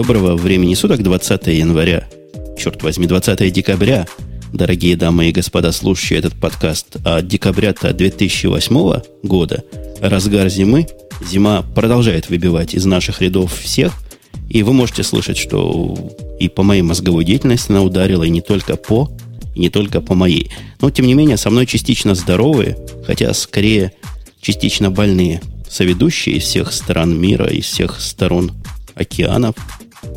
Доброго времени суток, 20 января. Черт возьми, 20 декабря. Дорогие дамы и господа, слушающие этот подкаст. А декабря-то 2008 года, разгар зимы, зима продолжает выбивать из наших рядов всех. И вы можете слышать, что и по моей мозговой деятельности она ударила, и не только по, и не только по моей. Но, тем не менее, со мной частично здоровые, хотя скорее частично больные соведущие из всех стран мира, из всех сторон океанов.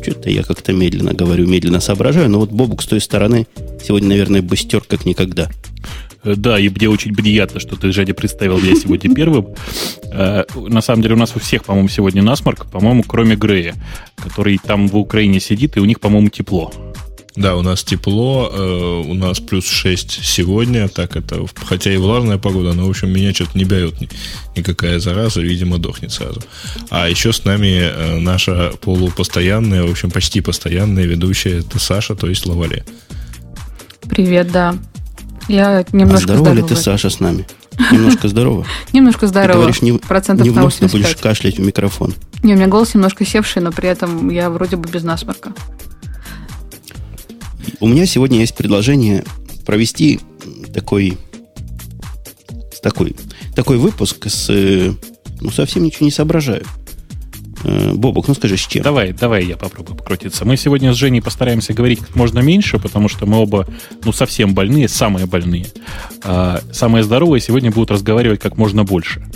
Что-то я как-то медленно говорю, медленно соображаю, но вот Бобук с той стороны сегодня, наверное, быстер как никогда. Э, да, и мне очень приятно, что ты, Женя, представил меня сегодня первым. Э, на самом деле у нас у всех, по-моему, сегодня насморк, по-моему, кроме Грея, который там в Украине сидит, и у них, по-моему, тепло. Да, у нас тепло, э, у нас плюс 6 сегодня, так это, хотя и влажная погода, но, в общем, меня что-то не берет ни, никакая зараза, видимо, дохнет сразу. А еще с нами э, наша полупостоянная, в общем, почти постоянная ведущая, это Саша, то есть Лавале. Привет, да. Я немножко а здорова ли ты, Саша, с нами? Немножко здорова? Немножко здорова. Ты говоришь, не, процентов не вновь будешь кашлять в микрофон. Не, у меня голос немножко севший, но при этом я вроде бы без насморка. У меня сегодня есть предложение провести такой, такой, такой выпуск с... Ну, совсем ничего не соображаю. Э, Бобок, ну скажи, с чем? Давай, давай я попробую покрутиться. Мы сегодня с Женей постараемся говорить как можно меньше, потому что мы оба, ну, совсем больные, самые больные. А, самые здоровые сегодня будут разговаривать как можно больше.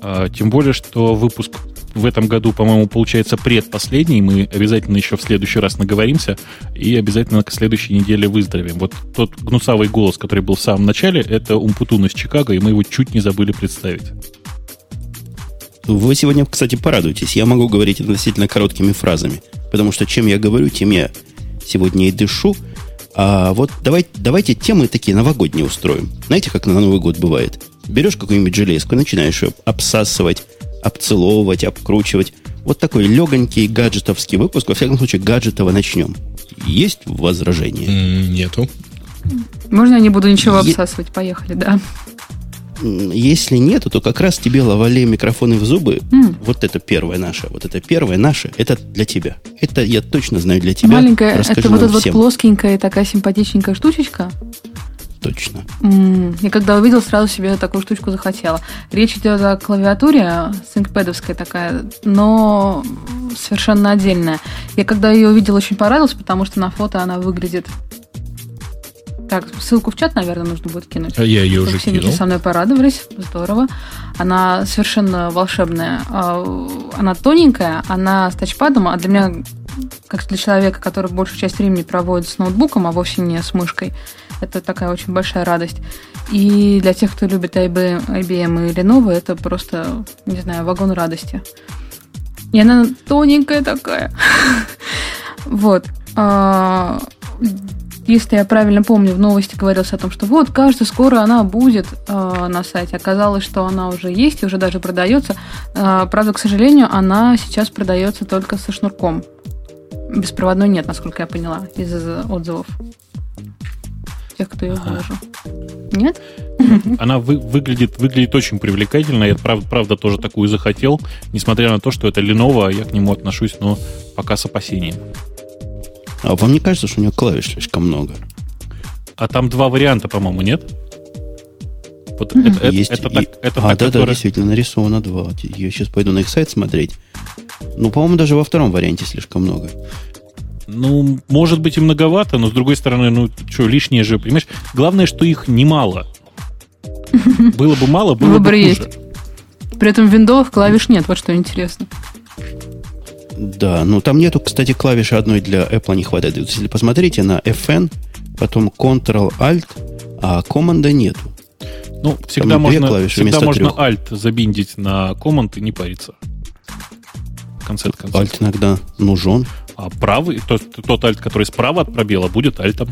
А, тем более, что выпуск в этом году, по-моему, получается предпоследний. Мы обязательно еще в следующий раз наговоримся и обязательно к следующей неделе выздоровеем. Вот тот гнусавый голос, который был в самом начале, это Умпутун из Чикаго, и мы его чуть не забыли представить. Вы сегодня, кстати, порадуйтесь. Я могу говорить относительно короткими фразами. Потому что чем я говорю, тем я сегодня и дышу. А вот давайте, давайте темы такие новогодние устроим. Знаете, как на Новый год бывает? Берешь какую-нибудь железку, начинаешь ее обсасывать, обцеловывать, обкручивать. Вот такой легонький гаджетовский выпуск. Во всяком случае, гаджетово начнем. Есть возражения? Нету. Можно я не буду ничего е- обсасывать? Поехали, да. Если нету, то как раз тебе лавале микрофоны в зубы. Mm. Вот это первое наше. Вот это первое наше. Это для тебя. Это я точно знаю для тебя. Маленькая, Расскажи это вот эта вот плоскенькая такая симпатичненькая штучечка точно. Mm, я когда увидел, сразу себе такую штучку захотела. Речь идет о клавиатуре, синкпэдовская такая, но совершенно отдельная. Я когда ее увидел, очень порадовался, потому что на фото она выглядит так, ссылку в чат, наверное, нужно будет кинуть. А я ее уже все кинул. со мной порадовались. Здорово. Она совершенно волшебная. А, она тоненькая, она с тачпадом, а для меня, как для человека, который большую часть времени проводит с ноутбуком, а вовсе не с мышкой, это такая очень большая радость. И для тех, кто любит IBM, IBM и Lenovo, это просто, не знаю, вагон радости. И она тоненькая такая. Вот. А, если я правильно помню, в новости говорилось о том, что вот, кажется, скоро она будет э, на сайте. Оказалось, что она уже есть и уже даже продается. Э, правда, к сожалению, она сейчас продается только со шнурком. Беспроводной нет, насколько я поняла, из отзывов тех, кто ее выложил. Нет? Она вы, выглядит, выглядит очень привлекательно. Я, правда, правда, тоже такую захотел, несмотря на то, что это Lenovo, я к нему отношусь, но пока с опасением. А вам не кажется, что у нее клавиш слишком много? А там два варианта, по-моему, нет? Вот mm-hmm. это, Есть это, и... так, это а, так, да, который... да, действительно, нарисовано два. Я сейчас пойду на их сайт смотреть. Ну, по-моему, даже во втором варианте слишком много. Ну, может быть и многовато, но с другой стороны, ну, что, лишнее же, понимаешь? Главное, что их немало. Было бы мало, было Выбор бы хуже. есть. При этом в виндовых клавиш нет, вот что интересно. Да, ну там нету, кстати, клавиши одной для Apple не хватает. Если посмотрите на FN, потом Ctrl-Alt, а команда нету. Ну, всегда можно, всегда можно Alt забиндить на команд и не париться. В конце концов. Alt иногда нужен. А правый, тот, тот альт, который справа от пробела, будет альтом.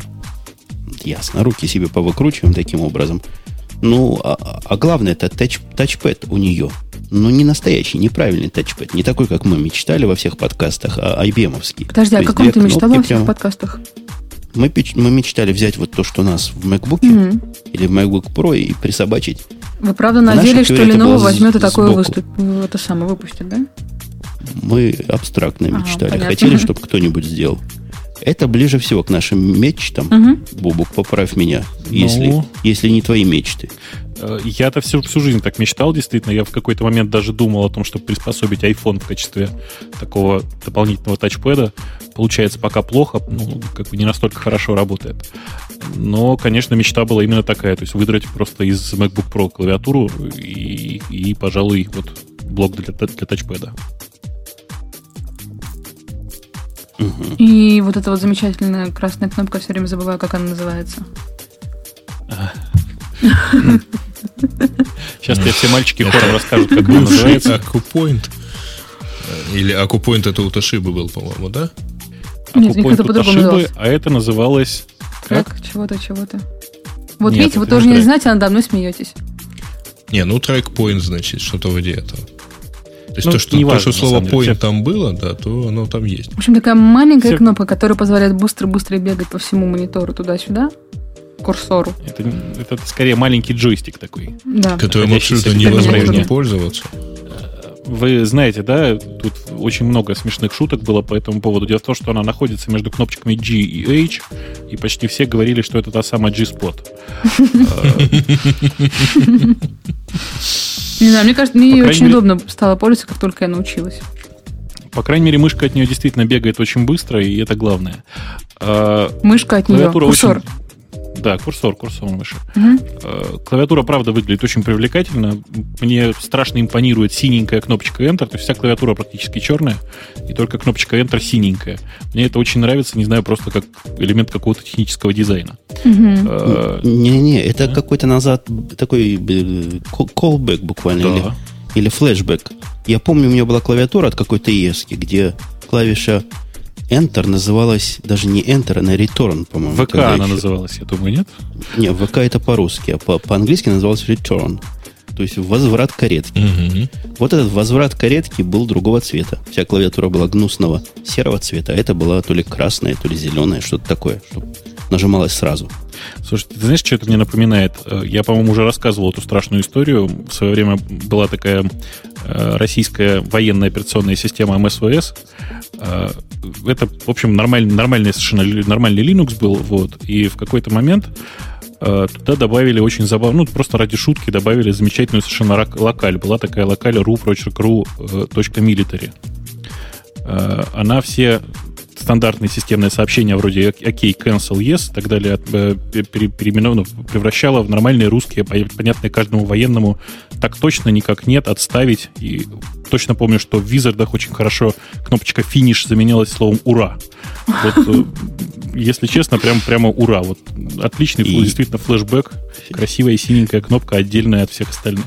Ясно. Руки себе повыкручиваем таким образом. Ну, а, а главное, это тач, тачпэд у нее. Ну, не настоящий, неправильный тачпэд. Не такой, как мы мечтали во всех подкастах, а IBM-овский. Подожди, а о каком ты мечтал во всех прямо... подкастах? Мы, мы мечтали взять вот то, что у нас в MacBook mm-hmm. или в MacBook Pro и присобачить. Вы правда надеялись, что Lenovo возьмет и такое выступ... это самое выпустит, да? Мы абстрактно Ага, мечтали. понятно. Хотели, чтобы кто-нибудь сделал. Это ближе всего к нашим мечтам. Мгм. Бубук, поправь меня, Ну. если, если не твои мечты. Э, Я-то всю, всю жизнь так мечтал, действительно. Я в какой-то момент даже думал о том, чтобы приспособить iPhone в качестве такого дополнительного тачпэда. Получается пока плохо, ну, как бы не настолько хорошо работает. Но, конечно, мечта была именно такая. То есть выдрать просто из MacBook Pro клавиатуру и, и пожалуй, вот блок для, для тачпэда. И вот эта вот замечательная красная кнопка, все время забываю, как она называется. Сейчас тебе все мальчики хором расскажут, как она называется. Акупоинт. Или Акупоинт это у Тошибы был, по-моему, да? Нет, Акупоинт у называлось. а это называлось... Как? Чего-то, чего-то. Вот видите, вы тоже не знаете, а надо мной смеетесь. Не, ну трекпоинт, значит, что-то вроде этого. То есть Ну, то, что, то, что слово самом деле. point там было, да, то оно там есть. В общем, такая маленькая Всё. кнопка, которая позволяет быстро-быстро бегать по всему монитору туда-сюда, курсору. Это, это скорее маленький джойстик такой. Да. Которым абсолютно в невозможно пользоваться. Вы знаете, да, тут очень много смешных шуток было по этому поводу. Дело в том, что она находится между кнопочками G и H, и почти все говорили, что это та самая G-Spot. Не знаю, мне кажется, мне очень удобно стало пользоваться, как только я научилась. По крайней мере, мышка от нее действительно бегает очень быстро, и это главное. А, Мышка от нее, курсор. очень... Да, курсор, курсор мыши. Мгм. Э, Клавиатура, правда, выглядит очень привлекательно. Мне страшно импонирует синенькая кнопочка Enter. То есть вся клавиатура практически черная, и только кнопочка Enter синенькая. Мне это очень нравится, не знаю, просто как элемент какого-то технического дизайна. Э, Не-не, это какой-то назад такой э, кол- callback буквально, или, Да. или флешбэк. Я помню, у меня была клавиатура от какой-то ES, где клавиша Enter называлась даже не Enter, а на Return, по-моему. ВК она еще. называлась, я думаю, нет? Не, ВК это по-русски, а по- по-английски называлась Return. То есть возврат каретки. Мгм. Вот этот возврат каретки был другого цвета. Вся клавиатура была гнусного серого цвета, а это была то ли красная, то ли зеленая, что-то такое, чтобы нажималось сразу. Слушай, ты знаешь, что это мне напоминает? Э, Я, по-моему, уже рассказывал эту страшную историю. В свое время была такая российская военная операционная система МСВС. Э, Это, в общем, нормальный, нормальный совершенно нормальный Linux был. Вот, и в какой-то момент э, туда добавили очень забавно, ну, просто ради шутки добавили замечательную совершенно локаль. Была такая локаль ru.ru э, точка military. Э, Она все стандартные системные сообщения вроде OK, cancel, yes и так далее э, пере- переименов- ну, превращала в нормальные русские, по- понятные каждому военному. Так точно никак нет, отставить. И точно помню, что в Визардах очень хорошо кнопочка финиш заменялась словом ура. Вот, э, если честно, прям, прямо ура. Вот отличный, И- действительно, флешбэк. Красивая синенькая кнопка, отдельная от всех остальных.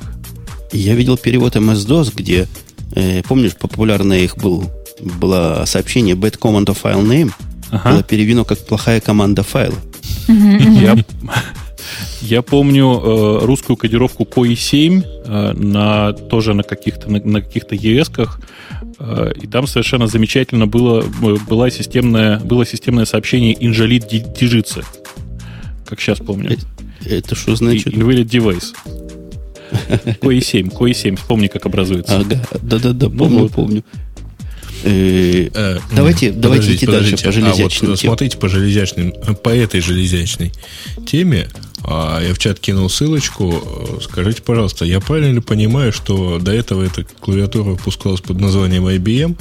Я видел перевод MS-DOS, где, э, помнишь, популярное их был, было сообщение bad command of file name, Ага. было переведено как плохая команда файла. Я, я помню э, русскую кодировку COI7 э, на, тоже на каких-то, на, на каких-то ES-ках, э, и там совершенно замечательно было, э, была системное, было системное сообщение Invalid Digits, как сейчас помню. Это что И- значит? Invalid Device. COI7, COI7, вспомни, как образуется. Ага, да-да-да, Ну помню, вот. помню. Э, Э, Давайте- м, давайте идти дальше по А железячным вот темам. смотрите по железячным, по этой железячной теме, а, я в чат кинул ссылочку. Э, Скажите, пожалуйста, я правильно ли понимаю, что до этого эта клавиатура выпускалась под названием IBM,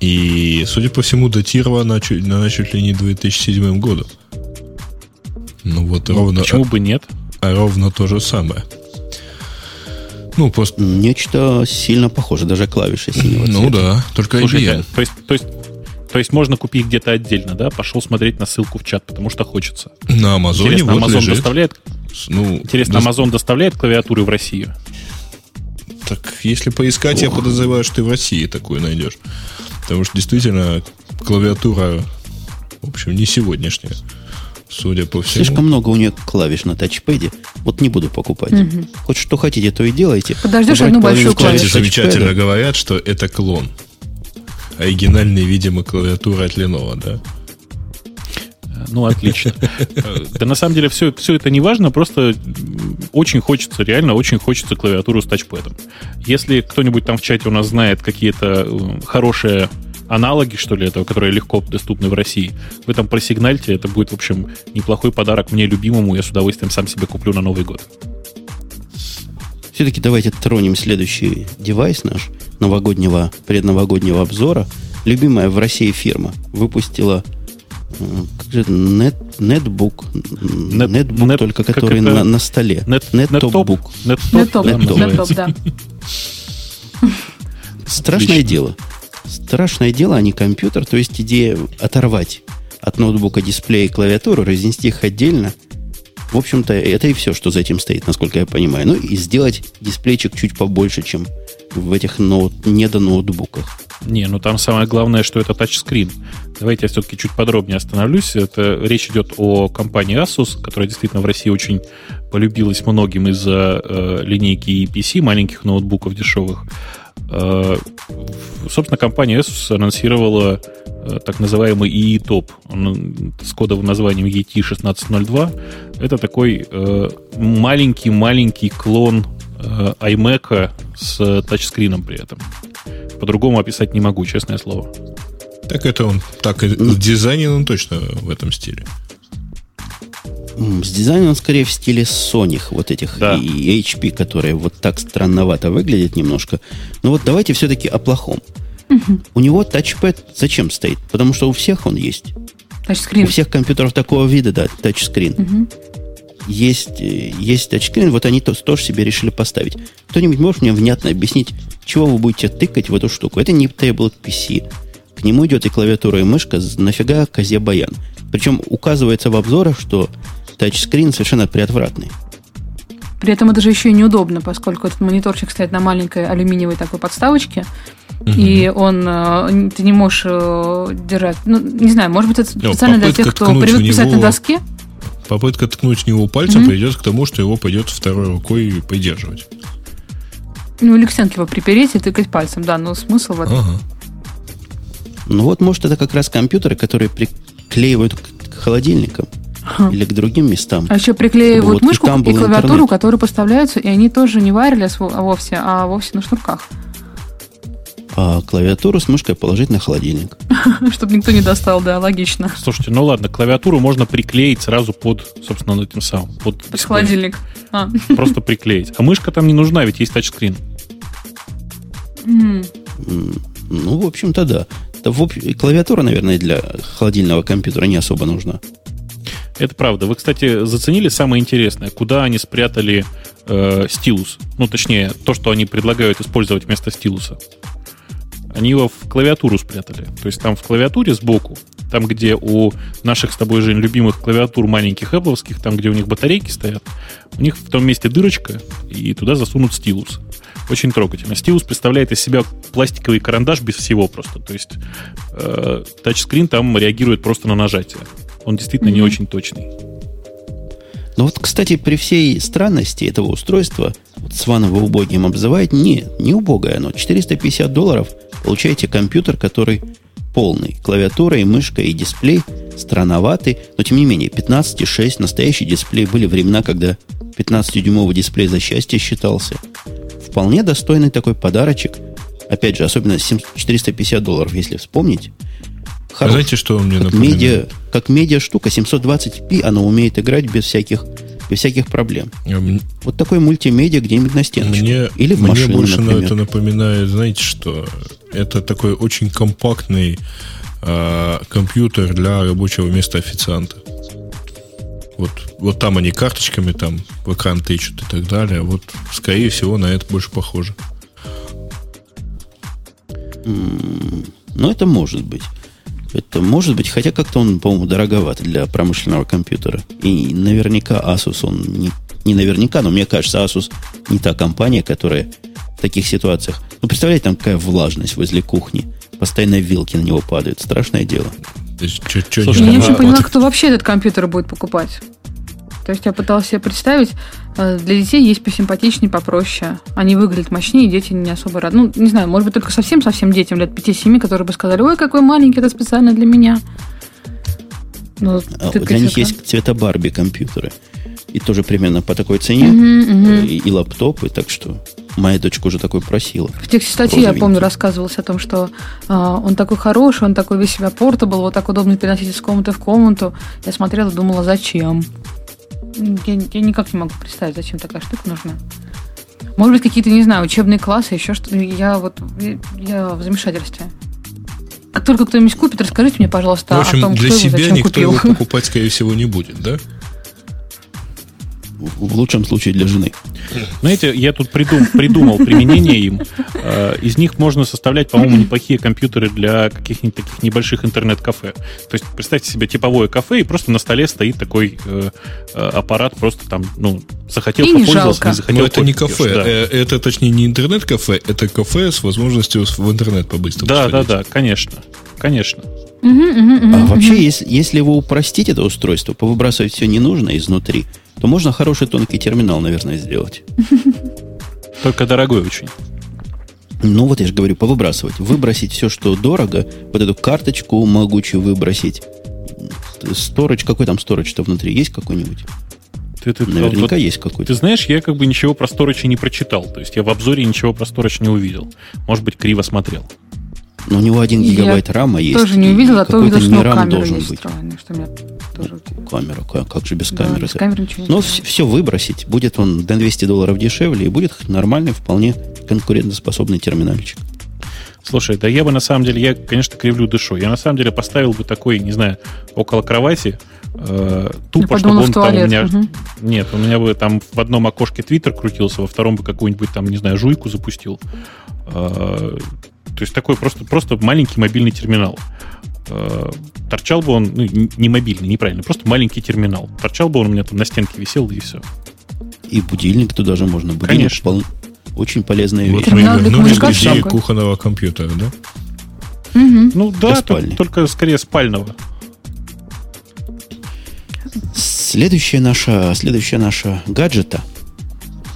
и, судя по всему, датирована чуть, на чуть ли не 2007 году? Ну вот ровно, Почему бы нет? а ровно то же самое. Ну, просто, Нечто сильно похоже, даже клавиши синего ну цвета. да, только Слушай, IBM. то есть, то есть, то есть можно купить где-то отдельно, да? Пошел смотреть на ссылку в чат, потому что хочется. На Амазоне Интересно, вот Amazon лежит. доставляет, Ну, интересно, дос- Amazon доставляет клавиатуры в Россию? Так, если поискать, я подозреваю, что ты в России такую найдешь. Потому что действительно клавиатура, в общем, не сегодняшняя. Судя по всему. Слишком много у нее клавиш на тачпэде. Вот не буду покупать. Хоть что хотите, то и делайте. Подождешь Убрать одну большую клавишу. замечательно тачпэда. говорят, что это клон. Оригинальный, видимо, клавиатура от Lenovo, да? Ну, отлично. Да на самом деле все, все это не важно, просто очень хочется, реально очень хочется клавиатуру с тачпэдом. Если кто-нибудь там в чате у нас знает какие-то э, хорошие аналоги, что ли, этого, которые легко доступны в России, вы там просигнальте, это будет, в общем, неплохой подарок мне любимому, я с удовольствием сам себе куплю на Новый год. Все-таки давайте тронем следующий девайс наш новогоднего, предновогоднего обзора. Любимая в России фирма выпустила как же, нет, нетбук. Нет, нетбук, нет, только который на, на столе. Нет, нетбук. Нетоп, нетоп, да. Страшное Отлично. дело. Страшное дело, а не компьютер. То есть идея оторвать от ноутбука дисплей и клавиатуру, разнести их отдельно. В общем-то, это и все, что за этим стоит, насколько я понимаю. Ну и сделать дисплейчик чуть побольше, чем в этих ноут, недоноутбуках. Не, ну там самое главное, что это тачскрин. Давайте я все-таки чуть подробнее остановлюсь. Это речь идет о компании Asus, которая действительно в России очень полюбилась многим из-за э, линейки EPC, маленьких ноутбуков дешевых. Э, собственно, компания Asus анонсировала э, так называемый EE-топ Он с кодовым названием ET1602. Это такой маленький-маленький э, клон э, iMac с тачскрином при этом. По-другому описать не могу, честное слово. Так это он, так и в дизайне он точно в этом стиле. С дизайном он скорее в стиле Sony, вот этих да. и HP, которые вот так странновато выглядят немножко. Но вот давайте все-таки о плохом. Угу. У него тачпэд зачем стоит? Потому что у всех он есть. Тачскрин. У всех компьютеров такого вида, да, тачскрин. Угу. Есть, э, есть тачскрин, вот они тоже себе решили поставить. Кто-нибудь может мне внятно объяснить, чего вы будете тыкать в эту штуку? Это не Tablet PC. К нему идет и клавиатура, и мышка. Нафига козе баян? Причем указывается в обзорах, что тачскрин совершенно приотвратный. При этом это же еще и неудобно, поскольку этот мониторчик стоит на маленькой алюминиевой такой подставочке, угу. и он э, ты не можешь э, держать. Ну, не знаю, может быть, это специально для тех, кто привык писать него, на доске. Попытка ткнуть в него пальцем угу. приведет к тому, что его пойдет второй рукой поддерживать. Ну, или к стенке его припереть и тыкать пальцем, да, но смысл в этом. Ага. Ну вот, может, это как раз компьютеры, которые приклеивают к холодильникам. Ха. Или к другим местам. А еще приклеивают вот мышку и, и клавиатуру, интернет. которые поставляются, и они тоже не wireless вовсе, а вовсе на шнурках. А клавиатуру с мышкой положить на холодильник. Чтобы никто не достал, да, логично. Слушайте, ну ладно, клавиатуру можно приклеить сразу под, собственно, этим самым. Под, под холодильник. А. Просто приклеить. А мышка там не нужна, ведь есть тачскрин. Mm. Ну, в общем-то, да. Клавиатура, наверное, для холодильного компьютера не особо нужна. Это правда. Вы, кстати, заценили самое интересное, куда они спрятали э, стилус. Ну, точнее, то, что они предлагают использовать вместо стилуса. Они его в клавиатуру спрятали. То есть там в клавиатуре сбоку, там, где у наших с тобой, Жень, любимых клавиатур маленьких Apple, там, где у них батарейки стоят, у них в том месте дырочка, и туда засунут стилус. Очень трогательно. Стилус представляет из себя пластиковый карандаш без всего просто. То есть э, тачскрин там реагирует просто на нажатие. Он действительно mm-hmm. не очень точный. Но вот, кстати, при всей странности этого устройства, вот Сван его убогим обзывает, не, не убогое оно. 450 долларов получаете компьютер, который полный. Клавиатура и мышка и дисплей странноватый, но тем не менее 15,6 настоящий дисплей. Были времена, когда 15-дюймовый дисплей за счастье считался. Вполне достойный такой подарочек. Опять же, особенно 450 долларов, если вспомнить. Хорош. Знаете, что мне как напоминает? медиа, как медиа штука 720p, она умеет играть без всяких, без всяких проблем. А вот такой мультимедиа где-нибудь на стеночке. Мне, Или в мне машину, больше например. это напоминает, знаете что? Это такой очень компактный э, компьютер для рабочего места официанта. Вот, вот там они карточками там в экран тычут и так далее. Вот, скорее всего, на это больше похоже. Ну, это может быть. Это может быть, хотя как-то он, по-моему, дороговат для промышленного компьютера. И наверняка Asus, он не, не наверняка, но мне кажется, Asus не та компания, которая в таких ситуациях... Ну, представляете, там какая влажность возле кухни. Постоянно вилки на него падают. Страшное дело. Слушай, я не очень поняла, кто вообще этот компьютер будет покупать. То есть я пыталась себе представить, э, для детей есть посимпатичнее, попроще. Они выглядят мощнее, дети не особо рады. Ну, не знаю, может быть, только совсем-совсем детям лет 5-7, которые бы сказали, ой, какой маленький, это специально для меня. Ну, Для них есть цвета Барби компьютеры. И тоже примерно по такой цене. Угу, угу. И, и лаптопы, так что моя дочка уже такой просила. В тексте статьи, я помню, рассказывалось о том, что э, он такой хороший, он такой весь себя портабл, вот так удобно переносить из комнаты в комнату. Я смотрела, думала, зачем? Я, я никак не могу представить, зачем такая штука нужна. Может быть, какие-то, не знаю, учебные классы, еще что-то. Я вот я в замешательстве. Как только кто-нибудь купит, расскажите мне, пожалуйста, в общем, о том, для кто себя его, никто купил. его покупать, скорее всего, не будет, да? В лучшем случае для жены. Знаете, я тут придум, придумал применение им. Э, из них можно составлять, по-моему, неплохие компьютеры для каких-нибудь таких небольших интернет-кафе. То есть представьте себе типовое кафе, и просто на столе стоит такой э, э аппарат, просто там, ну, захотел и попользоваться, не, не захотел. Но это не кафе, пьешь, да. Это точнее не интернет-кафе, это кафе с возможностью в интернет по-быстрому Да, сходить. да, да, конечно, конечно. а вообще, если, если вы упростите это устройство, повыбрасывать все ненужное изнутри, то можно хороший тонкий терминал, наверное, сделать. Только дорогой очень. Ну, вот я же говорю, повыбрасывать. Выбросить все, что дорого, вот эту карточку могучую выбросить. Сторож, какой там сторож-то внутри? Есть какой-нибудь? Ты, ты, Наверняка вот, есть какой-то. Ты знаешь, я как бы ничего про сторож не прочитал. То есть я в обзоре ничего про сторож не увидел. Может быть, криво смотрел. Но у него один гигабайт я рама есть. тоже не увидела, а то увидела, что рам камера должен есть быть. встроенная, что меня тоже... Камера, как, же без камеры? Да, без камеры ничего не Но все, все выбросить. Будет он на 200 долларов дешевле, и будет нормальный, вполне конкурентоспособный терминальчик. Слушай, да я бы на самом деле, я, конечно, кривлю дышу. Я на самом деле поставил бы такой, не знаю, около кровати, э, тупо, чтобы он там у меня... Угу. Нет, у меня бы там в одном окошке Твиттер крутился, во втором бы какую-нибудь там, не знаю, жуйку запустил. Э, то есть такой просто, просто маленький мобильный терминал. Э, торчал бы он, ну, не мобильный, неправильно, просто маленький терминал. Торчал бы он у меня там на стенке висел, и все. И будильник туда же можно. Будильник Конечно. Пол... Очень полезная Вот вещь. мы Терминал для вернулись к идее кухонного компьютера, да? Мгм. Ну да, только, только скорее спального. Следующая наша, следующая наша гаджета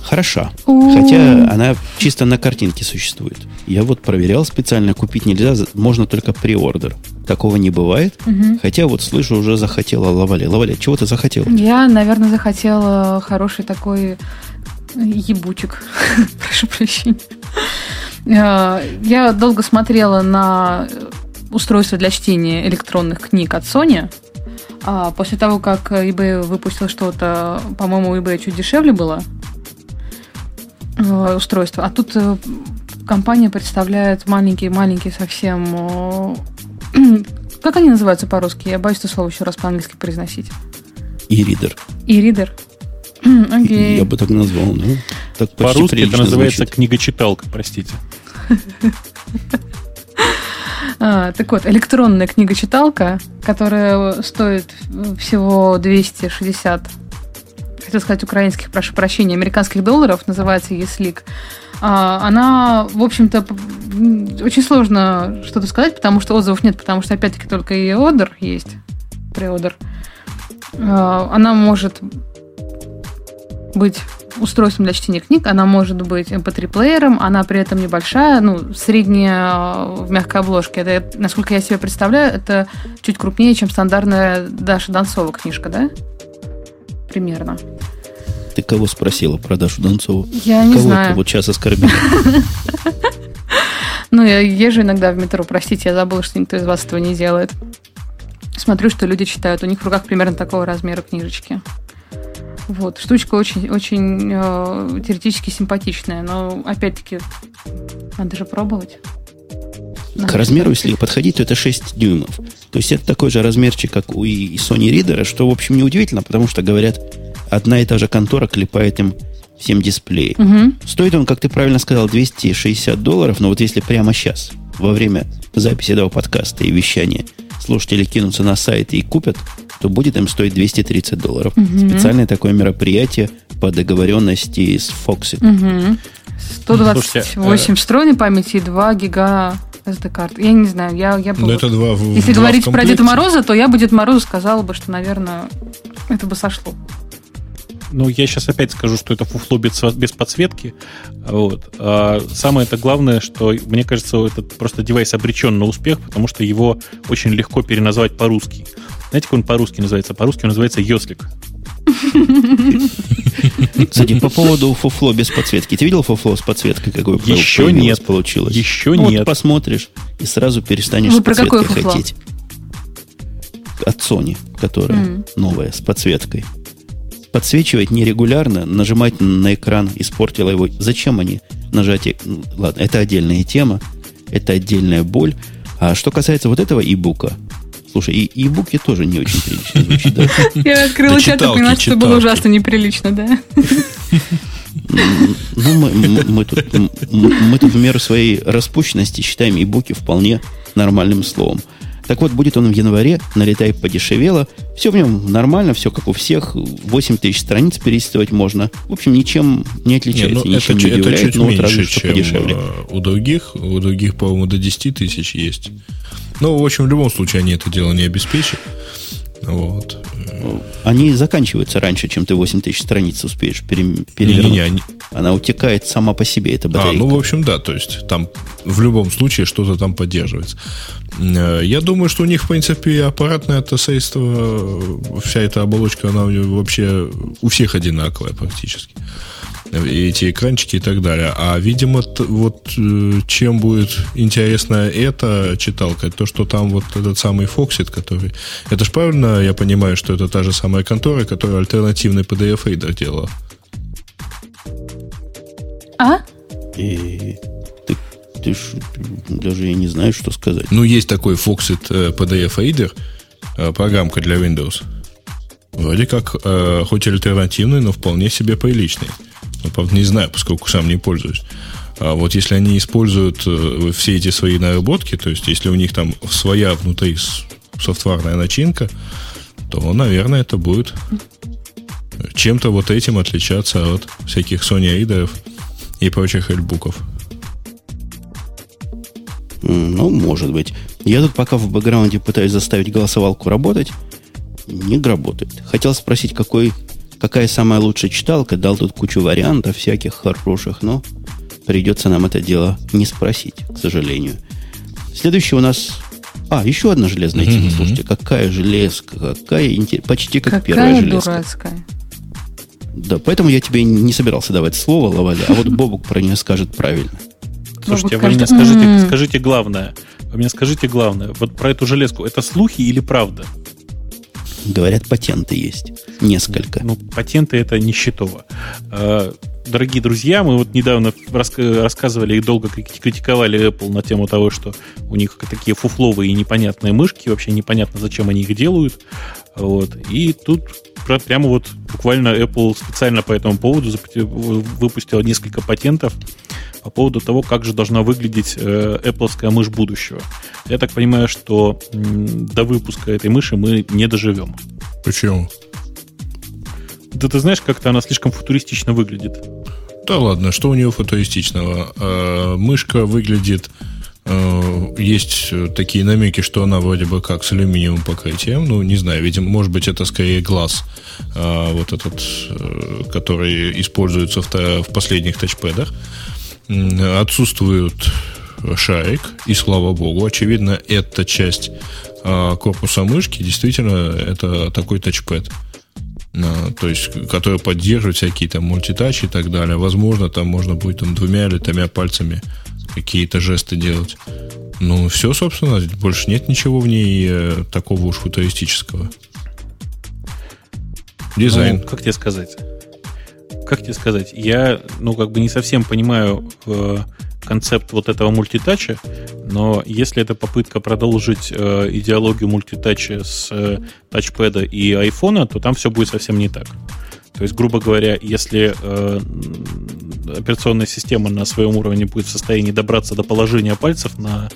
хороша. У. Хотя она чисто на картинке существует. Я вот проверял специально, купить нельзя, можно только преордер. Такого не бывает. Мгм. Хотя вот слышу, уже захотела Лавале. Лавале, чего ты захотела? Я, наверное, захотела хороший такой ебучек. Прошу прощения. Э, Я долго смотрела на устройство для чтения электронных книг от Sony. А После того, как eBay выпустил что-то, по-моему, eBay чуть дешевле было э, устройство. А тут э, компания представляет маленькие-маленькие совсем... Как они называются по-русски? Я боюсь это слово еще раз по-английски произносить. И ридер. Окей. Я бы так назвал. Ну, так По-русски это называется звучит. книгочиталка, простите. А, так вот, электронная книга-читалка, которая стоит всего 260, хотел сказать украинских, прошу прощения, американских долларов, называется ESLIC. А, Она, в общем-то, очень сложно что-то сказать, потому что отзывов нет, потому что, опять-таки, только и ордер есть, преодер. А, Она может быть устройством для чтения книг, она может быть MP3-плеером, она при этом небольшая, ну, средняя э, в мягкой обложке. Это, насколько я себе представляю, это чуть крупнее, чем стандартная Даша Донцова книжка, да? Примерно. Ты кого спросила про Дашу Донцову? Я не кого знаю. ты вот сейчас оскорбил? Ну, я езжу иногда в метро, простите, я забыла, что никто из вас этого не делает. Смотрю, что люди читают. У них в руках примерно такого размера книжечки. Вот. Штучка очень, очень э, теоретически симпатичная, но опять-таки надо же пробовать. К размеру, если подходить, то это 6 дюймов. То есть это такой же размерчик, как у и Sony Reader, что, в общем, неудивительно, потому что, говорят, одна и та же контора клепает им всем дисплеи. Мгм. Стоит он, как ты правильно сказал, 260 долларов, но вот если прямо сейчас, во время записи этого подкаста и вещания, слушатели кинутся на сайт и купят, то будет им стоить 230 долларов. Мгм. Специальное такое мероприятие по договоренности с Foxit. Мгм. 128 Слушайте, встроенной памяти и 2 гига SD-карт. Я не знаю, я, я бы... Но вот- это два Если два в говорить про. Деда Мороза, то я бы Деду Морозу сказала бы, что, наверное, это бы сошло. Ну, я сейчас опять скажу, что это фуфло без, без подсветки. Вот. А самое это главное, что, мне кажется, этот просто девайс обречен на успех, потому что его очень легко переназвать по-русски. Знаете, как он по-русски называется? По-русски он называется «Йослик». Кстати, по поводу фуфло без подсветки. Ты видел фуфло с подсветкой, какое Еще нет. получилось? Еще ну, нет. Вот посмотришь и сразу перестанешь Вы с про какое подсветкой фуфло? хотеть. От Sony, которая М. новая, с подсветкой. Подсвечивать нерегулярно, нажимать на экран испортило его. Зачем они нажатие? ну, Ладно, это отдельная тема, это отдельная боль. А что касается вот этого и-бука, слушай, и и-буки тоже не очень прилично звучит, да? Я открыла чат и поняла, что было ужасно неприлично, да. Ну, мы, мы- мы тут, мы тут в меру своей распущенности считаем и-буки вполне нормальным словом. Так вот, будет он в январе, налетай подешевело. Все в нем нормально, все как у всех. 8 тысяч страниц перелистывать можно. В общем, ничем не Не, отличается, ну, ничем это, не чуть- это удивляет, чуть но вот разве меньше, что чем подешевле. э, у других. У других, по-моему, до 10 тысяч есть. Ну, в общем, в любом случае они это дело не обеспечат. Вот. Они заканчиваются раньше, чем ты 8 тысяч страниц успеешь пере- перевернуть. Не-не-не, они- Она утекает сама по себе, эта А, батарейка. ну, в общем, да, то есть там в любом случае что-то там поддерживается. Э, Я думаю, что у них, в принципе, аппаратное тесейство, э, вся эта оболочка, она вообще у всех одинаковая практически. Эти экранчики и так далее. А, видимо, вот э, чем будет интересна эта читалка, то, что там вот этот самый Foxit, который... Это же правильно я понимаю, что это та же самая контора, которая альтернативный PDF-рейдер делала? А? И ты, ты ж, даже я не знаю, что сказать. Ну, есть такой Foxit э, PDF Reader, э, программка для Windows. Вроде как, э, хоть и альтернативный, но вполне себе приличный. Ну, не знаю, поскольку сам не пользуюсь. А вот если они используют э, все эти свои наработки, то есть если у них там своя внутри софтварная начинка, то, наверное, это будет чем-то вот этим отличаться от всяких Sony ридеров и прочих эльбуков. Ну, может быть. Я тут пока в бэкграунде пытаюсь заставить голосовалку работать. Не работает. Хотел спросить, какой, какая самая лучшая читалка. Дал тут кучу вариантов всяких хороших, но придется нам это дело не спросить, к сожалению. Следующий у нас... А, еще одна железная тема. Мгм. Слушайте, какая железка, какая инте- почти как Какая первая железка. дурацкая. Да, поэтому я тебе не собирался давать слово, Лаваля, а вот Бобук про нее скажет правильно. Слушайте, а вы мне скажите, «М». скажите главное. Вы мне скажите главное. Вот про эту железку. Это слухи или правда? Говорят, патенты есть. Несколько. Ну, патенты это нищетово. Э, Дорогие друзья, мы вот недавно рассказывали и долго крити- критиковали Apple на тему того, что у них такие фуфловые и непонятные мышки, вообще непонятно, зачем они их делают. Вот. И тут прямо вот буквально Apple специально по этому поводу выпустила несколько патентов по поводу того, как же должна выглядеть э, Apple мышь будущего. Я так понимаю, что до выпуска этой мыши мы не доживем. Почему? Да ты знаешь, как-то она слишком футуристично выглядит. Да ладно, что у нее футуристичного? Э, мышка выглядит... э, есть э, такие намеки, что она вроде бы как с алюминиевым покрытием. Ну, не знаю, видимо, может быть, это скорее глаз. э, вот этот, который используется в, последних тачпэдах. Отсутствует шарик, и слава богу. Очевидно, эта часть корпуса мышки действительно это такой тачпэд. То есть, который поддерживает всякие там мультитач и так далее. Возможно, там можно будет там двумя или тремя пальцами какие-то жесты делать. Ну, все, собственно, больше нет ничего в ней э, такого уж футуристического. Дизайн. Ну, как тебе сказать? Как тебе сказать? Я, ну, как бы не совсем понимаю э, концепт вот этого мультитача, но если это попытка продолжить э, идеологию мультитача с э, тачпэда и айфона, то там все будет совсем не так. То есть, грубо говоря, если э, операционная система на своем уровне будет в состоянии добраться до положения пальцев на,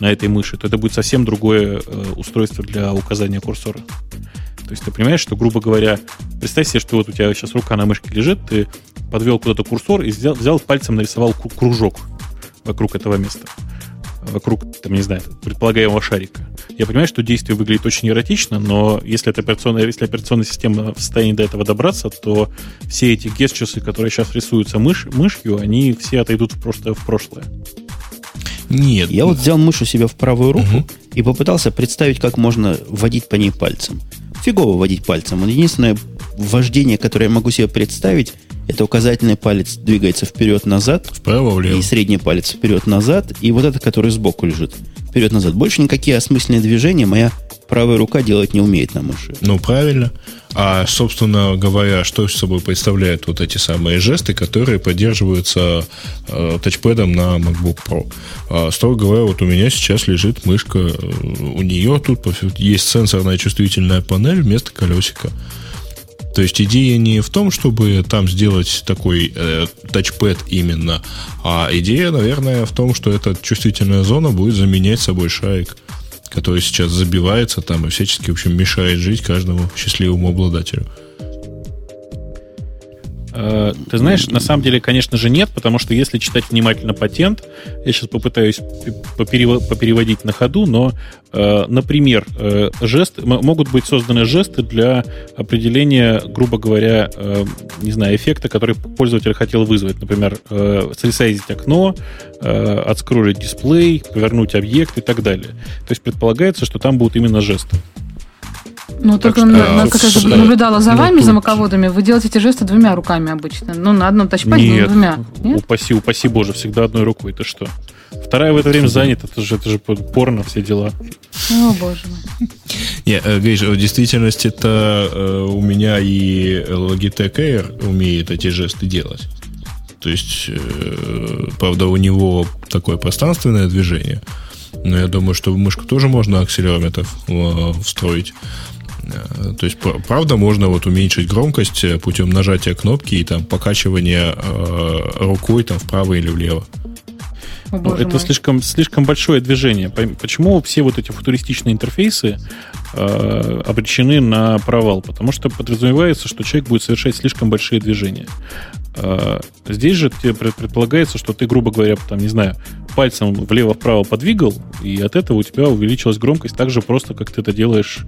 на этой мыши, то это будет совсем другое э, устройство для указания курсора. То есть ты понимаешь, что, грубо говоря, представь себе, что вот у тебя сейчас рука на мышке лежит, ты подвел куда-то курсор и взял, взял пальцем нарисовал кру- кружок вокруг этого места. Вокруг, там, не знаю, предполагаемого шарика. Я понимаю, что действие выглядит очень эротично, но если, это операционная, если операционная система в состоянии до этого добраться, то все эти гестчусы, которые сейчас рисуются мышь, мышью, они все отойдут в, просто в прошлое. Нет. Я вот взял мышь у себя в правую руку Мгм. и попытался представить, как можно вводить по ней пальцем. Фигово водить пальцем. Единственное вождение, которое я могу себе представить, это указательный палец двигается вперед-назад. Вправо-влево. И средний палец вперед-назад. И вот этот, который сбоку лежит. Вперед-назад. Больше никакие осмысленные движения моя правая рука делать не умеет на мыши. Ну, правильно. А, собственно говоря, что собой представляют вот эти самые жесты, которые поддерживаются э, тачпэдом на MacBook Pro? А, строго говоря, вот у меня сейчас лежит мышка, э, у нее тут есть сенсорная чувствительная панель вместо колесика. То есть идея не в том, чтобы там сделать такой э, тачпэд именно, а идея, наверное, в том, что эта чувствительная зона будет заменять собой шарик, который сейчас забивается там и всячески, в общем, мешает жить каждому счастливому обладателю. Э, ты знаешь, на самом деле, конечно же, нет, потому что если читать внимательно патент, я сейчас попытаюсь попереводить на ходу, но, э, например, э, жест, могут быть созданы жесты для определения, грубо говоря, не знаю, эффекта, который пользователь хотел вызвать. Например, сресайзить окно, отскролить дисплей, повернуть объект и так далее. То есть предполагается, что там будут именно жесты. Ну, только, что, на, на, как я с, наблюдала за вами, тут... за маководами, вы делаете эти жесты двумя руками обычно. Ну, на одном тачпаде, Нет, но двумя. Нет? Упаси, упаси боже, всегда одной рукой. Ты что? Вторая в это время занята, это же, это же порно, все дела. О, боже мой. Не, э, Гриш, в действительности это э, у меня и Logitech Air умеет эти жесты делать. То есть, э, правда, у него такое пространственное движение. Но я думаю, что в мышку тоже можно акселерометр встроить. Э, то есть, правда, можно вот уменьшить громкость э, путем нажатия кнопки и там покачивания э, рукой там вправо или влево. О, ну, это слишком, слишком большое движение. Почему все вот эти футуристичные интерфейсы э, обречены на провал? Потому что подразумевается, что человек будет совершать слишком большие движения. Э, здесь же предполагается, что ты, грубо говоря, там, не знаю, пальцем влево-вправо подвигал, и от этого у тебя увеличилась громкость так же просто, как ты это делаешь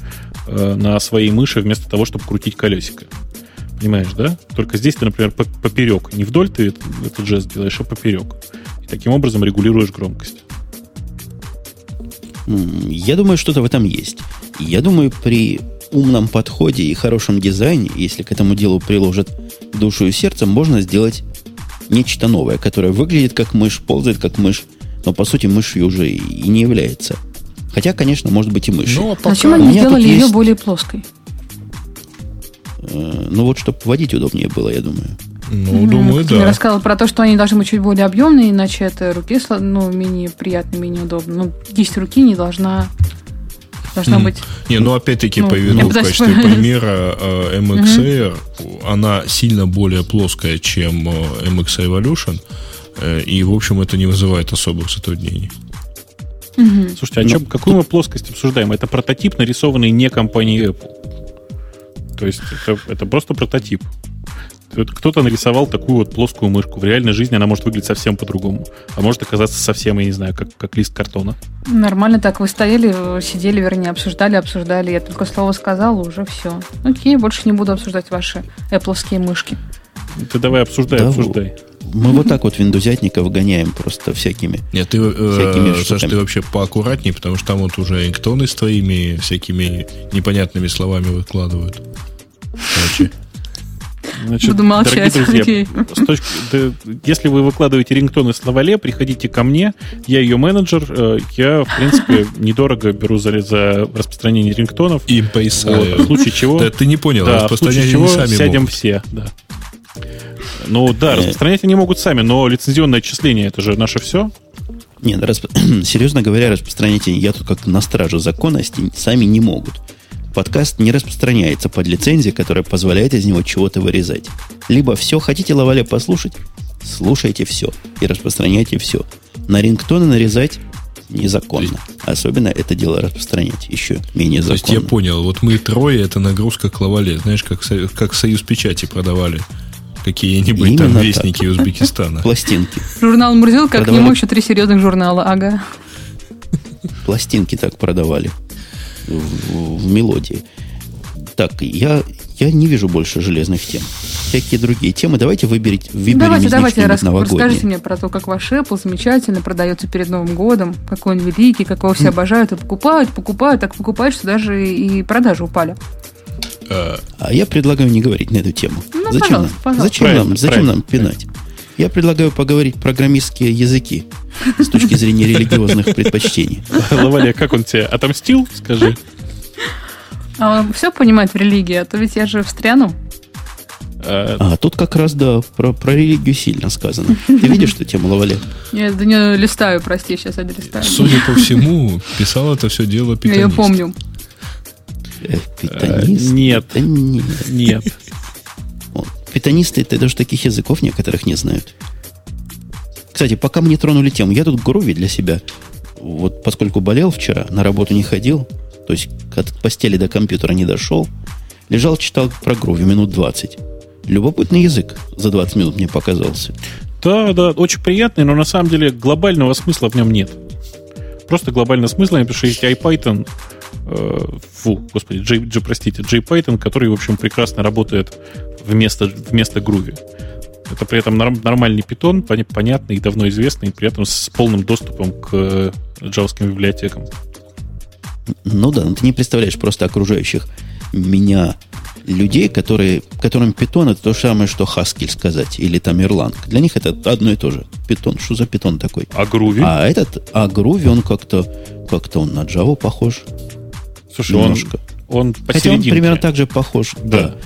э, на своей мыши вместо того, чтобы крутить колесико. Понимаешь, да? Только здесь ты, например, поперек. Не вдоль ты этот жест делаешь, а поперек. И таким образом регулируешь громкость. Я думаю, что-то в этом есть. Я думаю, при умном подходе и хорошем дизайне, если к этому делу приложат душу и сердце, можно сделать нечто новое, которое выглядит как мышь, ползает как мышь, но по сути мышью уже и не является. Хотя, конечно, может быть и мышь. Но пока... Зачем они сделали ее есть... более плоской? Э, ну вот, чтобы водить удобнее было, я думаю. Ну, mm думаю, да. Ты рассказывал про то, что они должны быть чуть более объемные, иначе это руке ну, менее приятно, менее удобно. Ну, кисть руки не должна должна mm. быть. Не, ну опять-таки ну, приведу в качестве примера э, MX Air. Mm-hmm. Она сильно более плоская, чем э, MX Evolution. Э, и, в общем, это не вызывает особых затруднений. Слушайте, а Но... чем, какую мы плоскость обсуждаем? Это прототип, нарисованный не компанией Apple. То есть это, это просто прототип. Кто-то нарисовал такую вот плоскую мышку. В реальной жизни она может выглядеть совсем по-другому. А может оказаться совсем, я не знаю, как, как лист картона. Нормально так. Вы стояли, сидели, вернее, обсуждали, обсуждали. Я только слово сказала, уже все. Окей, больше не буду обсуждать ваши Apple мышки. Ты давай обсуждай, да, обсуждай. Мы вот так вот виндузятников гоняем просто всякими. Нет, ты, э, Саша, ты вообще поаккуратнее, потому что там вот уже рингтоны с твоими всякими непонятными словами выкладывают. Короче. Значит, Буду молчать. Дорогие друзья, точки, да, если вы выкладываете рингтоны с Лавале, приходите ко мне. Я ее менеджер. Э, я, в принципе, недорого беру за, за распространение рингтонов. И поясаю. Вот, в случае чего... Да, ты не понял, да, в случае чего сами сядем могут. все. Да. Ну да, э. распространять они могут сами, но лицензионное отчисление это же наше все. Нет, расп... серьезно говоря, распространять я тут как на страже законности сами не могут подкаст не распространяется под лицензией, которая позволяет из него чего-то вырезать. Либо все хотите Лаваля послушать, слушайте все и распространяйте все. На рингтоны нарезать незаконно. Особенно это дело распространять еще менее законно. То есть я понял, вот мы трое, это нагрузка к лавале. Знаешь, как, как Союз Печати продавали какие-нибудь Именно там вестники так. Узбекистана. Пластинки. Журнал Мурзил, как продавали... к нему еще три серьезных журнала, ага. Пластинки так продавали в, в мелодии. Так, я, я не вижу больше железных тем. Всякие другие темы. Давайте выберите, выберем давайте, из давайте, них рас, новогодние. расскажите мне про то, как ваш Apple замечательно продается перед Новым годом, какой он великий, как его все обожают и покупают, покупают, так покупают, что даже и продажи упали. А, А я предлагаю не говорить на эту тему. Ну, зачем пожалуйста, нам? пожалуйста. Зачем Правильно, нам? Зачем правильно, нам пинать? Я предлагаю поговорить программистские языки с точки зрения религиозных предпочтений. Лаваля, как он тебе отомстил, скажи? А он все понимает в религии, а то ведь я же встряну. Э, А тут как раз, да, про, про религию сильно сказано. Ты видишь эту тему, Лавале? Я да не листаю, прости, сейчас я долистаю. судя по всему, писал это все дело Я питанист. ее помню. Э, Питанист? Э, нет. Нет. Питанисты это даже таких языков некоторых не знают. Кстати, пока мы не тронули тему, я тут Груви для себя, вот поскольку болел вчера, на работу не ходил, то есть от постели до компьютера не дошел, лежал, читал про Груви минут 20. Любопытный язык за 20 минут мне показался. Да, да, очень приятный, но на самом деле глобального смысла в нем нет. Просто глобального смысла, потому что есть IPython, э, фу, господи, J, J, простите, JPython, который, в общем, прекрасно работает вместо, вместо Groovy. Это при этом норм- нормальный питон, поня- понятный и давно известный, и при этом с полным доступом к э, джавским библиотекам. Ну да, но ты не представляешь просто окружающих меня людей, которые, которым питон это то же самое, что Haskell сказать, или там Erlang. Для них это одно и то же. Питон, что за питон такой? А Groovy? А этот, а Groovy, он как-то, как-то он на Java похож. Слушай, он, немножко. он Хотя он примерно так же похож. Да.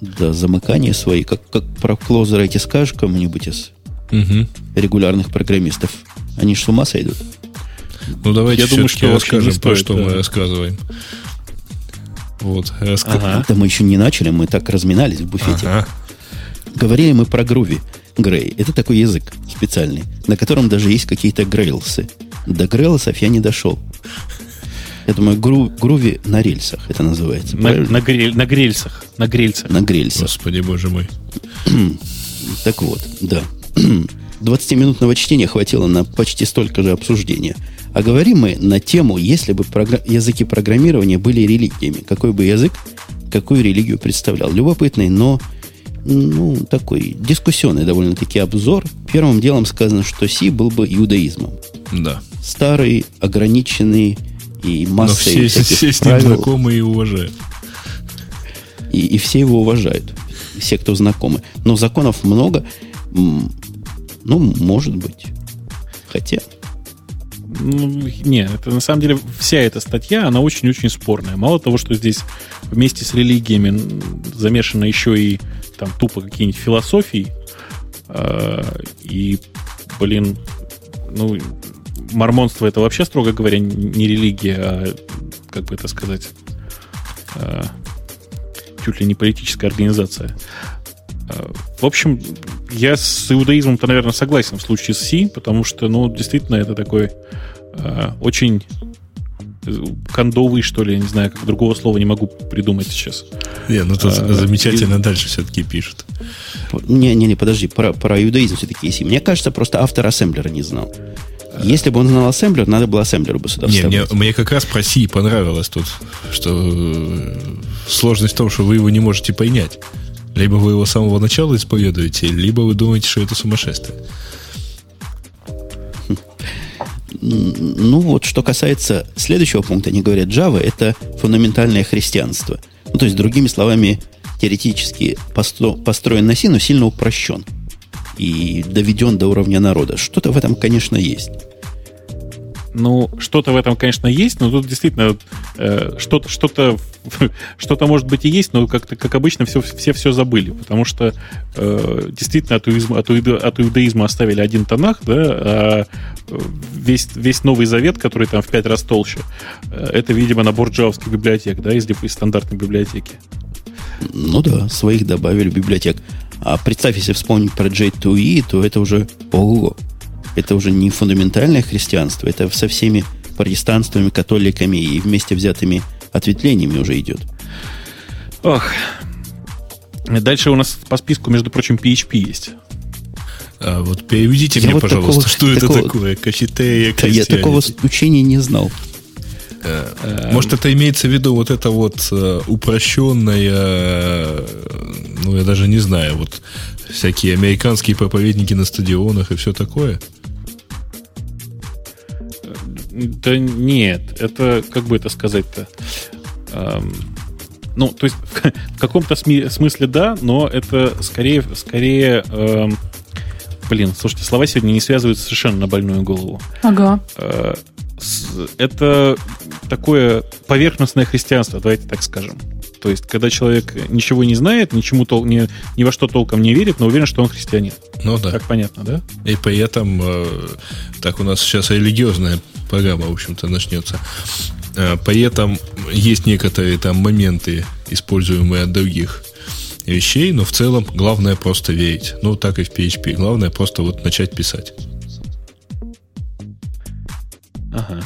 Да, замыкания свои. Как, как про клозера эти скажешь кому-нибудь из Мгм. регулярных программистов. Они ж с ума сойдут. Ну, давайте Я думаю, что расскажем, про стоит, что да. мы рассказываем. Вот, раска- Ага. Да мы еще не начали, мы так разминались в буфете. Ага. Говорили мы про Груви. Грей. Это такой язык специальный, на котором даже есть какие-то грейлсы. До грейлсов я не дошел. Я думаю, гру, груви на рельсах это называется. На, правильно? на, грель- на грельсах. На грельцах. на грельсах. Господи, боже мой. Так вот, да. 20-минутного чтения хватило на почти столько же обсуждения. А говорим мы на тему, если бы програ- языки программирования были религиями, какой бы язык, какую религию представлял. Любопытный, но ну, такой дискуссионный довольно-таки обзор. Первым делом сказано, что Си был бы иудаизмом. Да. Старый, ограниченный и Но массой все, всяких все с ним правил. знакомы и уважают. И, и все его уважают. Все, кто знакомы. Но законов много. Ну, может быть. Хотя, Ну, не, это на самом деле вся эта статья, она очень-очень спорная. Мало того, что здесь вместе с религиями замешано еще и там тупо какие-нибудь философии, э, и, блин, ну, мормонство это вообще, строго говоря, не религия, а, как бы это сказать, э, чуть ли не политическая организация. Э, В общем, я с иудаизмом-то, наверное, согласен в случае с Си, потому что, ну, действительно, это такой э, очень кондовый, что ли, я не знаю, как другого слова не могу придумать сейчас. Не, ну тут А, замечательно дальше все-таки пишут. Не-не-не, подожди, про, про иудаизм все-таки есть. Мне кажется, просто автор ассемблера не знал. Если бы он знал ассемблер, надо было ассемблеру бы сюда Не, мне, мне как раз про Си понравилось тут, что э, сложность в том, что вы его не можете понять. Либо вы его с самого начала исповедуете, либо вы думаете, что это сумасшествие. Ну вот, что касается следующего пункта, они говорят, Java это фундаментальное христианство. Ну, то есть, другими словами, теоретически постро- построен на C, но сильно упрощен. И доведен до уровня народа. Что-то в этом, конечно, есть. Ну, что-то в этом, конечно, есть, но тут действительно э, что-то, что-то, что-то может быть и есть, но как-то, как обычно, все, все все забыли, потому что э, действительно от, иуизма, от, иуда- от иудаизма оставили один тонах, да, а э, весь, весь Новый Завет, который там в пять раз толще, э, это, видимо, набор джавских библиотек, да, из, из стандартной библиотеки. Ну да, своих добавили библиотек. А представь, если вспомнить про J2E, то это уже ого Это уже не фундаментальное христианство, это со всеми протестанствами, католиками и вместе взятыми ответвлениями уже идет. Ох. Дальше у нас по списку, между прочим, PHP есть. А вот переведите Я мне, вот пожалуйста, такого- что это такого- такое? Кафетерия Да, я такого учения не знал. Э, может, это имеется в виду вот это вот э, упрощенное, ну, я даже не знаю, вот всякие американские проповедники на стадионах и все такое? Да нет, это, как бы это сказать-то, эм, ну, то есть в каком-то смысле да, но это скорее, скорее эм, блин, слушайте, слова сегодня не связываются совершенно на больную голову. Ага. Э, это такое поверхностное христианство, давайте так скажем. То есть, когда человек ничего не знает, ничему тол- ни, ни во что толком не верит, но уверен, что он христианин. Ну да. Так понятно, да? И при этом, э, так у нас сейчас религиозная программа, в общем-то, начнется. Э, при этом есть некоторые там моменты, используемые от других вещей, но в целом главное просто верить. Ну, так и в PHP. Главное просто вот начать писать. Ага.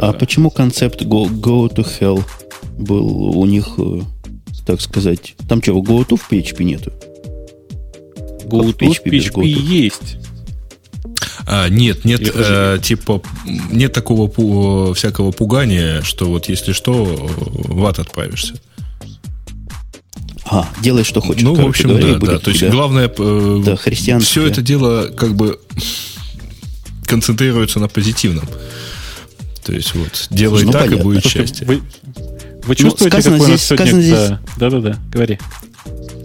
А почему концепт go, go to hell был у них, э, так сказать, там что, go to в PHP нету? Go to в PHP, PHP есть. А, нет, нет, э, типа, нет такого пу- всякого пугания, что вот если что, в ад отправишься. А, делай, что хочешь. Ну, в общем, говоря, да, да. То есть, главное, э, да, все это дело как бы концентрируется на позитивном. То есть, вот, делай ну, так, понятно. и будет счастье. Вы, вы чувствуете, ну, сказано какой здесь, сказано здесь, Да-да-да, говори.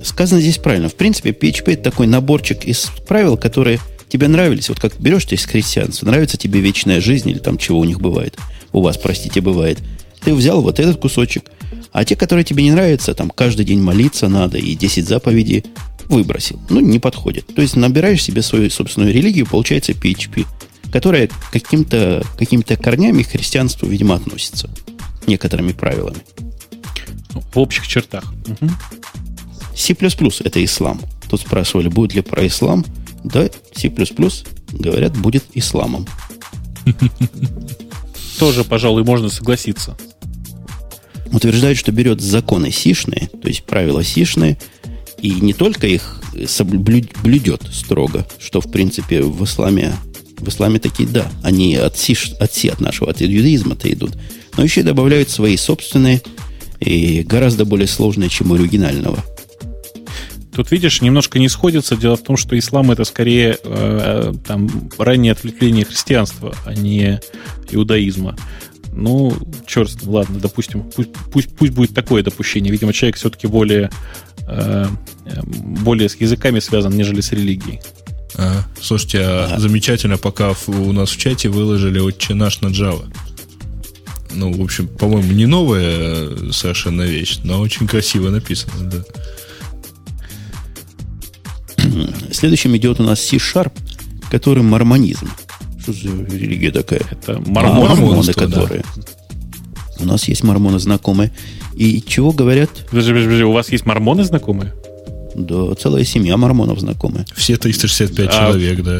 Сказано здесь правильно. В принципе, PHP это такой наборчик из правил, которые тебе нравились. Вот как берешь ты из христианства, нравится тебе вечная жизнь или там чего у них бывает. У вас, простите, бывает. Ты взял вот этот кусочек, а те, которые тебе не нравятся, там каждый день молиться надо и 10 заповедей, выбросил. Ну, не подходит. То есть набираешь себе свою собственную религию, получается PHP, которая каким-то каким корнями к христианству, видимо, относится. Некоторыми правилами. В общих чертах. Угу. C++ это ислам. Тут спрашивали, будет ли про ислам. Да, C++, говорят, будет исламом. Тоже, пожалуй, можно согласиться утверждают, что берет законы сишные, то есть правила сишные, и не только их блюдет строго, что, в принципе, в исламе, в исламе такие, да, они от сиш, от си, от нашего, от иудаизма-то идут, но еще и добавляют свои собственные и гораздо более сложные, чем у оригинального. Тут, видишь, немножко не сходится. Дело в том, что ислам это скорее э, там, раннее ответвление христианства, а не иудаизма. Ну, черт, ладно, допустим, пусть, пусть, пусть будет такое допущение. Видимо, человек все-таки более, э, более с языками связан, нежели с религией. А, слушайте, а ага. замечательно, пока у нас в чате выложили отче наш на Java. Ну, в общем, по-моему, не новая э, совершенно вещь, но очень красиво написано, да. Следующим идет у нас C-Sharp, который мормонизм. Что за религия такая? Это мормоны, а, мормоны которые. Да. У нас есть мормоны знакомые. И чего говорят? Подожди, подожди, подожди, у вас есть мормоны знакомые? Да, целая семья мормонов знакомые. Все 365 а... человек, да.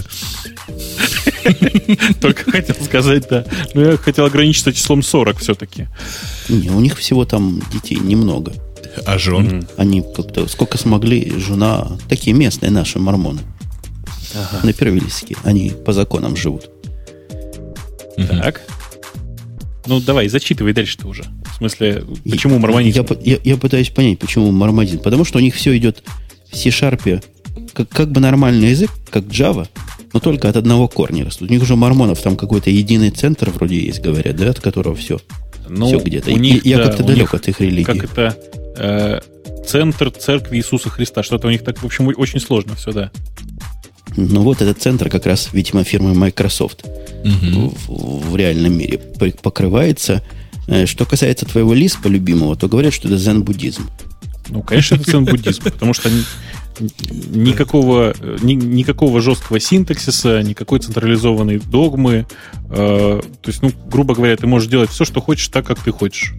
Только хотел сказать, да. Но я хотел ограничиться числом 40 все-таки. Не, у них всего там детей немного. А жен? Они как-то, сколько смогли, жена, такие местные наши мормоны. Ага. На Первильске. Они по законам живут. Так. Ну, давай, зачитывай дальше-то уже. В смысле, почему мормонизм? Я, я, я пытаюсь понять, почему мормонизм. Потому что у них все идет в C-Sharp как, как бы нормальный язык, как Java, но только от одного корня растут. У них уже мормонов там какой-то единый центр вроде есть, говорят, да, от которого все. Ну, все где-то. У них, я да, как-то далек от их религии. Как это э, центр церкви Иисуса Христа. Что-то у них так, в общем, очень сложно все, да. Ну вот этот центр как раз, видимо, фирмы Microsoft угу. в, в реальном мире покрывается. Э, что касается твоего лиспа любимого, то говорят, что это зен-буддизм. Ну, конечно, это зен-буддизм, потому что никакого, ни, никакого жесткого синтаксиса, никакой централизованной догмы. Э, то есть, ну, грубо говоря, ты можешь делать все, что хочешь, так, как ты хочешь.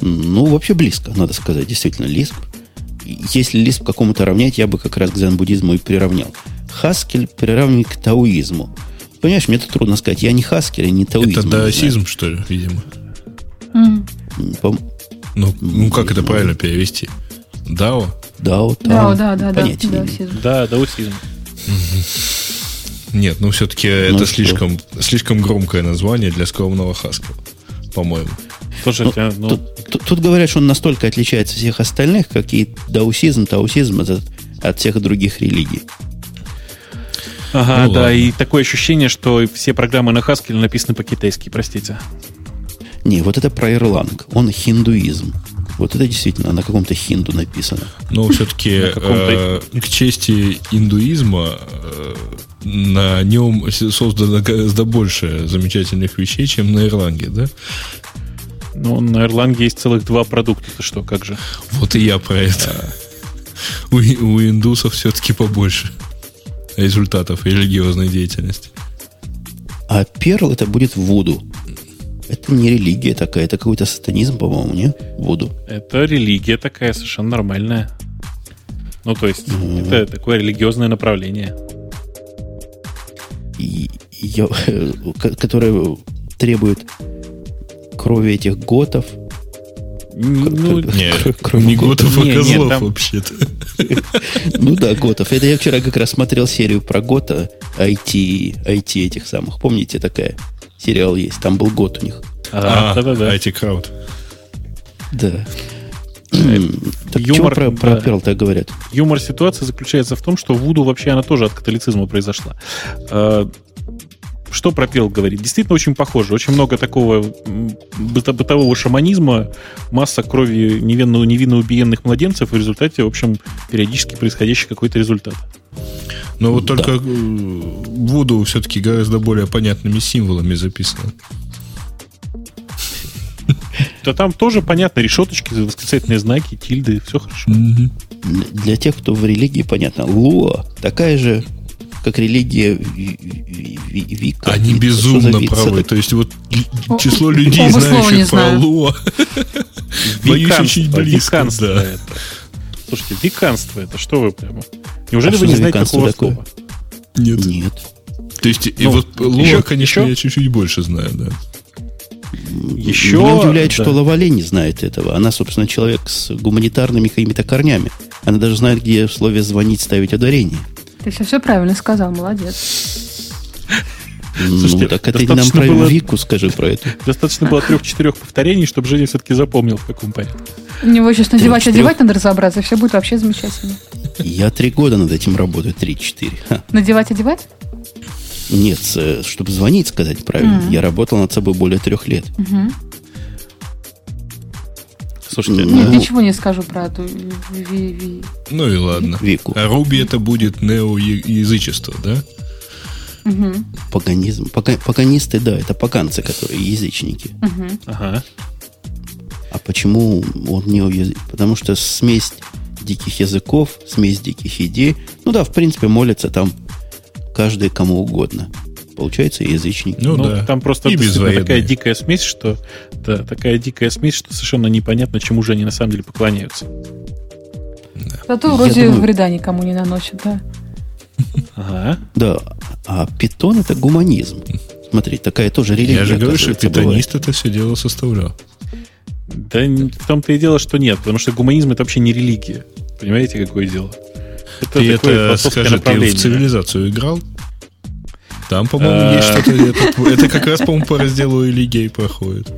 Ну, вообще близко, надо сказать. Действительно, Lisp если лист к какому-то равнять, я бы как раз к зен-буддизму и приравнял. Хаскель приравнивает к таоизму. Понимаешь, мне это трудно сказать. Я не хаскель, и не таоизм. Это даосизм, что ли, видимо? Mm. Ну, ну, как это правильно перевести? Дао? Дао, Дао, да, да, да. Да, даосизм. Нет, ну все-таки Ну это что? слишком, слишком громкое название для скромного Haskell, по-моему. Слушайте, ну, Тут, тут- тут говорят, что он настолько отличается от всех остальных, как и даусизм, таусизм от, от всех других религий. ага, ну да, ладно. и такое ощущение, что все программы на Haskell написаны по-китайски, простите. Не, вот это про Ирланг. Он хиндуизм. Вот это действительно на каком-то хинду написано. Но все-таки каком-то- к чести индуизма э, на нем создано гораздо больше замечательных вещей, чем на Ирланге, да? Ну, на Erlang есть целых два продукта. Ты что, как же? Вот и я про это. У, у индусов все-таки побольше результатов религиозной деятельности. А перл это будет вуду. Это не религия такая, это какой-то сатанизм, по-моему, не? Вуду. Это религия такая совершенно нормальная. Ну, то есть, это такое религиозное направление. И, и я- ко- которое требует крови этих готов. Ну, Не, Кроме не готов. а козлов там- вообще-то. Ну да, готов. Это я вчера как раз смотрел серию про гота, IT, IT этих самых. Помните, такая сериал есть? Там был год у них. а, да-да-да. IT крауд. Да. Так юмор, про, про да. перл так говорят? Юмор ситуации заключается в том, что Вуду вообще она тоже от католицизма произошла. Э, Что про Перл говорит? Действительно очень похоже. Очень много такого быто- бытового шаманизма, масса крови невинно, невинно убиенных младенцев, и в результате, в общем, периодически происходящий какой-то результат. Но вот Да. только э, Вуду все-таки гораздо более понятными символами записано. Да там тоже, понятно, решеточки, восклицательные знаки, тильды, все хорошо. Для тех, кто в религии, понятно, Луа такая же, как религия Ви- Ви- Ви- Вика. Они безумно правы. То есть вот число людей, знающих про. Луа, боюсь очень близко. виканство да. Слушайте, виканство это что вы прямо? Неужели А вы не знаете такого такое? слова? Нет. Нет. То есть, и Ну, вот Луа, еще- конечно, еще- я чуть-чуть больше знаю, да. Еще, Меня удивляет, да. что Лавале не знает этого. Она, собственно, человек с гуманитарными какими-то корнями. Она даже знает, где в слове «звонить» ставить ударение. Ты все, все правильно сказал, молодец. Слушайте, ну, так это ты нам достаточно про было- Вику скажи про это. Достаточно было трех-четырех повторений, чтобы Женя все-таки запомнил, в каком порядке. У него сейчас надевать, одевать надо разобраться, все будет вообще замечательно. Я три года над этим работаю, три-четыре. Надевать, одевать? Нет, э, чтобы звонить, сказать правильно. Мгм. Я работал над собой более трех лет. Мгм. Слушайте, Ну, Нет, ничего не скажу про эту ви- ви- Ну и ладно. Вику. А Руби это будет неоязычество, да? Мгм. Паганизм. Пага- Паганисты, да, это поганцы, которые язычники. Мгм. ага. А почему он не язык? Потому что смесь диких языков, смесь диких идей. Ну да, в принципе, молятся там каждый кому угодно. Получается язычник. Ну, Ну, да. там просто И такая дикая смесь, что да, такая дикая смесь, что совершенно непонятно, чему же они на самом деле поклоняются. Зато Я вроде думаю- вреда никому не наносит, да? Ага. Да, а питон это гуманизм. Смотри, такая тоже религия. Я же говорю, что оказывается, бывает. питонист это все дело составлял. Да в том-то и дело, что нет, потому что гуманизм это вообще не религия. Понимаете, какое дело? Это Ты это, скажи, ты в цивилизацию играл? Там, по-моему, А. есть что-то. Это, это как раз, по-моему, по разделу Элигей проходит.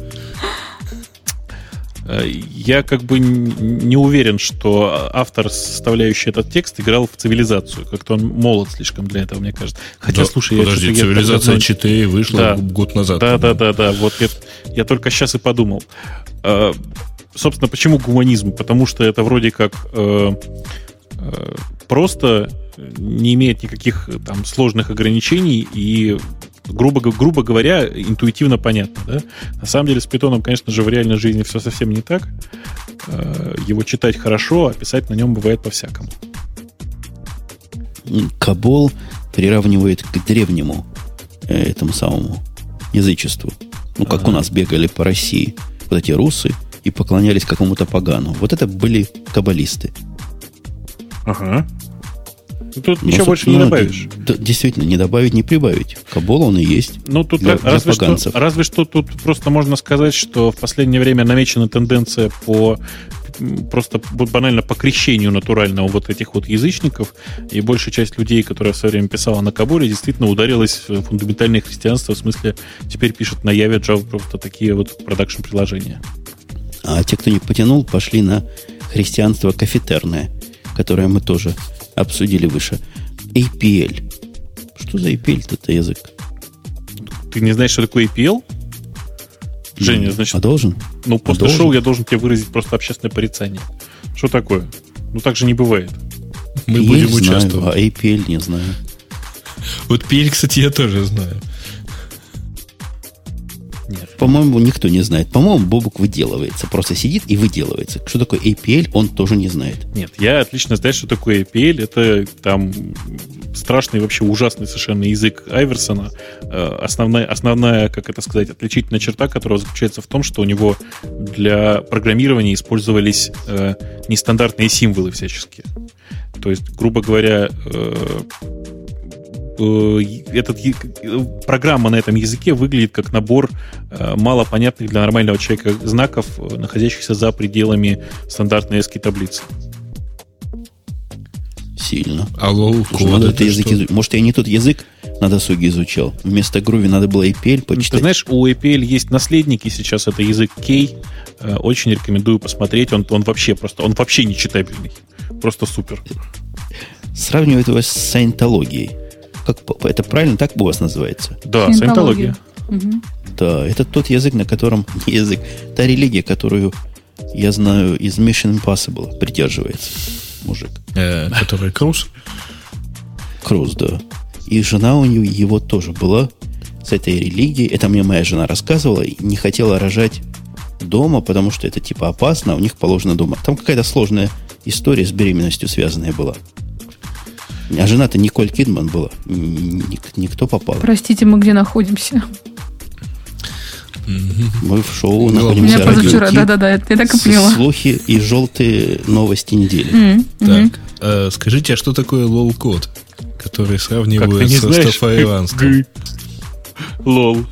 Э, Я как бы не уверен, что автор, составляющий этот текст, играл в цивилизацию. Как-то он молод слишком для этого, мне кажется. Хотя, Да, слушай, я подожди, я цивилизация давно- 4 вышла Да. год назад. Да, да, да, да. Вот я, я только сейчас и подумал. Э, собственно, почему гуманизм? Потому что это вроде как э, просто не имеет никаких э, там сложных ограничений и грубо, грубо говоря, интуитивно понятно. Да? На самом деле с питоном, конечно же, в реальной жизни все совсем не так. Э, Его читать хорошо, а писать на нем бывает по-всякому. Кабол приравнивает к древнему э, этому самому язычеству. Ну, как Ага. у нас бегали по России вот эти русы и поклонялись какому-то погану. Вот это были каббалисты. Ага. Тут Ну, ничего больше не добавишь. д- д- действительно, не добавить, не прибавить. Кабол он и есть. Ну, тут Для- ра- для разве, что, поганцев. разве что тут просто можно сказать, что в последнее время намечена тенденция по просто банально по крещению натурального вот этих вот язычников, и большая часть людей, которая в свое время писала на Кабуле, действительно ударилась в фундаментальное христианство, в смысле теперь пишут на Яве Java просто такие вот продакшн-приложения. А те, кто не потянул, пошли на христианство кафетерное, которое мы тоже обсудили выше. APL. Что за APL это язык? Ты не знаешь, что такое APL? Женя, значит... А должен? Ну, после а шоу я должен тебе выразить просто общественное порицание. Что такое? Ну, так же не бывает. Мы PL будем знаю, участвовать. А APL не знаю. Вот PL, кстати, я тоже знаю. Нет. По-моему, никто не знает. По-моему, Бобук выделывается. Просто сидит и выделывается. Что такое APL, он тоже не знает. Нет, я отлично знаю, что такое APL. Это там страшный, вообще ужасный совершенно язык Айверсона. Э, Основная, основная, как это сказать, отличительная черта, которая заключается в том, что у него для программирования использовались э, нестандартные символы всяческие. То есть, грубо говоря, э, этот, я- э, программа на этом языке выглядит как набор э, малопонятных для нормального человека знаков, э, находящихся за пределами стандартной ASCII таблицы. Сильно. А лоу Слушай, надо это язык изу- Может, я не тот язык на досуге изучал. Вместо Groovy надо было APL Ну, Ты почитать. знаешь, у APL есть наследники сейчас, это язык K. Э, Очень рекомендую посмотреть. Он, он вообще просто, он вообще не читабельный. Просто супер. Сравнивает его с саентологией. Как, это правильно так у вас называется? Да, Саентология. Мгм. Да, это тот язык, на котором не язык, та религия, которую я знаю из Mission Impossible придерживается мужик. Э, который Круз. Круз, да. И жена у него его тоже была с этой религией. Это мне моя жена рассказывала и не хотела рожать дома, потому что это типа опасно, а у них положено дома. Там какая-то сложная история с беременностью связанная была. А жена-то Николь Кидман была. Ник- Никто попал. Простите, мы где находимся? Мы в шоу Ну, У находимся меня позавчера, да-да-да, я так и поняла. Слухи и желтые новости недели. Так, э, скажите, а что такое LOLCODE, который сравнивают не с знаешь? растафарианством? Г. Лол.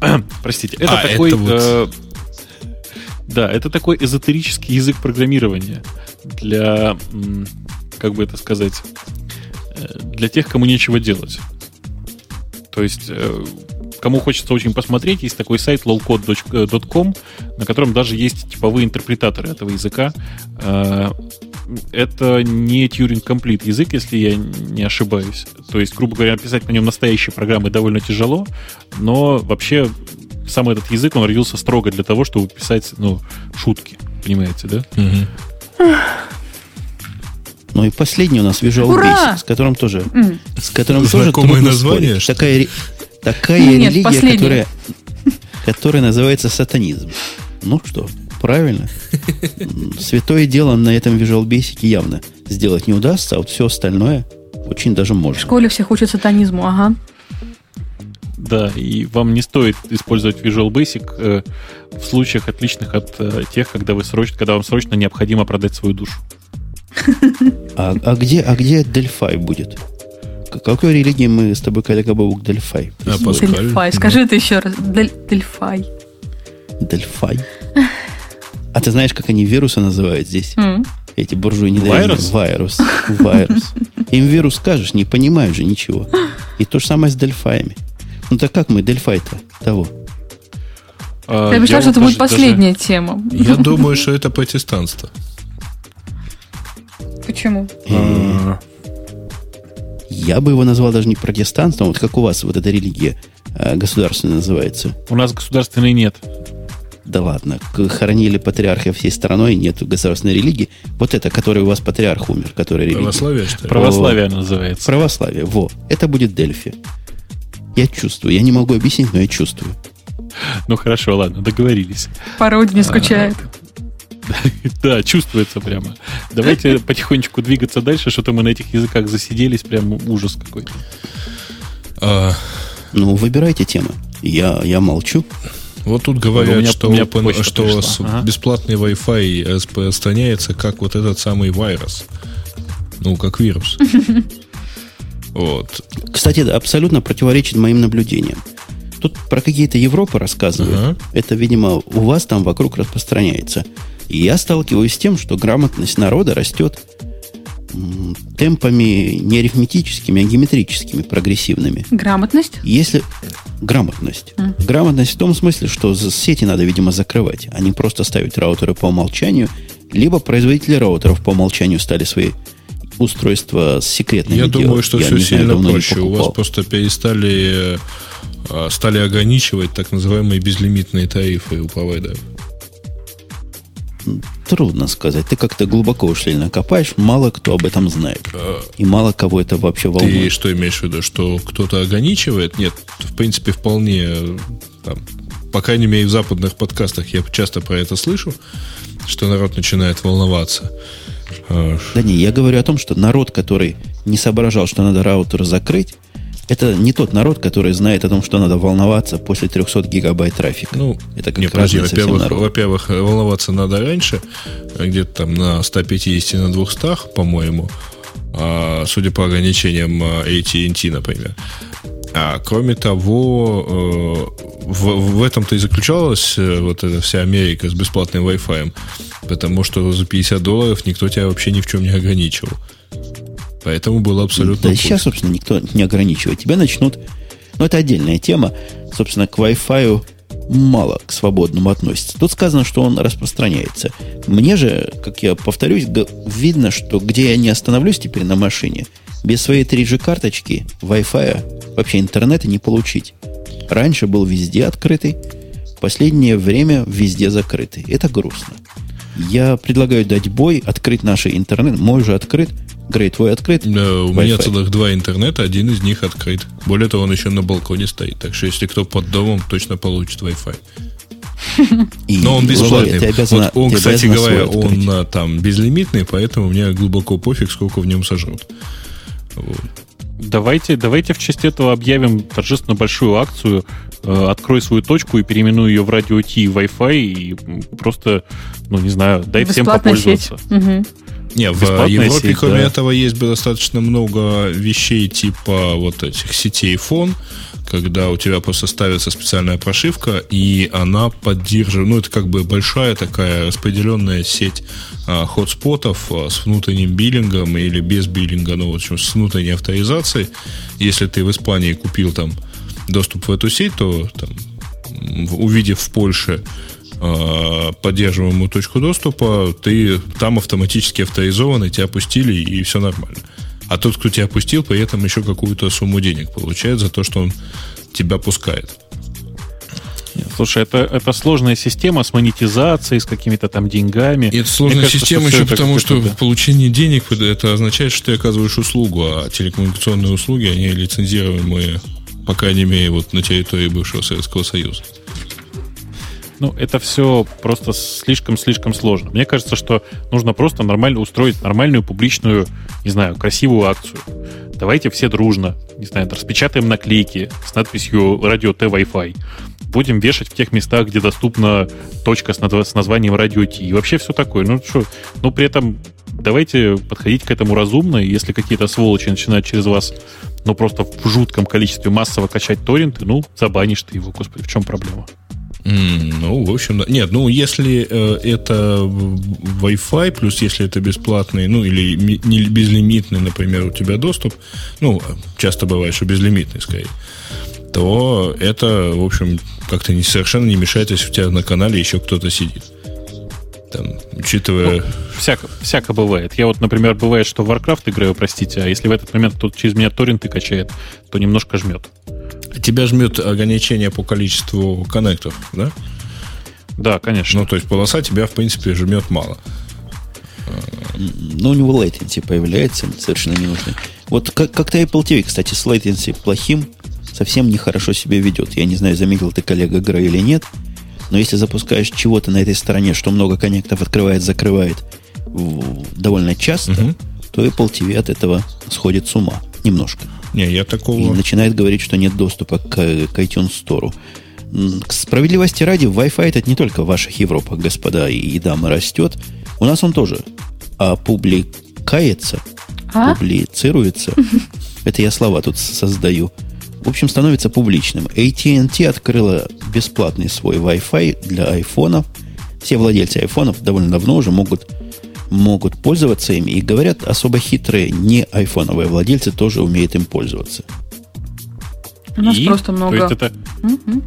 Простите, это А, такой... это вот- э, Да, это такой эзотерический язык программирования для, как бы это сказать, для тех, кому нечего делать. То есть, э, кому хочется очень посмотреть, есть такой сайт lolcode.com, на котором даже есть типовые интерпретаторы этого языка. Э, Это не Turing Complete язык, если я не ошибаюсь. То есть, грубо говоря, написать на нем настоящие программы довольно тяжело, но вообще сам этот язык, он родился строго для того, чтобы писать, ну, шутки. Понимаете, да? Мгм. Ну и последний у нас Visual Ура! Basic, с которым тоже, М. с которым тоже Знакомое трудно название, спорить. что Такая, такая Нет, религия, последний. которая, которая называется сатанизм. Ну что, правильно. Святое дело на этом Visual Basic явно сделать не удастся, а вот все остальное очень даже В можно. школе всех учат сатанизму, ага. Да, и вам не стоит использовать Visual Basic э, в случаях отличных от э, тех, когда, вы срочно, когда вам срочно необходимо продать свою душу. А, а где, а где Дельфай будет? Какой религии мы с тобой, коллега Бабук, Дельфай? А. Дельфай. Скажи это еще раз. Дель- Дельфай. Дельфай. А ты знаешь, как они вирусы называют здесь? М. Эти буржуи не Вирус? Вирус. Вирус. Им вирус скажешь, не понимают же ничего. И то же самое с дельфаями. Ну так как мы дельфай-то того? А, Я обещала, что вот это будет даже- последняя тема. Я думаю, что это протестанство. Почему? даже, Я бы его назвал даже не протестантством, вот как у вас вот эта религия э, государственная называется. а, у нас государственной нет. Да ладно, к- хоронили патриарха всей страной, нет государственной религии. Вот это, который у вас патриарх умер, который религия. Православие, что ли? Православие называется. Православие, во. Это будет Дельфи. Я чувствую. Я не могу объяснить, но я чувствую. Ну хорошо, ладно, договорились. По родине скучает. Да, чувствуется прямо. Давайте потихонечку двигаться дальше, что-то мы на этих языках засиделись, прям ужас какой-то. А, Ну, выбирайте темы. Я, я молчу. вот тут У говорят, меня- что, у меня open- что пришла. Ага. бесплатный Wi-Fi распространяется как вот этот самый вирус. Ну, как вирус. Вот. Кстати, это абсолютно противоречит моим наблюдениям. Тут про какие-то Европы рассказывают. Ага. Это, видимо, у вас там вокруг распространяется. И я сталкиваюсь с тем, что грамотность народа растет темпами не арифметическими, а геометрическими, прогрессивными. Грамотность? Если грамотность. Mm. Грамотность в том смысле, что сети надо, видимо, закрывать, а не просто ставить раутеры по умолчанию, либо производители раутеров по умолчанию стали свои устройства с секретными Я делать. думаю, что Я все сильно знаю, проще. У вас просто перестали э, стали ограничивать так называемые безлимитные тарифы у провайдеров. Трудно сказать. Ты как-то глубоко ушли накопаешь, мало кто об этом знает. И мало кого это вообще волнует. Ты что имеешь в виду, что кто-то ограничивает? Нет, в принципе, вполне там, по крайней мере, в западных подкастах я часто про это слышу, что народ начинает волноваться. Да не, я говорю о том, что народ, который не соображал, что надо раутер закрыть, это не тот народ, который знает о том, что надо волноваться после 300 гигабайт трафика. Ну, это как не, подожди, во-первых, во-первых, волноваться надо раньше, где-то там на 150, на 200, по-моему, а, судя по ограничениям а, AT&T, например. А кроме того, э, в, в этом-то и заключалась э, вот эта вся Америка с бесплатным Wi-Fi, потому что за 50 долларов никто тебя вообще ни в чем не ограничивал. Поэтому было абсолютно... Да сейчас, собственно, никто не ограничивает. Тебя начнут... Ну, это отдельная тема. Собственно, к Wi-Fi мало к свободному относится. Тут сказано, что он распространяется. Мне же, как я повторюсь, видно, что где я не остановлюсь теперь на машине, без своей 3G-карточки Wi-Fi вообще интернета не получить. Раньше был везде открытый, последнее время везде закрытый. Это грустно. Я предлагаю дать бой, открыть наш интернет. Мой уже открыт, Грей, твой открыт? Да, у Wi-Fi. меня целых два интернета, один из них открыт. Более того, он еще на балконе стоит. Так что если кто под домом, точно получит Wi-Fi. И, Но он бесплатный. Вот он, кстати говоря, он там безлимитный, поэтому мне глубоко пофиг, сколько в нем сожрут. Вот. Давайте, давайте в честь этого объявим торжественно большую акцию. Э, открой свою точку и переименуй ее в радио T Wi-Fi и просто, ну не знаю, дай всем попользоваться. Угу. Не, в Европе, сеть, кроме да. этого, есть достаточно много вещей типа вот этих сетей фон, когда у тебя просто ставится специальная прошивка, и она поддерживает, ну, это как бы большая такая распределенная сеть а, хотспотов а, с внутренним биллингом или без биллинга, ну, в общем, с внутренней авторизацией. Если ты в Испании купил там доступ в эту сеть, то там, увидев в Польше поддерживаемую точку доступа, ты там автоматически авторизован, тебя пустили, и все нормально. А тот, кто тебя пустил, при этом еще какую-то сумму денег получает за то, что он тебя пускает. Слушай, это, это сложная система с монетизацией, с какими-то там деньгами. И это сложная кажется, система еще потому, что да. получение денег это означает, что ты оказываешь услугу, а телекоммуникационные услуги, они лицензируемые, по крайней мере, вот на территории бывшего Советского Союза. Ну, это все просто слишком-слишком сложно. Мне кажется, что нужно просто нормально устроить нормальную публичную, не знаю, красивую акцию. Давайте все дружно, не знаю, распечатаем наклейки с надписью «Радио Т Wi-Fi». Будем вешать в тех местах, где доступна точка с, с названием «Радио Т». И вообще все такое. Ну, что, ну, при этом давайте подходить к этому разумно. Если какие-то сволочи начинают через вас, ну, просто в жутком количестве массово качать торренты, ну, забанишь ты его, господи, в чем проблема? Ну, в общем, нет, ну, если э, это Wi-Fi, плюс если это бесплатный, ну, или не безлимитный, например, у тебя доступ, ну, часто бывает, что безлимитный, скорее, то это, в общем, как-то не, совершенно не мешает, если у тебя на канале еще кто-то сидит. Там, учитывая... Ну, всяко, всяко бывает. Я вот, например, бывает, что в Warcraft играю, простите, а если в этот момент кто-то через меня торренты качает, то немножко жмет. Тебя жмет ограничение по количеству коннектов, да? Да, конечно. Ну, то есть полоса тебя, в принципе, жмет мало. Ну, у него latency появляется совершенно ненужный. Вот как- как-то Apple TV, кстати, с latency плохим совсем нехорошо себя ведет. Я не знаю, заметил ты коллега Грей или нет, но если запускаешь чего-то на этой стороне, что много коннектов открывает, закрывает довольно часто, угу. то Apple TV от этого сходит с ума немножко. Не, я такого... И начинает говорить, что нет доступа к, к iTunes Store. К справедливости ради, Wi-Fi это не только в ваших Европах, господа и дамы, растет. У нас он тоже а публикается, а? публицируется. Это я слова тут создаю. В общем, становится публичным. AT&T открыла бесплатный свой Wi-Fi для айфонов. все владельцы айфонов довольно давно уже могут, могут пользоваться ими. И говорят, особо хитрые не айфоновые владельцы тоже умеют им пользоваться. У нас И? просто много... То есть это... Мгм.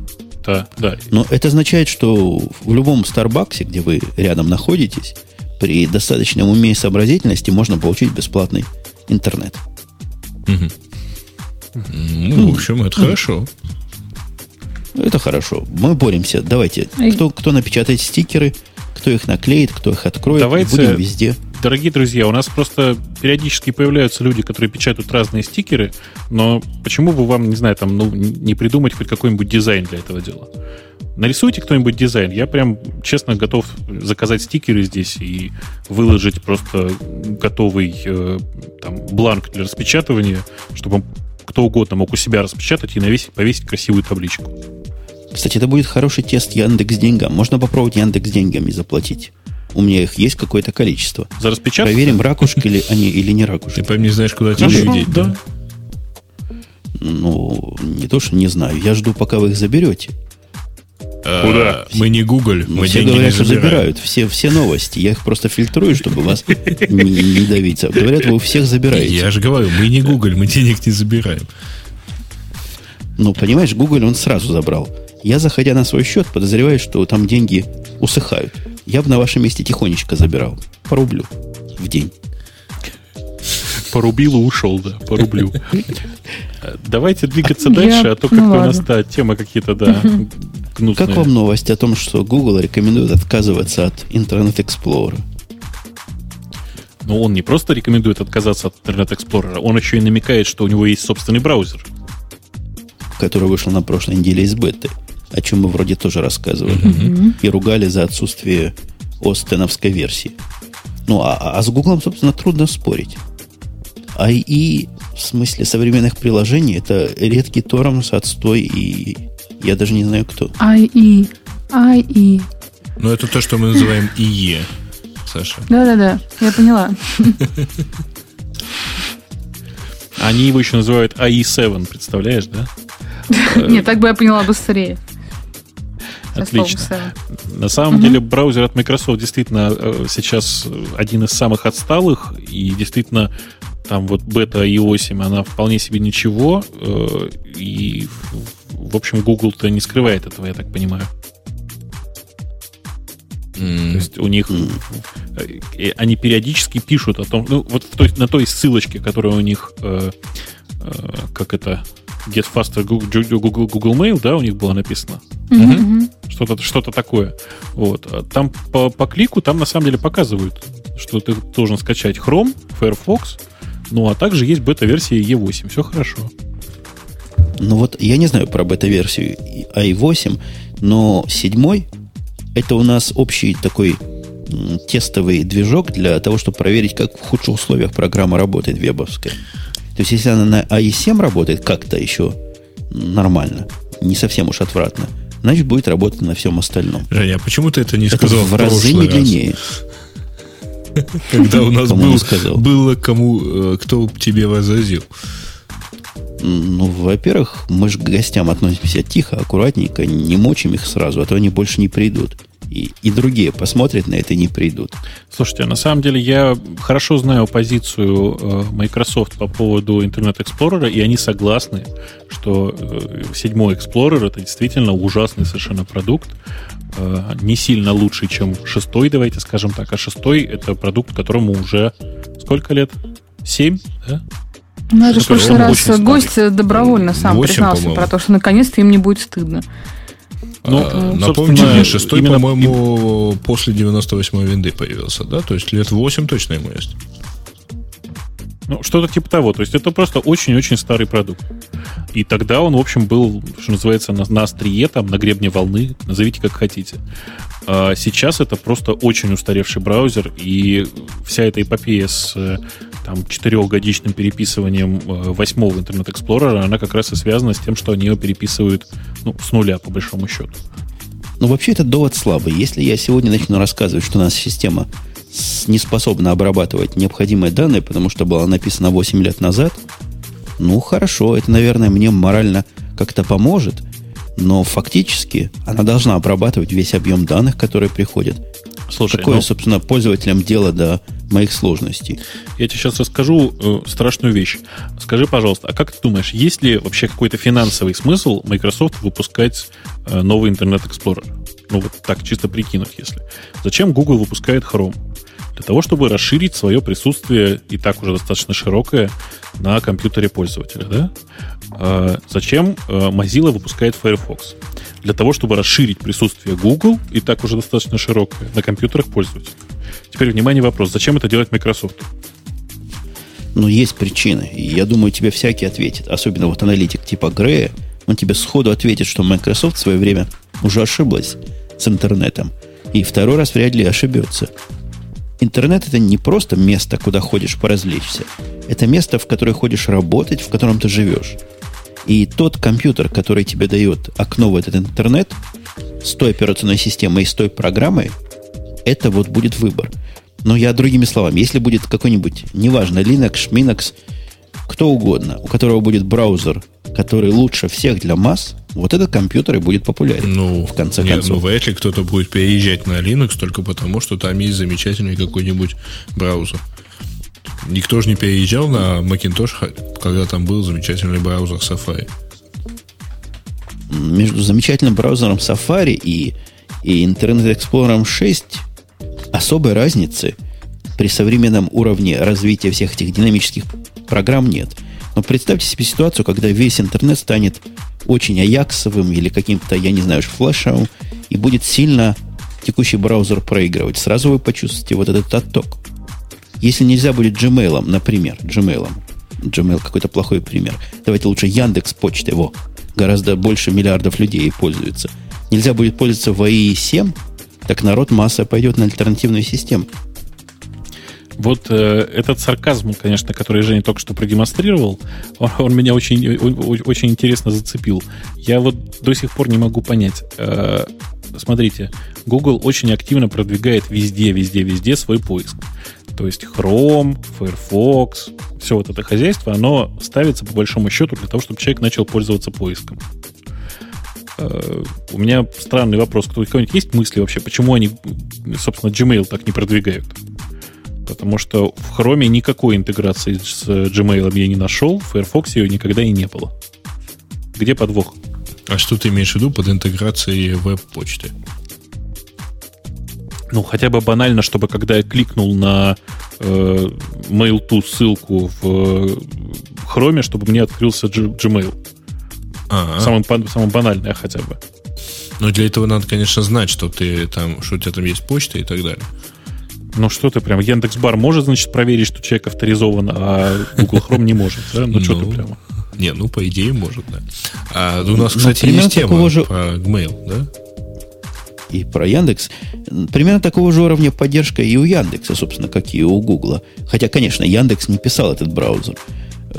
Да, да. Но это означает, что в любом Старбаксе, где вы рядом находитесь, при достаточном уме и сообразительности можно получить бесплатный интернет. Ну, в общем, это хорошо. Это хорошо. Мы боремся. Давайте. Кто, кто напечатает стикеры, кто их наклеит, кто их откроет. Давайте- Будем везде. Дорогие друзья, у нас просто периодически появляются люди, которые печатают разные стикеры, но почему бы вам, не знаю, там, ну, не придумать хоть какой-нибудь дизайн для этого дела? Нарисуйте кто-нибудь дизайн. Я прям, честно, готов заказать стикеры здесь и выложить просто готовый э, там, бланк для распечатывания, чтобы кто угодно мог у себя распечатать и навесить, повесить красивую табличку. Кстати, это будет хороший тест Яндекс деньгам. Можно попробовать Яндекс деньгами заплатить. У меня их есть какое-то количество. За распечатку? Проверим, ракушки ли они или не Ты, ракушки. по не знаешь, куда тебе деть, да. Ну, не то, что не знаю. Я жду, пока вы их заберете. А, Куда? Мы не Google, Ну, мы все деньги говорят, не что забирают. Все, все новости. Я их просто фильтрую, чтобы вас не, не давить. Говорят, вы у всех забираете. Я же говорю, мы не Google, мы денег не забираем. Ну, понимаешь, Google он сразу забрал. Я, заходя на свой счет, подозреваю, что там деньги усыхают. Я бы на вашем месте тихонечко забирал. По рублю в день. Порубил и ушел, да, по рублю. Давайте двигаться дальше, а то ну как-то у нас, да, темы какие-то, да, гнусные. Как вам новость о том, что Google рекомендует отказываться от Internet Explorer? Но он не просто рекомендует отказаться от Internet Explorer, он еще и намекает, что у него есть собственный браузер. который вышел на прошлой неделе из беты, о чем мы вроде тоже рассказывали. И ругали за отсутствие остеновской версии. Ну, а, а с Гуглом, собственно, трудно спорить. IE в смысле современных приложений это редкий тормоз, отстой и я даже не знаю кто. IE. IE. Но это то, что мы называем ИЕ, Саша. Да-да-да, я поняла. Они его еще называют IE7, представляешь, да? Нет, так бы я поняла быстрее. Отлично. На самом деле браузер от Microsoft действительно э, сейчас один из самых отсталых, и действительно там вот бета i8, она вполне себе ничего, э, и в общем Google-то не скрывает этого, я так понимаю. То есть у них э, они периодически пишут о том, ну вот в той- на той ссылочке, которая у них, э, э, как это, Get Faster Google, Google, Google Mail, да, у них было написано. Мгм, мгм. Что-то что такое. Вот. А Там по, по клику там на самом деле показывают, что ты должен скачать Chrome, Firefox, ну а также есть бета-версия E8. Все хорошо. Ну вот я не знаю про бета-версию i8, но седьмой это у нас общий такой тестовый движок для того, чтобы проверить, как в худших условиях программа работает вебовская. То есть, если она на i7 работает как-то еще нормально, не совсем уж отвратно, значит, будет работать на всем остальном. Женя, а почему ты это не Это сказал в разы раз? медленнее. Когда у нас был, сказал. было кому, э, кто тебе возразил. Ну, во-первых, мы же к гостям относимся тихо, аккуратненько, не мочим их сразу, а то они больше не придут. И, и другие посмотрят на это и не придут. Слушайте, на самом деле я хорошо знаю позицию э, Microsoft по поводу Internet Explorer, и они согласны, что э, седьмой Explorer это действительно ужасный совершенно продукт, э, не сильно лучший, чем шестой, давайте скажем так, а шестой это продукт, которому уже сколько лет? Семь, да? Ну, это в прошлый раз гость добровольно сам Восемь, признался по-моему. про то, что наконец-то им не будет стыдно. Ну, А, собственно, Напомните мне, шестой, именно- по-моему, после 98-й винды появился, да? То есть лет 8 точно ему есть. Ну, что-то типа того. То есть это просто очень-очень старый продукт. И тогда он, в общем, был, что называется, на, на острие, там, на гребне волны, назовите как хотите. А сейчас это просто очень устаревший браузер, и вся эта эпопея с э, там, четырехгодичным переписыванием э, восьмого Explorer, она как раз и связана с тем, что они его переписывают ну, с нуля, по большому счету. Но вообще этот довод слабый. Если я сегодня начну рассказывать, что у нас система не способна обрабатывать необходимые данные, потому что была написана 8 лет назад, ну хорошо, это, наверное, мне морально как-то поможет. Но фактически она должна обрабатывать весь объем данных, которые приходят. Слушай, Какое, ну, собственно, пользователям дело до моих сложностей? Я тебе сейчас расскажу э, страшную вещь. Скажи, пожалуйста, а как ты думаешь, есть ли вообще какой-то финансовый смысл Microsoft выпускать э, новый Internet Explorer? Ну, вот так, чисто прикинуть, если. Зачем Google выпускает Chrome? Для того, чтобы расширить свое присутствие, и так уже достаточно широкое, на компьютере пользователя. Да? А зачем э, Mozilla выпускает Firefox? Для того, чтобы расширить присутствие Google, и так уже достаточно широкое, на компьютерах пользователей. Теперь, внимание, вопрос. Зачем это делать Microsoft? Ну, есть причины. Я думаю, тебе всякий ответит. Особенно вот аналитик типа Грея. Он тебе сходу ответит, что Microsoft в свое время уже ошиблась с интернетом. И второй раз вряд ли ошибется. Интернет это не просто место, куда ходишь поразвлечься. Это место, в которое ходишь работать, в котором ты живешь. И тот компьютер, который тебе дает окно в этот интернет, с той операционной системой и с той программой, это вот будет выбор. Но я другими словами, если будет какой-нибудь, неважно, Linux, Minux, кто угодно, у которого будет браузер, который лучше всех для масс, вот этот компьютер и будет популярен. Ну, в конце нет, концов. Ну, вряд ли кто-то будет переезжать на Linux только потому, что там есть замечательный какой-нибудь браузер. Никто же не переезжал на Macintosh, когда там был замечательный браузер Safari. Между замечательным браузером Safari и, и Internet Explorer 6 особой разницы при современном уровне развития всех этих динамических программ нет. Но представьте себе ситуацию, когда весь интернет станет очень аяксовым или каким-то, я не знаю, флешевым, и будет сильно текущий браузер проигрывать. Сразу вы почувствуете вот этот отток. Если нельзя будет Gmail, например, Gmail, Gmail какой-то плохой пример. Давайте лучше Яндекс почты его. Гораздо больше миллиардов людей пользуются. Нельзя будет пользоваться ВАИ 7, так народ масса пойдет на альтернативную систему. Вот э, этот сарказм, конечно, который Женя только что продемонстрировал, он, он меня очень, очень интересно зацепил. Я вот до сих пор не могу понять. Э, смотрите, Google очень активно продвигает везде, везде, везде свой поиск. То есть Chrome, Firefox, все вот это хозяйство, оно ставится по большому счету для того, чтобы человек начал пользоваться поиском. Э, у меня странный вопрос. У кого-нибудь есть мысли вообще, почему они, собственно, Gmail так не продвигают? потому что в Chrome никакой интеграции с Gmail я не нашел, в Firefox ее никогда и не было. Где подвох? А что ты имеешь в виду под интеграцией веб-почты? Ну, хотя бы банально, чтобы когда я кликнул на э, mail-to ссылку в э, Chrome, чтобы мне открылся Gmail. А-а. Самый, самый банальный хотя бы. Но для этого надо, конечно, знать, что ты там, что у тебя там есть почта и так далее. Ну что ты прям, Яндекс.Бар может, значит, проверить, что человек авторизован, а Google Chrome не может, да? Ну, что ты ну, прямо? Не, ну, по идее, может, да. А у нас, ну, кстати, ну, есть тема же... про Gmail, да? И про Яндекс. Примерно такого же уровня поддержка и у Яндекса, собственно, как и у Гугла. Хотя, конечно, Яндекс не писал этот браузер.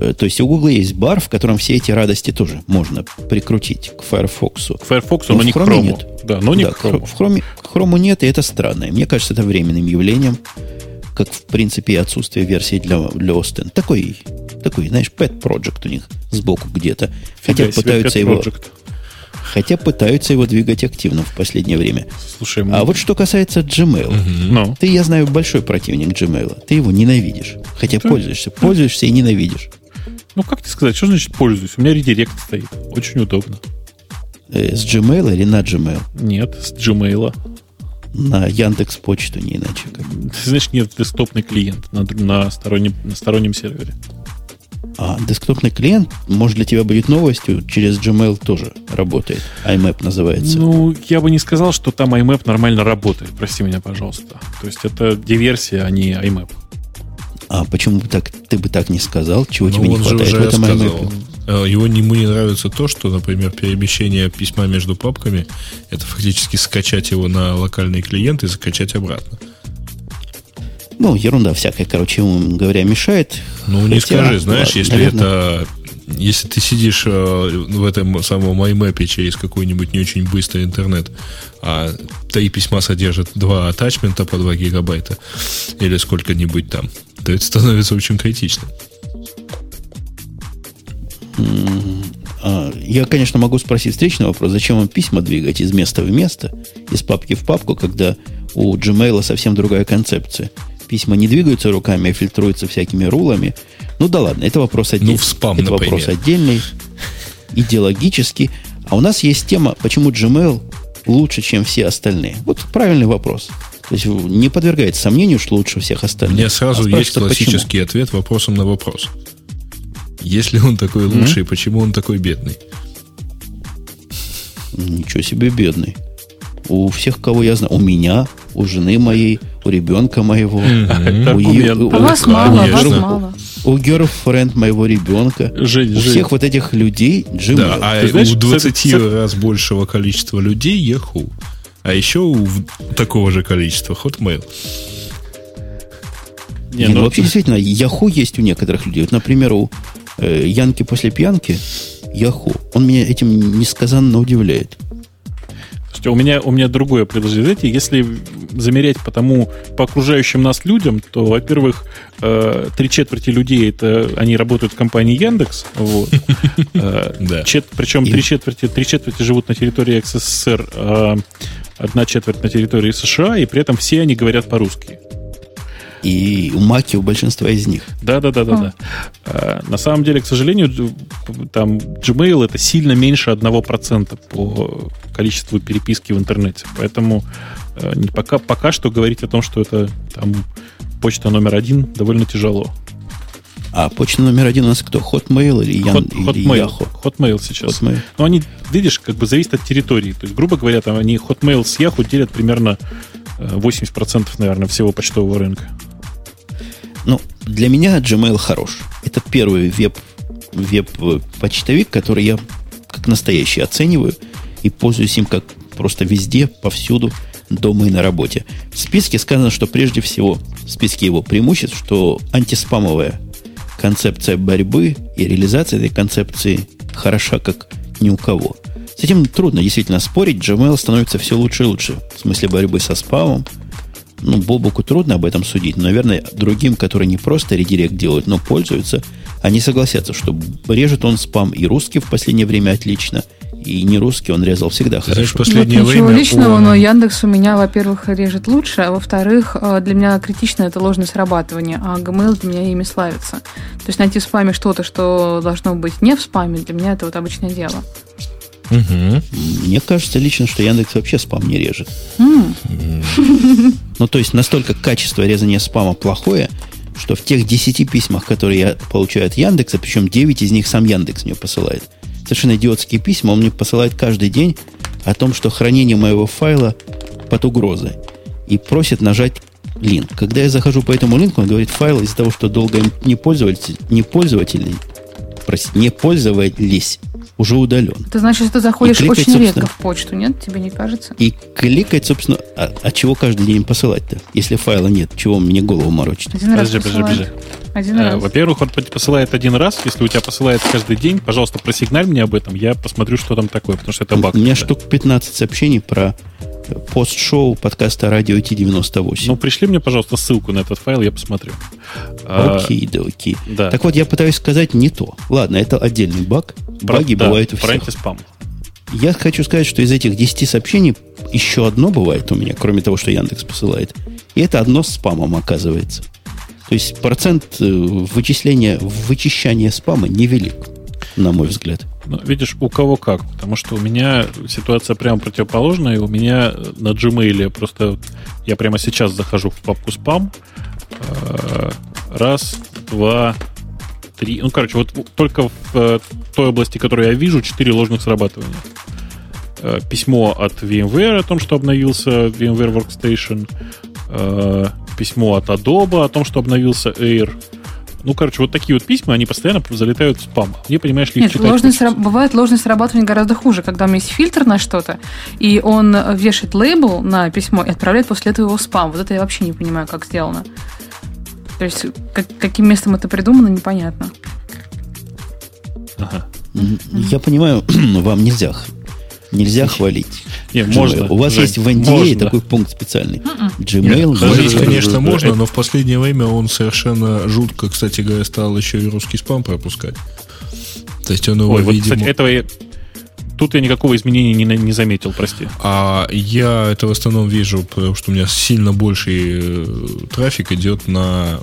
Э, то есть у Google есть бар, в котором все эти радости тоже можно прикрутить к Firefox. К Firefox, но, но не к Chrome. Нет. Да, но не да, к Chrome. В Chrome, к Chrome нет, и это странно. Мне кажется, это временным явлением, как, в принципе, и отсутствие версии для, для Austin. Такой, такой, знаешь, pet project у них сбоку где-то. Хотя пытаются его... Project. Хотя пытаются его двигать активно в последнее время. Слушай, мы... А вот что касается Gmail. Угу. No. Ты, я знаю, большой противник Gmail. Ты его ненавидишь. Хотя Ты? пользуешься. Пользуешься и ненавидишь. Ну, как тебе сказать, что значит пользуюсь? У меня редирект стоит. Очень удобно. Э, с Gmail или на Gmail? Нет, с Gmail. На Яндекс Почту, не иначе. Как. Значит, нет десктопный клиент на, на, стороннем, на стороннем сервере. А десктопный клиент, может, для тебя будет новостью, через Gmail тоже работает. IMAP называется. Ну, я бы не сказал, что там IMAP нормально работает. Прости меня, пожалуйста. То есть это диверсия, а не IMAP. А почему бы так, ты бы так не сказал? Чего ну, тебе не хватает в этом. Э, его ему не нравится то, что, например, перемещение письма между папками это фактически скачать его на локальный клиент и закачать обратно. Ну, ерунда всякая, короче, ему, говоря, мешает. Ну, не Хотя, скажи, знаешь, ладно, если наверное... это если ты сидишь э, в этом самом iMap через какой-нибудь не очень быстрый интернет, а три письма содержат два атачмента по 2 гигабайта или сколько-нибудь там, то это становится очень критично. А, я, конечно, могу спросить встречный вопрос, зачем вам письма двигать из места в место, из папки в папку, когда у Gmail совсем другая концепция. Письма не двигаются руками, а фильтруются всякими рулами. Ну да ладно, это вопрос отдельный. Ну, в спам, это например. вопрос отдельный, идеологический. А у нас есть тема, почему Gmail лучше, чем все остальные. Вот правильный вопрос. То есть не подвергается сомнению, что лучше всех остальных. У меня сразу а есть классический почему? ответ вопросом на вопрос. Если он такой лучший, mm-hmm. почему он такой бедный? Ничего себе бедный. У всех, кого я знаю, у меня, у жены моей, у ребенка моего, у, ее, у, вас мало, вас мало. У girlfriend моего ребенка, Жень, у Жень. всех вот этих людей Gmail. Да, а знаешь, у 20 кстати, раз большего количества людей Yahoo. А еще у такого же количества Hotmail. Не, ну, ну вообще действительно, Yahoo есть у некоторых людей. Вот, например, у э, Янки после пьянки Yahoo. Он меня этим несказанно удивляет. Слушайте, у меня, у меня другое предложение. Знаете, если замерять по тому, по окружающим нас людям, то, во-первых, э, три четверти людей, это они работают в компании Яндекс. Вот. Э, причем три четверти, три четверти живут на территории СССР, одна четверть на территории США, и при этом все они говорят по-русски и у Маки у большинства из них. Да, да, да, да, да. А, на самом деле, к сожалению, там Gmail это сильно меньше 1% по количеству переписки в интернете. Поэтому э, пока, пока что говорить о том, что это там почта номер один, довольно тяжело. А почта номер один у нас кто? Hotmail или, Ян, Hot, или Hotmail. Yahoo? Hotmail сейчас. Hotmail. Но они, видишь, как бы зависит от территории. То есть, грубо говоря, там они Hotmail с Yahoo делят примерно 80%, э, наверное, всего почтового рынка. Ну, для меня Gmail хорош. Это первый веб, веб-почтовик, который я как настоящий оцениваю и пользуюсь им как просто везде, повсюду, дома и на работе. В списке сказано, что прежде всего, в списке его преимуществ, что антиспамовая концепция борьбы и реализация этой концепции хороша как ни у кого. С этим трудно действительно спорить. Gmail становится все лучше и лучше в смысле борьбы со спамом, ну, Бобуку трудно об этом судить, но, наверное, другим, которые не просто редирект делают, но пользуются, они согласятся, что режет он спам и русский в последнее время отлично, и не русский он резал всегда Ты хорошо. последнее вот ничего время личного, он... но Яндекс у меня, во-первых, режет лучше, а во-вторых, э, для меня критично это ложное срабатывание, а Gmail для меня ими славится. То есть найти в спаме что-то, что должно быть не в спаме, для меня это вот обычное дело. Угу. Мне кажется лично, что Яндекс вообще спам не режет. Mm. Ну, то есть настолько качество резания спама плохое, что в тех 10 письмах, которые я получаю от Яндекса, причем 9 из них сам Яндекс мне посылает, совершенно идиотские письма, он мне посылает каждый день о том, что хранение моего файла под угрозой. И просит нажать линк. Когда я захожу по этому линку, он говорит, файл из-за того, что долго им не пользователь, не пользователи, простите, не пользовались, уже удален. Это значит, что ты заходишь кликать, очень редко в почту, нет? Тебе не кажется? И кликать, собственно, а, а чего каждый день посылать-то? Если файла нет, чего мне голову морочить? Один подожди, раз подожди, подожди. Один э, раз. Во-первых, он посылает один раз. Если у тебя посылает каждый день, пожалуйста, просигналь мне об этом. Я посмотрю, что там такое, потому что это баг. У меня штук 15 сообщений про пост-шоу подкаста Радио Ти-98. Ну, пришли мне, пожалуйста, ссылку на этот файл, я посмотрю. Окей, да, окей. Да. Так вот, я пытаюсь сказать не то. Ладно, это отдельный баг. Баги да, бывают у всех. антиспам. Я хочу сказать, что из этих 10 сообщений еще одно бывает у меня, кроме того, что Яндекс посылает. И это одно с спамом оказывается. То есть процент э, вычисления, вычищания спама невелик, на мой взгляд. Ну, видишь, у кого как. Потому что у меня ситуация прямо противоположная. У меня на Gmail просто... Я прямо сейчас захожу в папку спам. Э, раз, два, три... Ну, короче, вот только в э, той области, которую я вижу, четыре ложных срабатывания. Э, письмо от VMware о том, что обновился VMware Workstation. Письмо от Adobe о том, что обновился Air ну, короче, вот такие вот письма, они постоянно залетают в спам. Мне, понимаешь, ли Нет, читать ложность, сра- бывает ложность срабатывания гораздо хуже, когда у меня есть фильтр на что-то, и он вешает лейбл на письмо и отправляет после этого его в спам. Вот это я вообще не понимаю, как сделано. То есть, как, каким местом это придумано, непонятно. Ага. Я понимаю, вам нельзя Нельзя хвалить. Не, можно. У вас Жень, есть в NDA можно. такой пункт специальный. М-м. Gmail. Хвалить, конечно, можно, но в последнее время он совершенно жутко, кстати говоря, стал еще и русский спам пропускать. То есть он его, Ой, вот, видимо... кстати, этого я, тут я никакого изменения не, не заметил, прости. А я это в основном вижу, потому что у меня сильно больший э, трафик идет на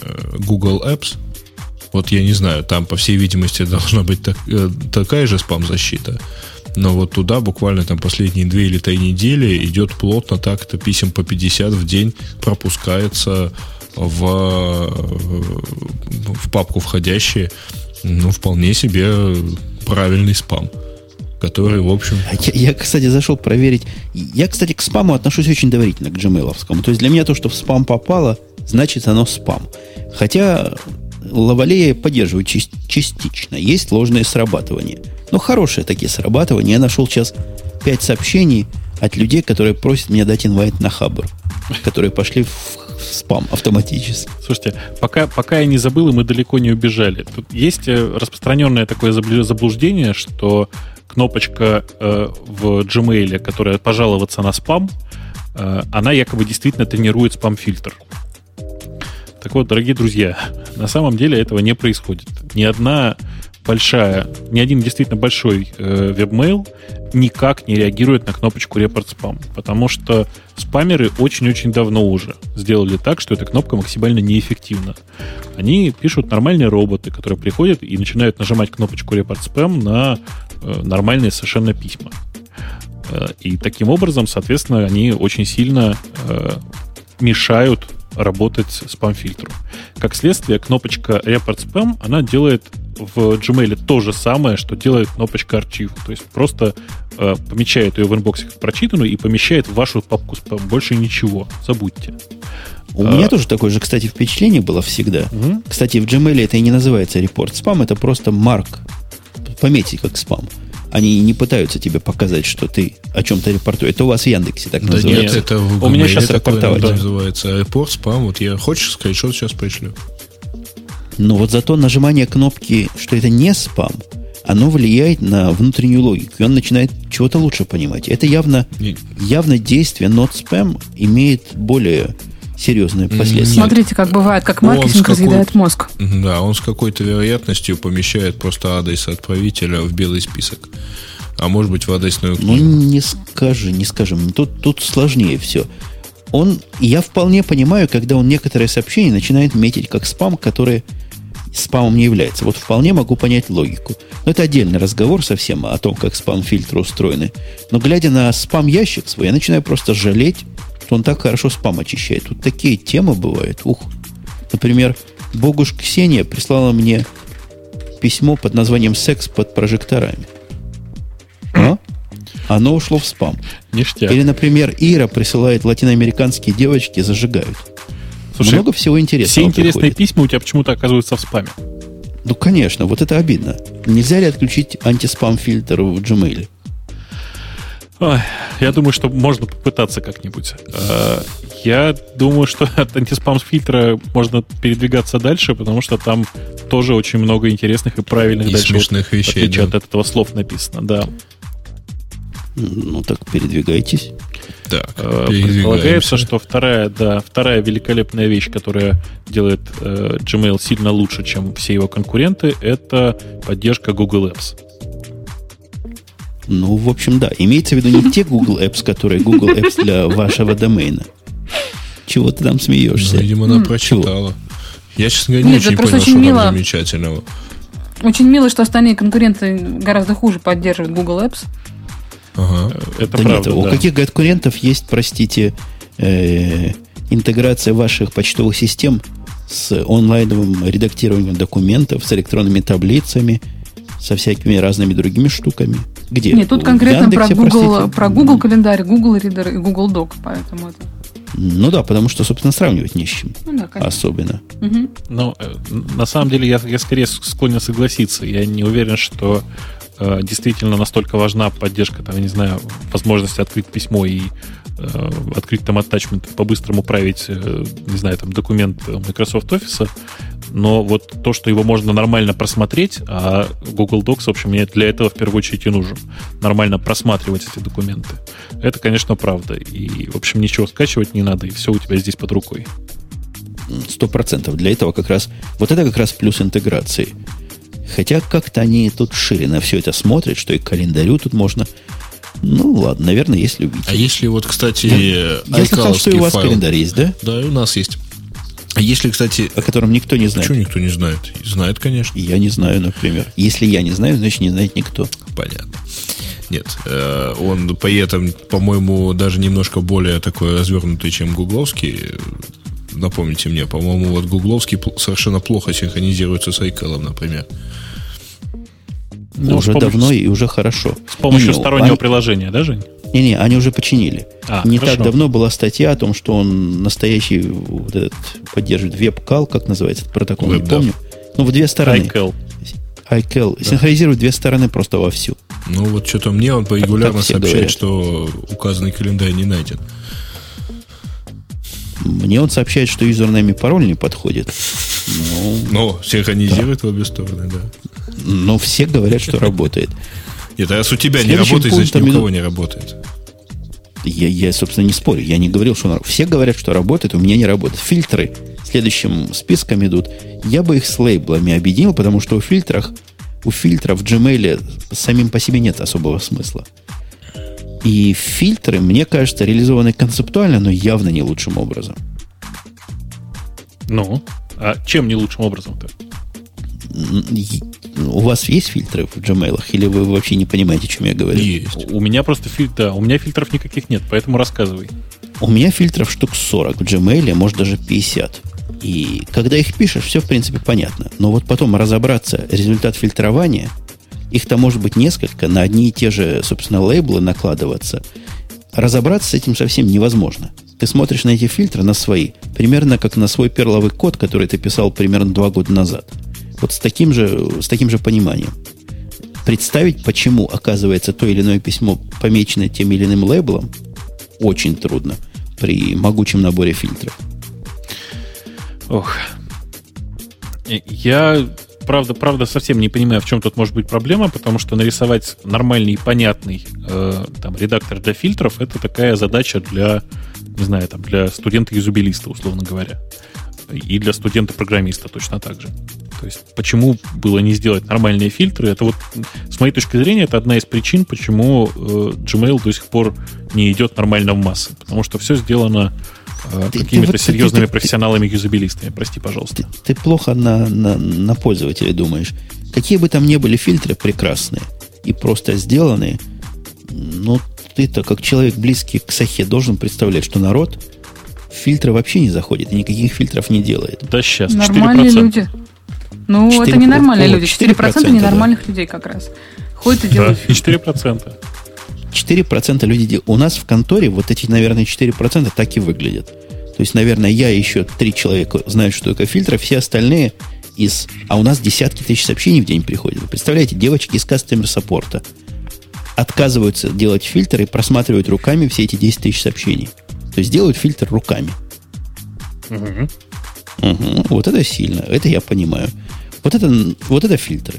э, Google Apps. Вот я не знаю, там, по всей видимости, должна быть так, э, такая же спам-защита. Но вот туда буквально там последние две или три недели идет плотно так-то писем по 50 в день пропускается в, в папку входящие. Ну, вполне себе правильный спам который, в общем... А я, я, кстати, зашел проверить. Я, кстати, к спаму отношусь очень доверительно, к gmail. То есть для меня то, что в спам попало, значит оно спам. Хотя Лавалея поддерживает частично. Есть ложные срабатывания. Но хорошие такие срабатывания. Я нашел сейчас пять сообщений от людей, которые просят меня дать инвайт на Хабр, которые пошли в спам автоматически. Слушайте, пока, пока я не забыл, и мы далеко не убежали. Тут есть э, распространенное такое заблуждение, что кнопочка э, в Gmail, которая «пожаловаться на спам», э, она якобы действительно тренирует спам-фильтр. Так вот, дорогие друзья, на самом деле этого не происходит. Ни одна большая, ни один действительно большой э, webmail никак не реагирует на кнопочку «Репорт спам», потому что спамеры очень-очень давно уже сделали так, что эта кнопка максимально неэффективна. Они пишут нормальные роботы, которые приходят и начинают нажимать кнопочку «Репорт спам» на э, нормальные совершенно письма. Э, и таким образом, соответственно, они очень сильно э, мешают работать спам-фильтру. Как следствие, кнопочка Report Spam, она делает в Gmail то же самое, что делает кнопочка архив. То есть просто э, помечает ее в инбоксе как прочитанную и помещает в вашу папку спам. Больше ничего. Забудьте. У а... меня тоже такое же, кстати, впечатление было всегда. Угу. Кстати, в Gmail это и не называется репорт спам, это просто марк. Пометьте как спам. Они не пытаются тебе показать, что ты о чем-то репортуешь. Это у вас в Яндексе так да называется. Нет, это в у меня сейчас репортовать. Да. называется. Репорт, спам. Вот я хочешь скриншот сейчас пришлю. Но вот зато нажимание кнопки, что это не спам, оно влияет на внутреннюю логику, и он начинает чего-то лучше понимать. Это явно, явно действие not spam имеет более серьезные последствия. Смотрите, как бывает, как маркетинг разъедает мозг. Да, он с какой-то вероятностью помещает просто адрес отправителя в белый список. А может быть в адресную книгу. Ну, не скажи, не скажем. Тут, тут сложнее все. Он, я вполне понимаю, когда он некоторые сообщения начинает метить как спам, который спамом не является. Вот вполне могу понять логику. Но это отдельный разговор совсем о том, как спам-фильтры устроены. Но глядя на спам-ящик свой, я начинаю просто жалеть, что он так хорошо спам очищает. Тут такие темы бывают. Ух. Например, Богуш Ксения прислала мне письмо под названием «Секс под прожекторами». А? Оно ушло в спам. Ништяк. Или, например, Ира присылает латиноамериканские девочки зажигают. Слушай, Много всего интересного. Все интересные приходит. письма у тебя почему-то оказываются в спаме. Ну, конечно, вот это обидно. Нельзя ли отключить антиспам-фильтр в Gmail? Ой, я думаю, что можно попытаться как-нибудь. Э, я думаю, что от антиспам-фильтра можно передвигаться дальше, потому что там тоже очень много интересных и правильных и дальше смешных вот, вещей. В да. от этого слов написано, да. Ну так передвигайтесь. Так, э, Предполагается, что вторая, да, вторая великолепная вещь, которая делает э, Gmail сильно лучше, чем все его конкуренты, это поддержка Google Apps. Ну, в общем, да. Имеется в виду не те Google Apps, которые Google Apps для вашего домена. Чего ты там смеешься? Ну, видимо, она прочитала. Я, честно говоря, не Нет, очень понял, очень что мило. там замечательного. Очень мило, что остальные конкуренты гораздо хуже поддерживают Google Apps. Ага. Это да правда, нет, да. у каких конкурентов есть, простите, э, интеграция ваших почтовых систем с онлайновым редактированием документов, с электронными таблицами, со всякими разными другими штуками? Где? Нет, тут конкретно Яндексе, про Google, про Google календарь, Google Reader и Google Doc, поэтому это... Ну да, потому что, собственно, сравнивать не с чем. Ну, да, Особенно. Угу. Но э, на самом деле я, я скорее склонен согласиться. Я не уверен, что э, действительно настолько важна поддержка, там, я не знаю, возможности открыть письмо и э, открыть там attachment, по-быстрому править, э, не знаю, там документ Microsoft Office, но вот то, что его можно нормально просмотреть, а Google Docs, в общем, мне для этого в первую очередь и нужен. Нормально просматривать эти документы. Это, конечно, правда. И, в общем, ничего скачивать не надо, и все у тебя здесь под рукой. Сто процентов. Для этого как раз... Вот это как раз плюс интеграции. Хотя как-то они тут шире на все это смотрят, что и к календарю тут можно. Ну, ладно, наверное, есть любитель. А если вот, кстати, Я слышал, что и у вас файл, календарь есть, да? Да, и у нас есть. А если, кстати, О котором никто не знает. почему никто не знает? Знает, конечно. Я не знаю, например. Если я не знаю, значит не знает никто. Понятно. Нет, э, он по этом, по-моему, даже немножко более такой развернутый, чем гугловский. Напомните мне, по-моему, вот гугловский совершенно плохо синхронизируется с iCal, например. Ну, уже с помощью- давно и уже хорошо. С помощью Не, стороннего они- приложения, да, Жень? Не-не, они уже починили. А, не хорошо. так давно была статья о том, что он настоящий вот этот, поддерживает веб-кал, как называется этот протокол, не Веб, да. помню. Ну, в две стороны. iCal. iCal. Синхронизирует две стороны просто вовсю. Ну, вот что-то мне он регулярно сообщает, говорят. что указанный календарь не найден. Мне он сообщает, что юзернейм и пароль не подходит. Ну, Но синхронизирует в обе стороны, да. но все говорят, что работает. Нет, а раз у тебя не работает, значит, ни у кого не работает. Я, я, собственно, не спорю. Я не говорил, что он... Все говорят, что работает, у меня не работает. Фильтры следующим списком идут. Я бы их с лейблами объединил, потому что у фильтрах, у фильтров в Gmail самим по себе нет особого смысла. И фильтры, мне кажется, реализованы концептуально, но явно не лучшим образом. Ну, а чем не лучшим образом-то? У вас есть фильтры в Gmail, или вы вообще не понимаете, о чем я говорю? Есть. У меня просто фильтр, да, у меня фильтров никаких нет, поэтому рассказывай. У меня фильтров штук 40 в Gmail, может даже 50. И когда их пишешь, все в принципе понятно. Но вот потом разобраться результат фильтрования, их-то может быть несколько, на одни и те же, собственно, лейблы накладываться. Разобраться с этим совсем невозможно. Ты смотришь на эти фильтры, на свои, примерно как на свой перловый код, который ты писал примерно два года назад. Вот с таким же, с таким же пониманием. Представить, почему, оказывается, то или иное письмо помечено тем или иным лейблом, очень трудно при могучем наборе фильтров. Ох. Я, правда, правда, совсем не понимаю, в чем тут может быть проблема, потому что нарисовать нормальный, понятный э, там, редактор для фильтров это такая задача для, не знаю, там, для студента-юзабилиста, условно говоря. И для студента-программиста точно так же. То есть, почему было не сделать нормальные фильтры? Это вот, с моей точки зрения, это одна из причин, почему э, Gmail до сих пор не идет нормально в массы. Потому что все сделано какими-то вот- серьезными ты- ты- профессионалами-юзабилистами. Прости, пожалуйста. Ты, ты плохо на, на, на пользователя думаешь. Какие бы там ни были фильтры прекрасные и просто сделанные, ну, ты-то, как человек близкий к Сахе, должен представлять, что народ в фильтры вообще не заходит и никаких фильтров не делает. Да сейчас, Нормальные 4%. люди. Ну, 4%, это ненормальные люди. 4%, 4% ненормальных людей как раз. Ходят и Да, делают и 4%. 4% людей делают. У нас в конторе вот эти, наверное, 4% так и выглядят. То есть, наверное, я еще три человека знают, что такое фильтры, все остальные из... А у нас десятки тысяч сообщений в день приходят. Вы представляете, девочки из кастомер саппорта отказываются делать фильтры и просматривают руками все эти 10 тысяч сообщений. То есть делают фильтр руками. Мгм. Мгм. Вот это сильно, это я понимаю. Вот это, вот это фильтры.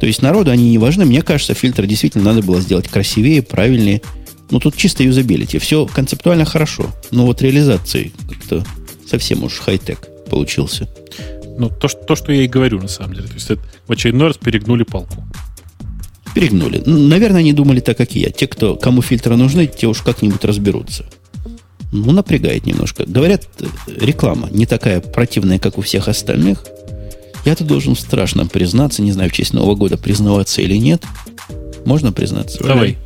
То есть народу они не важны. Мне кажется, фильтры действительно надо было сделать красивее, правильнее. Ну, тут чисто юзабилити. Все концептуально хорошо. Но вот реализации как-то совсем уж хай-тек получился. Ну, то что, то, что я и говорю, на самом деле. То есть, это в очередной раз перегнули палку. Перегнули. Ну, Наверное, они думали так, как и я. Те, кто, кому фильтры нужны, те уж как-нибудь разберутся. Ну, напрягает немножко. Говорят, э, реклама не такая противная, как у всех остальных. Я-то должен страшно признаться, не знаю, в честь Нового года признаваться или нет. Можно признаться? Давай.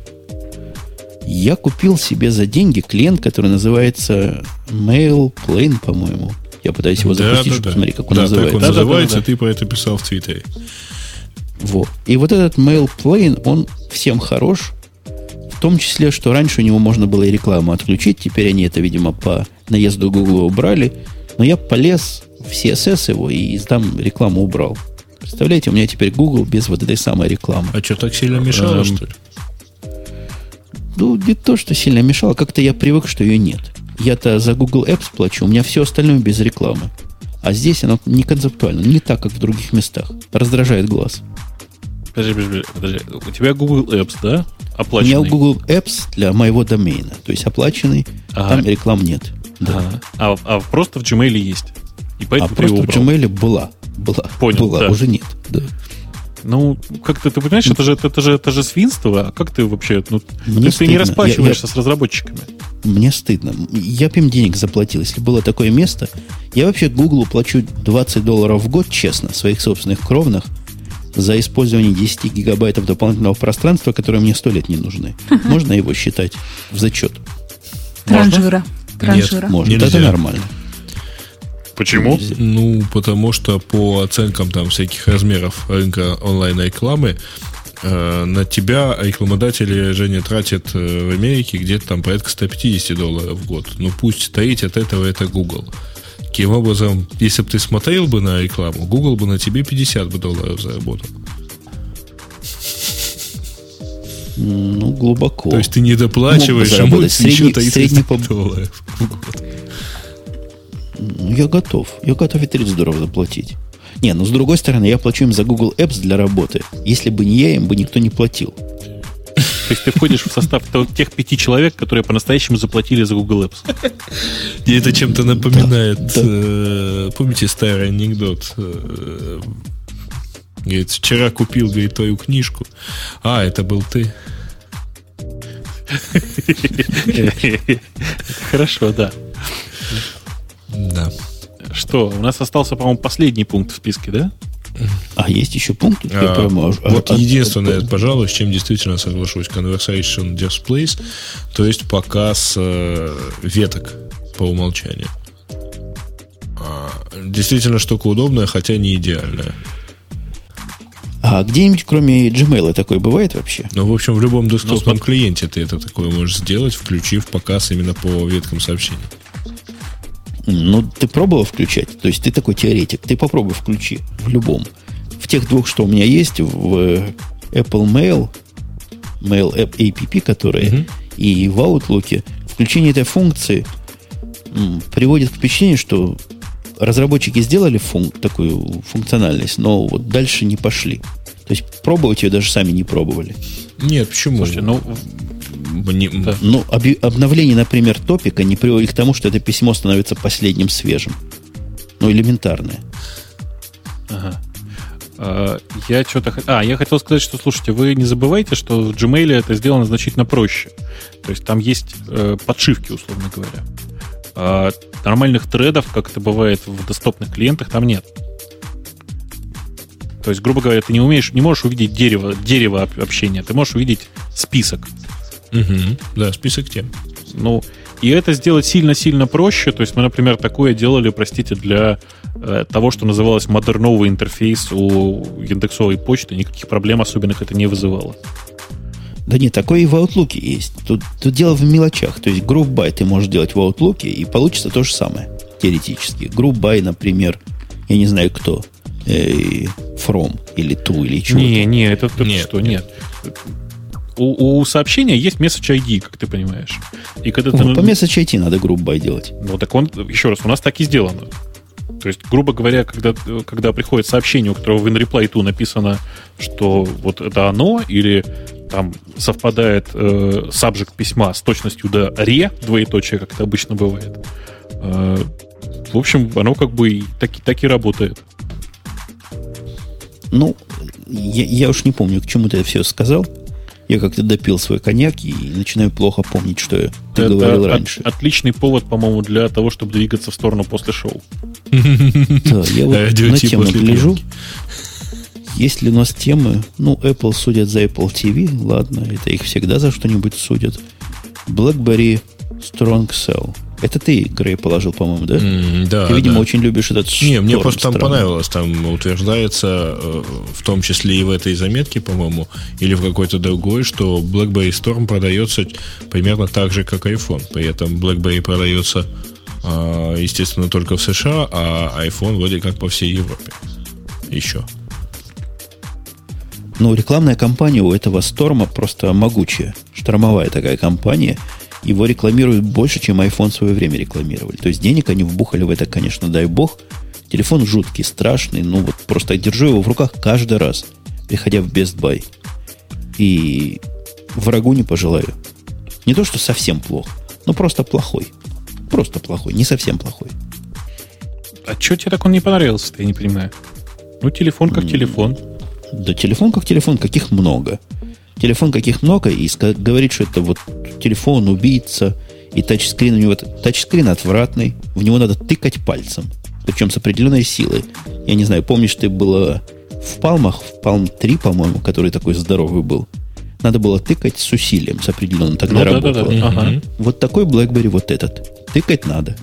Я купил себе за деньги клиент, который называется MailPlane, по-моему. Я пытаюсь его запустить, чтобы посмотреть, как он да, называется. так он Да, да, да, называется, да. ты про это писал в Твиттере. Вот. И вот этот MailPlane, он всем хорош. В том числе, что раньше у него можно было и рекламу отключить. Теперь они это, видимо, по наезду Google убрали. Но я полез в CSS его и там рекламу убрал. Представляете, у меня теперь Google без вот этой самой рекламы. А что, так сильно мешало, Эм, что ли? Ну, не то, что сильно мешало, как-то я привык, что ее нет. Я-то за Google Apps плачу, у меня все остальное без рекламы. А здесь оно не концептуально, не так, как в других местах. Раздражает глаз. Подожди, подожди, подожди. У тебя Google Apps, да? У меня Оплаченный. Google Apps для моего домена, то есть оплаченный, Ага. там реклам нет. Да. А, а просто в Gmail есть. И А поэтому ты просто в. Gmail была. Была. Понял, была, да. уже нет. Да. Ну, как ты, ты понимаешь, это же, это, же, это же свинство. А как ты вообще, ну, Мне ты, ты не стыдно. расплачиваешься Я- я- с разработчиками. Мне стыдно. Я бы им денег заплатил, если было такое место. Я вообще Гуглу плачу 20 долларов в год, честно, своих собственных кровных, за использование 10 гигабайтов дополнительного пространства, которые мне сто лет не нужны. Можно его считать в зачет? Транжира. Транжира. Можно. Нельзя. Это нормально. Почему? Ну, потому что по оценкам там всяких размеров рынка онлайн-рекламы, э, на тебя рекламодатели, Женя, тратят э, в Америке где-то там порядка 150 долларов в год. Ну, пусть треть от этого это Google. Таким образом, если бы ты смотрел бы на рекламу, Google бы на тебе 50 бы долларов заработал. Ну, глубоко. То есть ты не доплачиваешь, а Средний- еще 30 средний по- долларов я готов. Я готов и 30 здорово заплатить. Не, ну с другой стороны, я плачу им за Google Apps для работы. Если бы не я, им бы никто не платил. То есть ты входишь в состав тех пяти человек, которые по-настоящему заплатили за Google Apps. Мне это чем-то напоминает, да. э, помните старый анекдот? Э, Говорит, вчера купил, говорит, твою книжку. А, это был ты. Хорошо, да. Да. Что, у нас остался, по-моему, последний пункт в списке, да? А есть еще пункт? А, а- вот а- единственное, а- пожалуй, с чем действительно соглашусь, Conversation Displays, то есть показ э, веток по умолчанию. А, действительно штука удобная, хотя не идеальная. А где-нибудь, кроме Gmail, такое бывает вообще? Но, в общем, в любом десктопном Ну, смо- клиенте ты это такое можешь сделать, включив показ именно по веткам сообщений. Ну, ты пробовал включать? То есть ты такой теоретик. Ты попробуй включи в любом. В тех двух, что у меня есть, в Apple Mail, Mail App APP, которые, Мгм. и в Outlook, включение этой функции м, приводит к впечатлению, что разработчики сделали фун- такую функциональность, но вот дальше не пошли. То есть пробовать ее даже сами не пробовали. Нет, почему? Слушайте, ну, Мне- Да. Ну, объ- обновление, например, топика не приводит к тому, что это письмо становится последним свежим. Ну, элементарное. Ага. А, Я что-то... А, я хотел сказать, что, слушайте, вы не забывайте, что в Gmail это сделано значительно проще. То есть там есть э, подшивки, условно говоря. А нормальных тредов, как это бывает в доступных клиентах, там нет. То есть, грубо говоря, ты не умеешь, не можешь увидеть дерево, дерево об- общения, ты можешь увидеть список. Мгм. Да, список тем. Ну, и это сделать сильно-сильно проще. То есть мы, например, такое делали, простите, для э, того, что называлось модерновый интерфейс у индексовой почты. Никаких проблем особенных это не вызывало. Да нет, такое и в Outlook есть. Тут, тут дело в мелочах. То есть group by ты можешь делать в Outlook, и получится то же самое, теоретически. Group by, например, я не знаю кто, э, from или to или чего. Не, не, это, это Нет, что, нет. У, у сообщения есть message ID, как ты понимаешь. И когда ты... Вот, по message IT надо group by делать. Ну, так он, еще раз, у нас так и сделано. То есть, грубо говоря, когда, когда приходит сообщение, у которого в InReply to написано, что вот это оно, или там совпадает э, subject письма с точностью до ре, двоеточие, как это обычно бывает. Э, в общем, оно как бы и так, и- так и работает. Ну, я, я уж не помню, к чему ты это все сказал. Я как-то допил свой коньяк и начинаю плохо помнить, что я- ты это говорил от- раньше. отличный повод, по-моему, для того, чтобы двигаться в сторону после шоу. Да, я вот Радио на тему пленки. Есть ли у нас темы? Ну, Apple судят за Apple TV. Ладно, это их всегда за что-нибудь судят. BlackBerry Strong Cell. Это ты, Грей, положил, по-моему, да? М, Да, ты, видимо, да. очень любишь этот Не, мне просто там понравилось. Там утверждается, э, в том числе и в этой заметке, по-моему, или в какой-то другой, что BlackBerry Storm продается примерно так же, как iPhone. При этом BlackBerry продается, а, естественно, только в США, а iPhone вроде как по всей Европе. Еще. Ну, рекламная кампания у этого Сторма просто могучая. Штормовая такая компания. Его рекламируют больше, чем iPhone в свое время рекламировали. То есть денег они вбухали в это, конечно, дай бог. Телефон жуткий, страшный. Ну, вот просто держу его в руках каждый раз, приходя в Best Buy. И врагу не пожелаю. Не то, что совсем плохо, но просто плохой. Просто плохой, не совсем плохой. А что тебе так он не понравился я не понимаю? Ну, телефон как М. телефон. Да телефон как телефон, каких много. Телефон каких много, и говорит, что это вот телефон убийца, и тачскрин у него тачскрин отвратный, в него надо тыкать пальцем, причем с определенной силой. Я не знаю, помнишь, ты было в Палмах, в Палм 3, по-моему, который такой здоровый был, надо было тыкать с усилием, с определенным, тогда ну, работало. Да, да, да. Ага. Вот такой BlackBerry вот этот. Тыкать надо.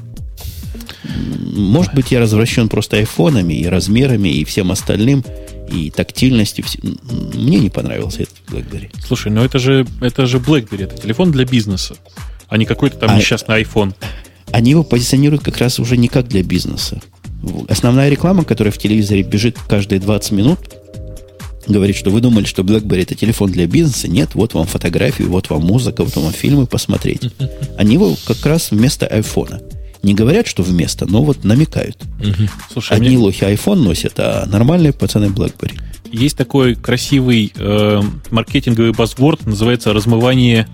Может быть, я развращен просто айфонами и размерами и всем остальным, и тактильностью. Мне не понравился этот BlackBerry. Слушай, ну это же, это же BlackBerry, это телефон для бизнеса, а не какой-то там а, несчастный iPhone. Они его позиционируют как раз уже не как для бизнеса. Основная реклама, которая в телевизоре бежит каждые 20 минут, говорит, что вы думали, что BlackBerry это телефон для бизнеса. Нет, вот вам фотографии, вот вам музыка, вот вам фильмы посмотреть. Они его как раз вместо айфона. Не говорят, что вместо, но вот намекают. Слушай, Одни мне... лохи iPhone носят, а нормальные пацаны BlackBerry. Есть такой красивый э, маркетинговый базворд, называется размывание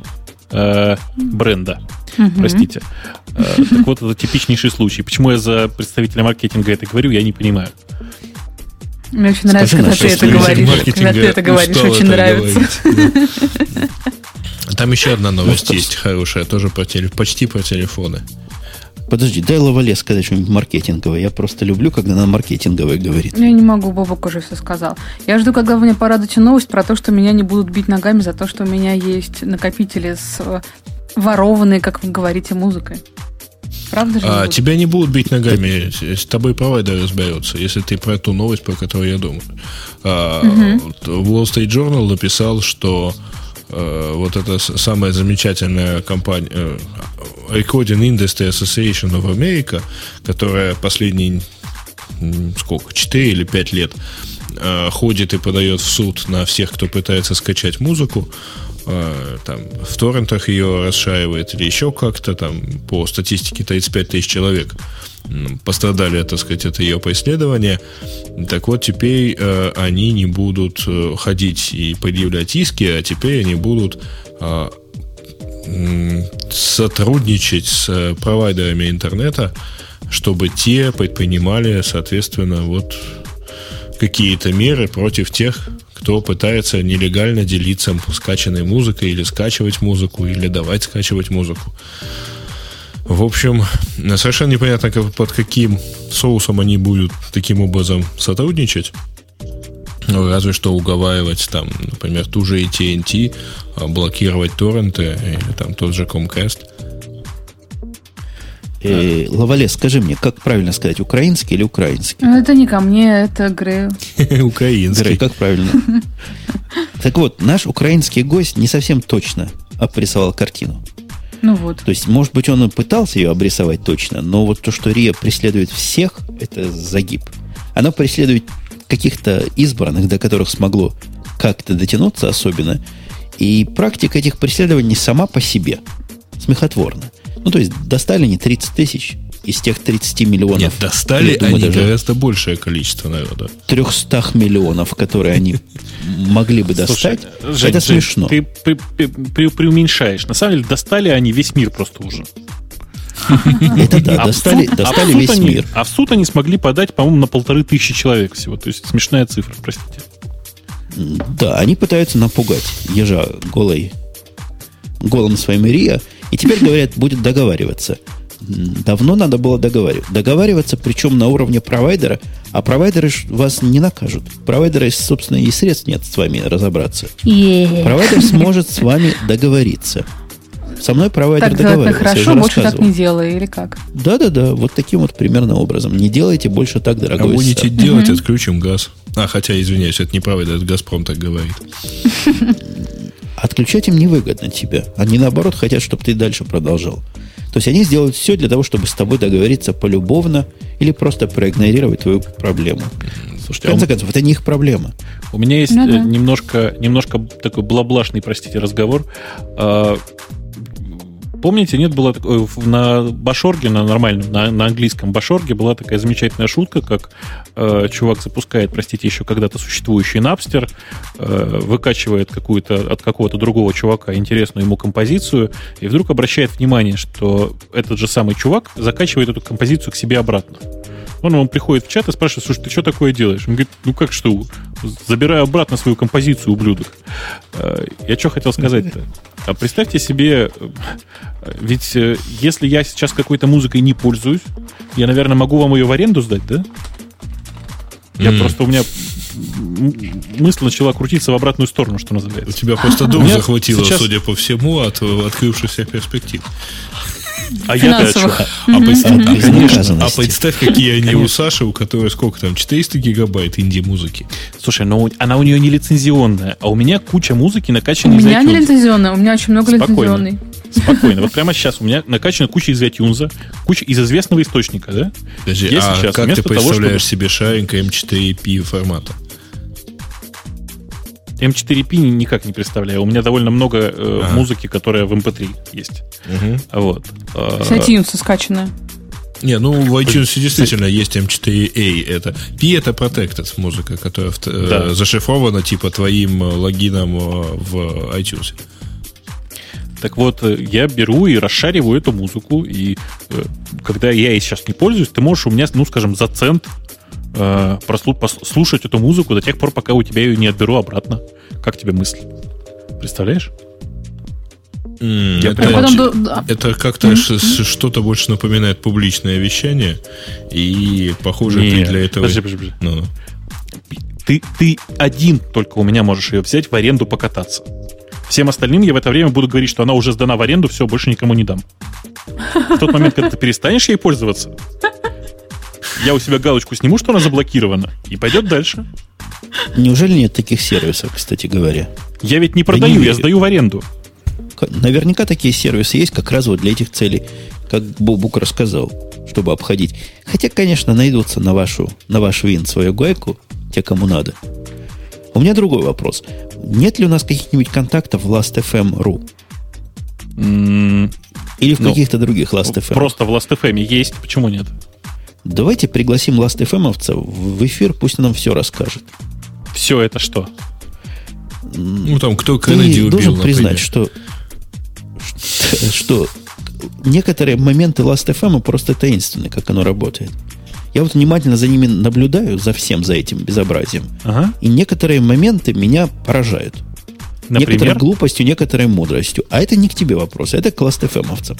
э, бренда. Угу. Простите. Э, так вот, это типичнейший случай. Почему я за представителя маркетинга это говорю, я не понимаю. Мне очень нравится, когда ты это говоришь. Когда ты это говоришь, очень нравится. Там еще одна новость есть хорошая, тоже по теле, почти по телефоны. Подожди, дай Лавале сказать что-нибудь маркетинговое. Я просто люблю, когда она маркетинговое говорит. Я не могу, Бобок уже все сказал. Я жду, когда вы мне порадуете новость про то, что меня не будут бить ногами за то, что у меня есть накопители с э, ворованной, как вы говорите, музыкой. Правда же? А, тебя не будут бить ногами, с тобой провайдер разберется, если ты про ту новость, про которую я думаю. А, угу. Wall Street Journal написал, что вот эта самая замечательная компания э, Recording Industry Association of America, которая последние сколько, 4 или 5 лет а, ходит и подает в суд на всех, кто пытается скачать музыку, Э, там, в торрентах ее расшаивает или еще как-то, там, по статистике 35 тысяч человек пострадали, так сказать, от ее преследования. Так вот, теперь э, они не будут э, ходить и предъявлять иски, а теперь они будут э, сотрудничать с э, провайдерами интернета, чтобы те предпринимали, соответственно, вот какие-то меры против тех, кто пытается нелегально делиться скачанной музыкой или скачивать музыку, или давать скачивать музыку. В общем, совершенно непонятно, под каким соусом они будут таким образом сотрудничать. Ну, разве что уговаривать там, например, ту же AT&T, а, блокировать торренты или там тот же Comcast – Э, Лавале, скажи мне, как правильно сказать, украинский или украинский? Ну, это не ко мне, это Грею. Украинский. Грей, как правильно? Так вот, наш украинский гость не совсем точно обрисовал картину. Ну вот. То есть, может быть, он и пытался ее обрисовать точно, но вот то, что РИА преследует всех, это загиб. Оно преследует каких-то избранных, до которых смогло как-то дотянуться особенно. И практика этих преследований сама по себе смехотворна. Ну, то есть достали не 30 тысяч из тех 30 миллионов. Нет, достали думаю, они гораздо большее количество народа. 300 миллионов, которые они могли бы достать. Слушай, это Жень, смешно. Ты преуменьшаешь. На самом деле достали они весь мир просто уже. Это да, а достали, суд, достали а весь они, мир. А в суд они смогли подать, по-моему, на полторы тысячи человек всего. То есть смешная цифра, простите. Да, они пытаются напугать ежа голой, голым своим Риа, и теперь, говорят, будет договариваться. Давно надо было договариваться. Договариваться, причем на уровне провайдера, а провайдеры вас не накажут. Провайдеры, собственно, и средств нет с вами разобраться. Yeah. Провайдер сможет с вами договориться. Со мной провайдер так договаривался. хорошо, больше так не делай, или как? Да-да-да, вот таким вот примерно образом. Не делайте больше так, дорогой А будете делать, угу. отключим газ. А, хотя, извиняюсь, это не провайдер, это Газпром так говорит. Отключать им невыгодно тебя. Они, наоборот, хотят, чтобы ты дальше продолжал. То есть они сделают все для того, чтобы с тобой договориться полюбовно или просто проигнорировать твою проблему. Слушайте, в конце концов, это не их проблема. У меня есть ну, да. немножко, немножко такой блаблашный, простите, разговор. Помните, нет, такое, на Башорге, на нормальном, на, на английском Башорге была такая замечательная шутка, как э, чувак запускает, простите, еще когда-то существующий Napster, э, выкачивает какую-то от какого-то другого чувака интересную ему композицию, и вдруг обращает внимание, что этот же самый чувак закачивает эту композицию к себе обратно. Он ему приходит в чат и спрашивает, слушай, ты что такое делаешь? Он говорит, ну как что, забираю обратно свою композицию, ублюдок. Э, я что хотел сказать-то? А представьте себе, э, ведь э, если я сейчас какой-то музыкой не пользуюсь, я, наверное, могу вам ее в аренду сдать, да? Я М. просто у меня мысль начала крутиться в обратную сторону, что У называется. тебя просто У дух захватило, сейчас- судя по всему, от открывшихся перспектив. А я-то. А, представь, конечно, а представь, какие они у. Саши, у которой сколько там, 400 гигабайт инди-музыки. Слушай, но у- она у нее не лицензионная, а у меня куча музыки У накачанной из меня не лицензионная, у меня очень много лицензионной. Спокойно. Вот прямо сейчас у меня накачана куча из iTunes, куча из известного источника, да? Подожди, а сейчас как ты представляешь чтобы- себе шаринг М4P формата? М4P никак не представляю. У меня довольно много э, музыки, которая в MP3 есть. Вот. А, С iTunes скачанная. Не, ну в iTunes действительно есть M4A. Это P это protected музыка, которая в- э, Да. зашифрована типа твоим э, логином э, в iTunes. Так вот, я беру и расшариваю эту музыку, и э, когда я ей сейчас не пользуюсь, ты можешь у меня, ну, скажем, за цент э, прослу- пос- слушать эту музыку до тех пор, пока у тебя ее не отберу обратно. Как тебе мысль? Представляешь? М, Я это, прям Потом да. это как-то с- что-то больше напоминает публичное вещание, и похоже, ты Нет. для этого... Подожди, подожди, подожди. Ну, Ты, ты один только у меня можешь ее взять в аренду покататься. Всем остальным я в это время буду говорить, что она уже сдана в аренду, все, больше никому не дам. В тот момент, когда ты перестанешь ей пользоваться, я у себя галочку сниму, что она заблокирована, и пойдет дальше. Неужели нет таких сервисов, кстати говоря? Я ведь не Да продаю, не я сдаю в аренду. Наверняка такие сервисы есть как раз вот для этих целей, как Бобук рассказал, чтобы обходить. Хотя, конечно, найдутся на вашу, на ваш вин свою гайку, те, кому надо. У меня другой вопрос. Нет ли у нас каких-нибудь контактов в Last.fm.ru? М, Или в Ну, каких-то других Last.fm? Просто в Last.fm есть, почему нет? Давайте пригласим Last.fm-овца в эфир, пусть он нам все расскажет. Все это что? ну там кто Кеннеди убил, должен например. признать, что, что, что некоторые моменты Last.fm просто таинственны, как оно работает. Я вот внимательно за ними наблюдаю, за всем, за этим безобразием. Ага. И некоторые моменты меня поражают. Некоторой Например? глупостью, некоторой мудростью. А это не к тебе вопрос, это к Last.fm-овцам.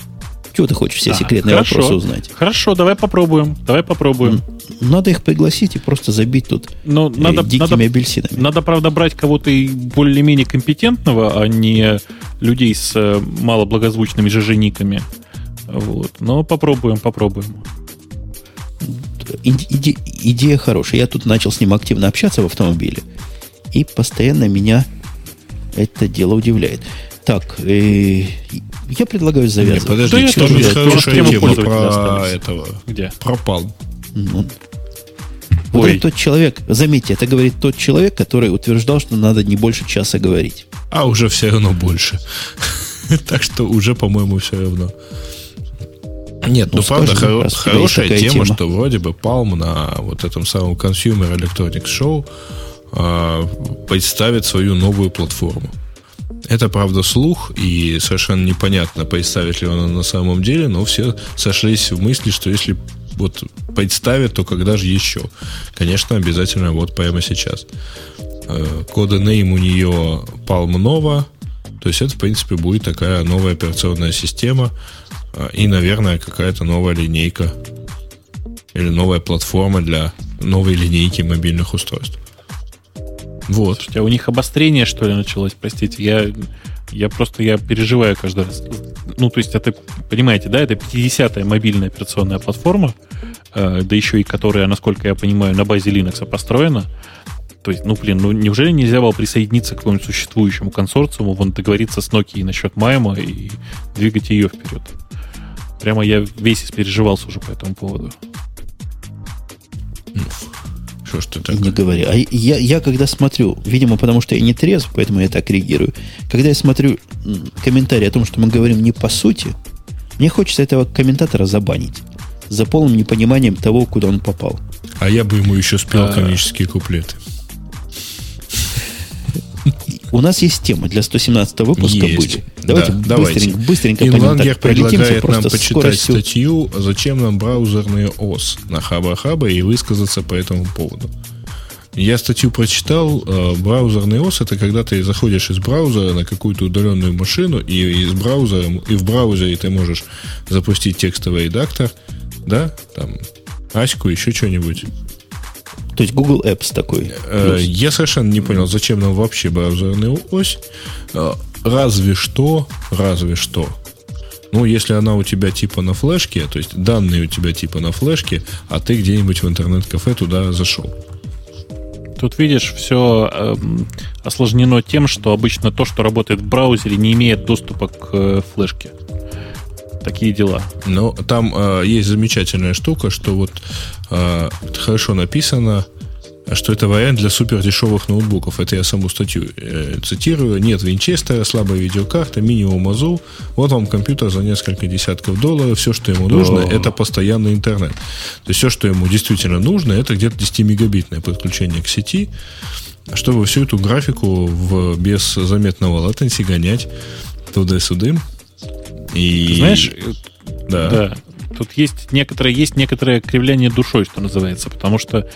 Чего ты хочешь все А, секретные хорошо. вопросы узнать? Хорошо, давай попробуем. Давай попробуем. Надо их пригласить и просто забить тут Но э, надо, дикими надо, апельсинами. надо, правда, брать кого-то более-менее компетентного, а не людей с э, малоблагозвучными жижениками. Вот. Но попробуем, попробуем. Иде- идея хорошая. Я тут начал с ним активно общаться в автомобиле. И постоянно меня это дело удивляет. Так, э, я предлагаю завязывать. Да подожди, я там тоже, есть я хорошая тема про этого. Где? Пропал. Ну, вот Ой. тот человек, заметьте, это говорит тот человек, который утверждал, что надо не больше часа говорить. А уже все равно больше. Так что уже, по-моему, все равно. Нет, ну, Ну, правда, скажем, хоро- хорошая тема, тема. что вроде бы Palm на вот этом самом Consumer Electronics Show а, представит свою новую платформу. Это, правда, слух, и совершенно непонятно, представит ли она на самом деле, но все сошлись в мысли, что если вот представит, то когда же еще? Конечно, обязательно вот прямо сейчас. Э, Коды-нейм у нее Palm Nova, то есть это, в принципе, будет такая новая операционная система э, и, наверное, какая-то новая линейка или новая платформа для новой линейки мобильных устройств. Вот. Слушайте, а у них обострение, что ли, началось? Простите, я, я просто я переживаю каждый раз. Ну, то есть, это, понимаете, да, это 50-я мобильная операционная платформа, э, да еще и которая, насколько я понимаю, на базе Linux построена. То есть, ну, блин, ну неужели нельзя было присоединиться к какому-нибудь существующему консорциуму, вон договориться с Nokia насчет Майма и двигать ее вперед? Прямо я весь испереживался уже по этому поводу. Что ж ты И так? не говори. А я, я когда смотрю, видимо, потому что я не трезв, поэтому я так реагирую. Когда я смотрю м, комментарий о том, что мы говорим не по сути, мне хочется этого комментатора забанить. За полным непониманием того, куда он попал. А я бы ему еще спел А. комические куплеты. У нас есть темы для 117 выпуска Есть. были. Давайте Да, быстренько, давайте. быстренько Инлангер так предлагает нам почитать скоростью. статью «Зачем нам браузерные ОС» на Хаба-Хаба и высказаться по этому поводу. Я статью прочитал. э, Браузерный ОС это когда ты заходишь из браузера на какую-то удаленную машину, и из браузера, и в браузере ты можешь запустить текстовый редактор, да, там, Аську, еще что-нибудь. То есть Google Apps такой. Э, Плюс. Я совершенно не понял, зачем нам вообще браузерная ось. Э, Разве что, разве что. Ну, если она у тебя типа на флешке, то есть данные у тебя типа на флешке, а ты где-нибудь в интернет-кафе туда зашел. Тут, видишь, все осложнено тем, что обычно то, что работает в браузере, не имеет доступа к э, флешке. Такие дела. Но там э, есть замечательная штука, что вот э, хорошо написано, что это вариант для супер дешевых ноутбуков. Это я саму статью э, цитирую. Нет винчестера, слабая видеокарта, минимум АЗУ. Вот вам компьютер за несколько десятков долларов. Все, что ему нужно, это постоянный интернет. То есть все, что ему действительно нужно, это где-то 10-мегабитное подключение к сети, чтобы всю эту графику в, без заметного латенси гонять туда-сюда. И... Ты знаешь, да. да, тут есть некоторое, есть некоторое кривляние душой, что называется, потому что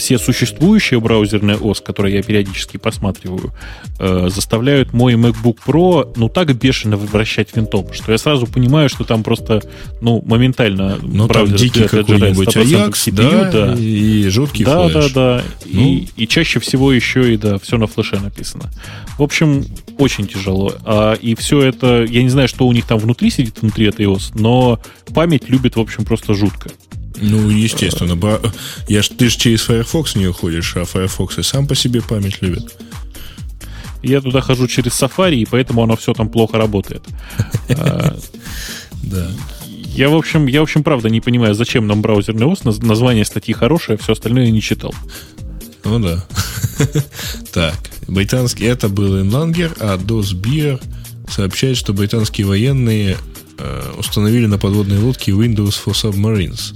все существующие браузерные ОС, которые я периодически посматриваю, э, заставляют мой MacBook Pro ну так бешено вращать винтом, что я сразу понимаю, что там просто ну моментально Ну, там браузер дикий отжирает какой-нибудь 100% Ajax, CPU, да, и жуткий да, флеш. да, да. Ну. И, и чаще всего еще и да, все на флеше написано. В общем, очень тяжело. А, и все это, я не знаю, что у них там внутри сидит, внутри этой ОС, но память любит, в общем, просто жутко. Ну, естественно. бра- Я ж, ты же через Firefox не уходишь, а Firefox и сам по себе память любит. Я туда хожу через Safari, и поэтому оно все там плохо работает. А, Да. Я, в общем, я, в общем, правда не понимаю, зачем нам браузерный ОС. Наз- Название статьи хорошее, все остальное я не читал. Ну да. Так, британский, это был Инлангер, а Досбир сообщает, что британские военные э, установили на подводной лодке Windows for Submarines.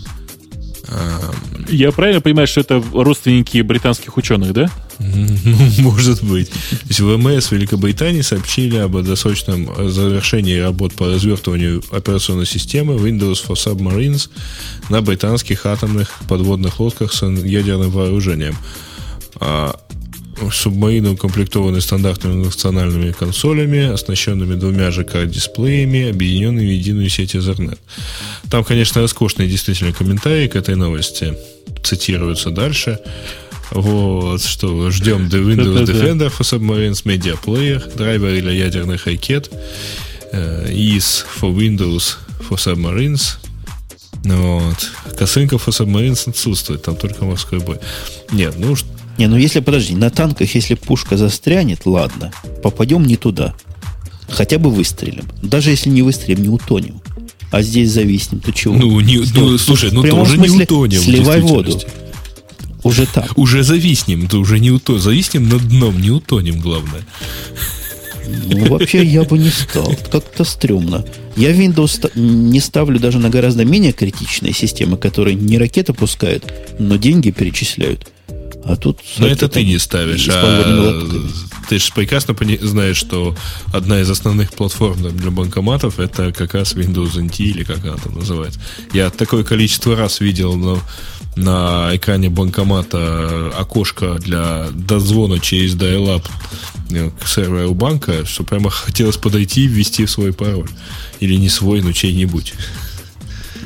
А, Я правильно понимаю, что это родственники британских ученых, да? Ну, может быть. То есть ВМС Великобритании сообщили об досрочном завершении работ по развертыванию операционной системы Windows for Submarines на британских атомных подводных лодках с ядерным вооружением. Субмарины укомплектованы стандартными национальными консолями, оснащенными двумя ЖК-дисплеями, объединенными в единую сеть Ethernet. Там, конечно, роскошные действительно комментарии к этой новости цитируются дальше. Вот, что ждем The Windows. Defender for Submarines, Media Player, драйверы для ядерных ракет, э, IS for Windows for Submarines. Вот. Косынка for Submarines отсутствует, там только морской бой. Нет, ну уж Не, ну если, подожди, на танках, если пушка застрянет, ладно, попадем не туда. Хотя бы выстрелим. Даже если не выстрелим, не утонем. А здесь зависнем, то чего? Ну, не- Что? ну, слушай, ну, тоже не утонем, Сливай воду. Уже так. уже зависнем, то уже не утонем. Зависнем над дном, не утонем, главное. Ну, вообще я бы не стал. Как-то стрёмно. Я Windows не ставлю даже на гораздо менее критичные системы, которые не ракеты пускают, но деньги перечисляют. А тут... Но это ты не ставишь, а ты же прекрасно знаешь, что одна из основных платформ там, для банкоматов это как раз Windows NT или как она там называется. Я такое количество раз видел на, на экране банкомата окошко для дозвона через dial-up э, к серверу банка, что прямо хотелось подойти и ввести свой пароль. Или не свой, но чей-нибудь.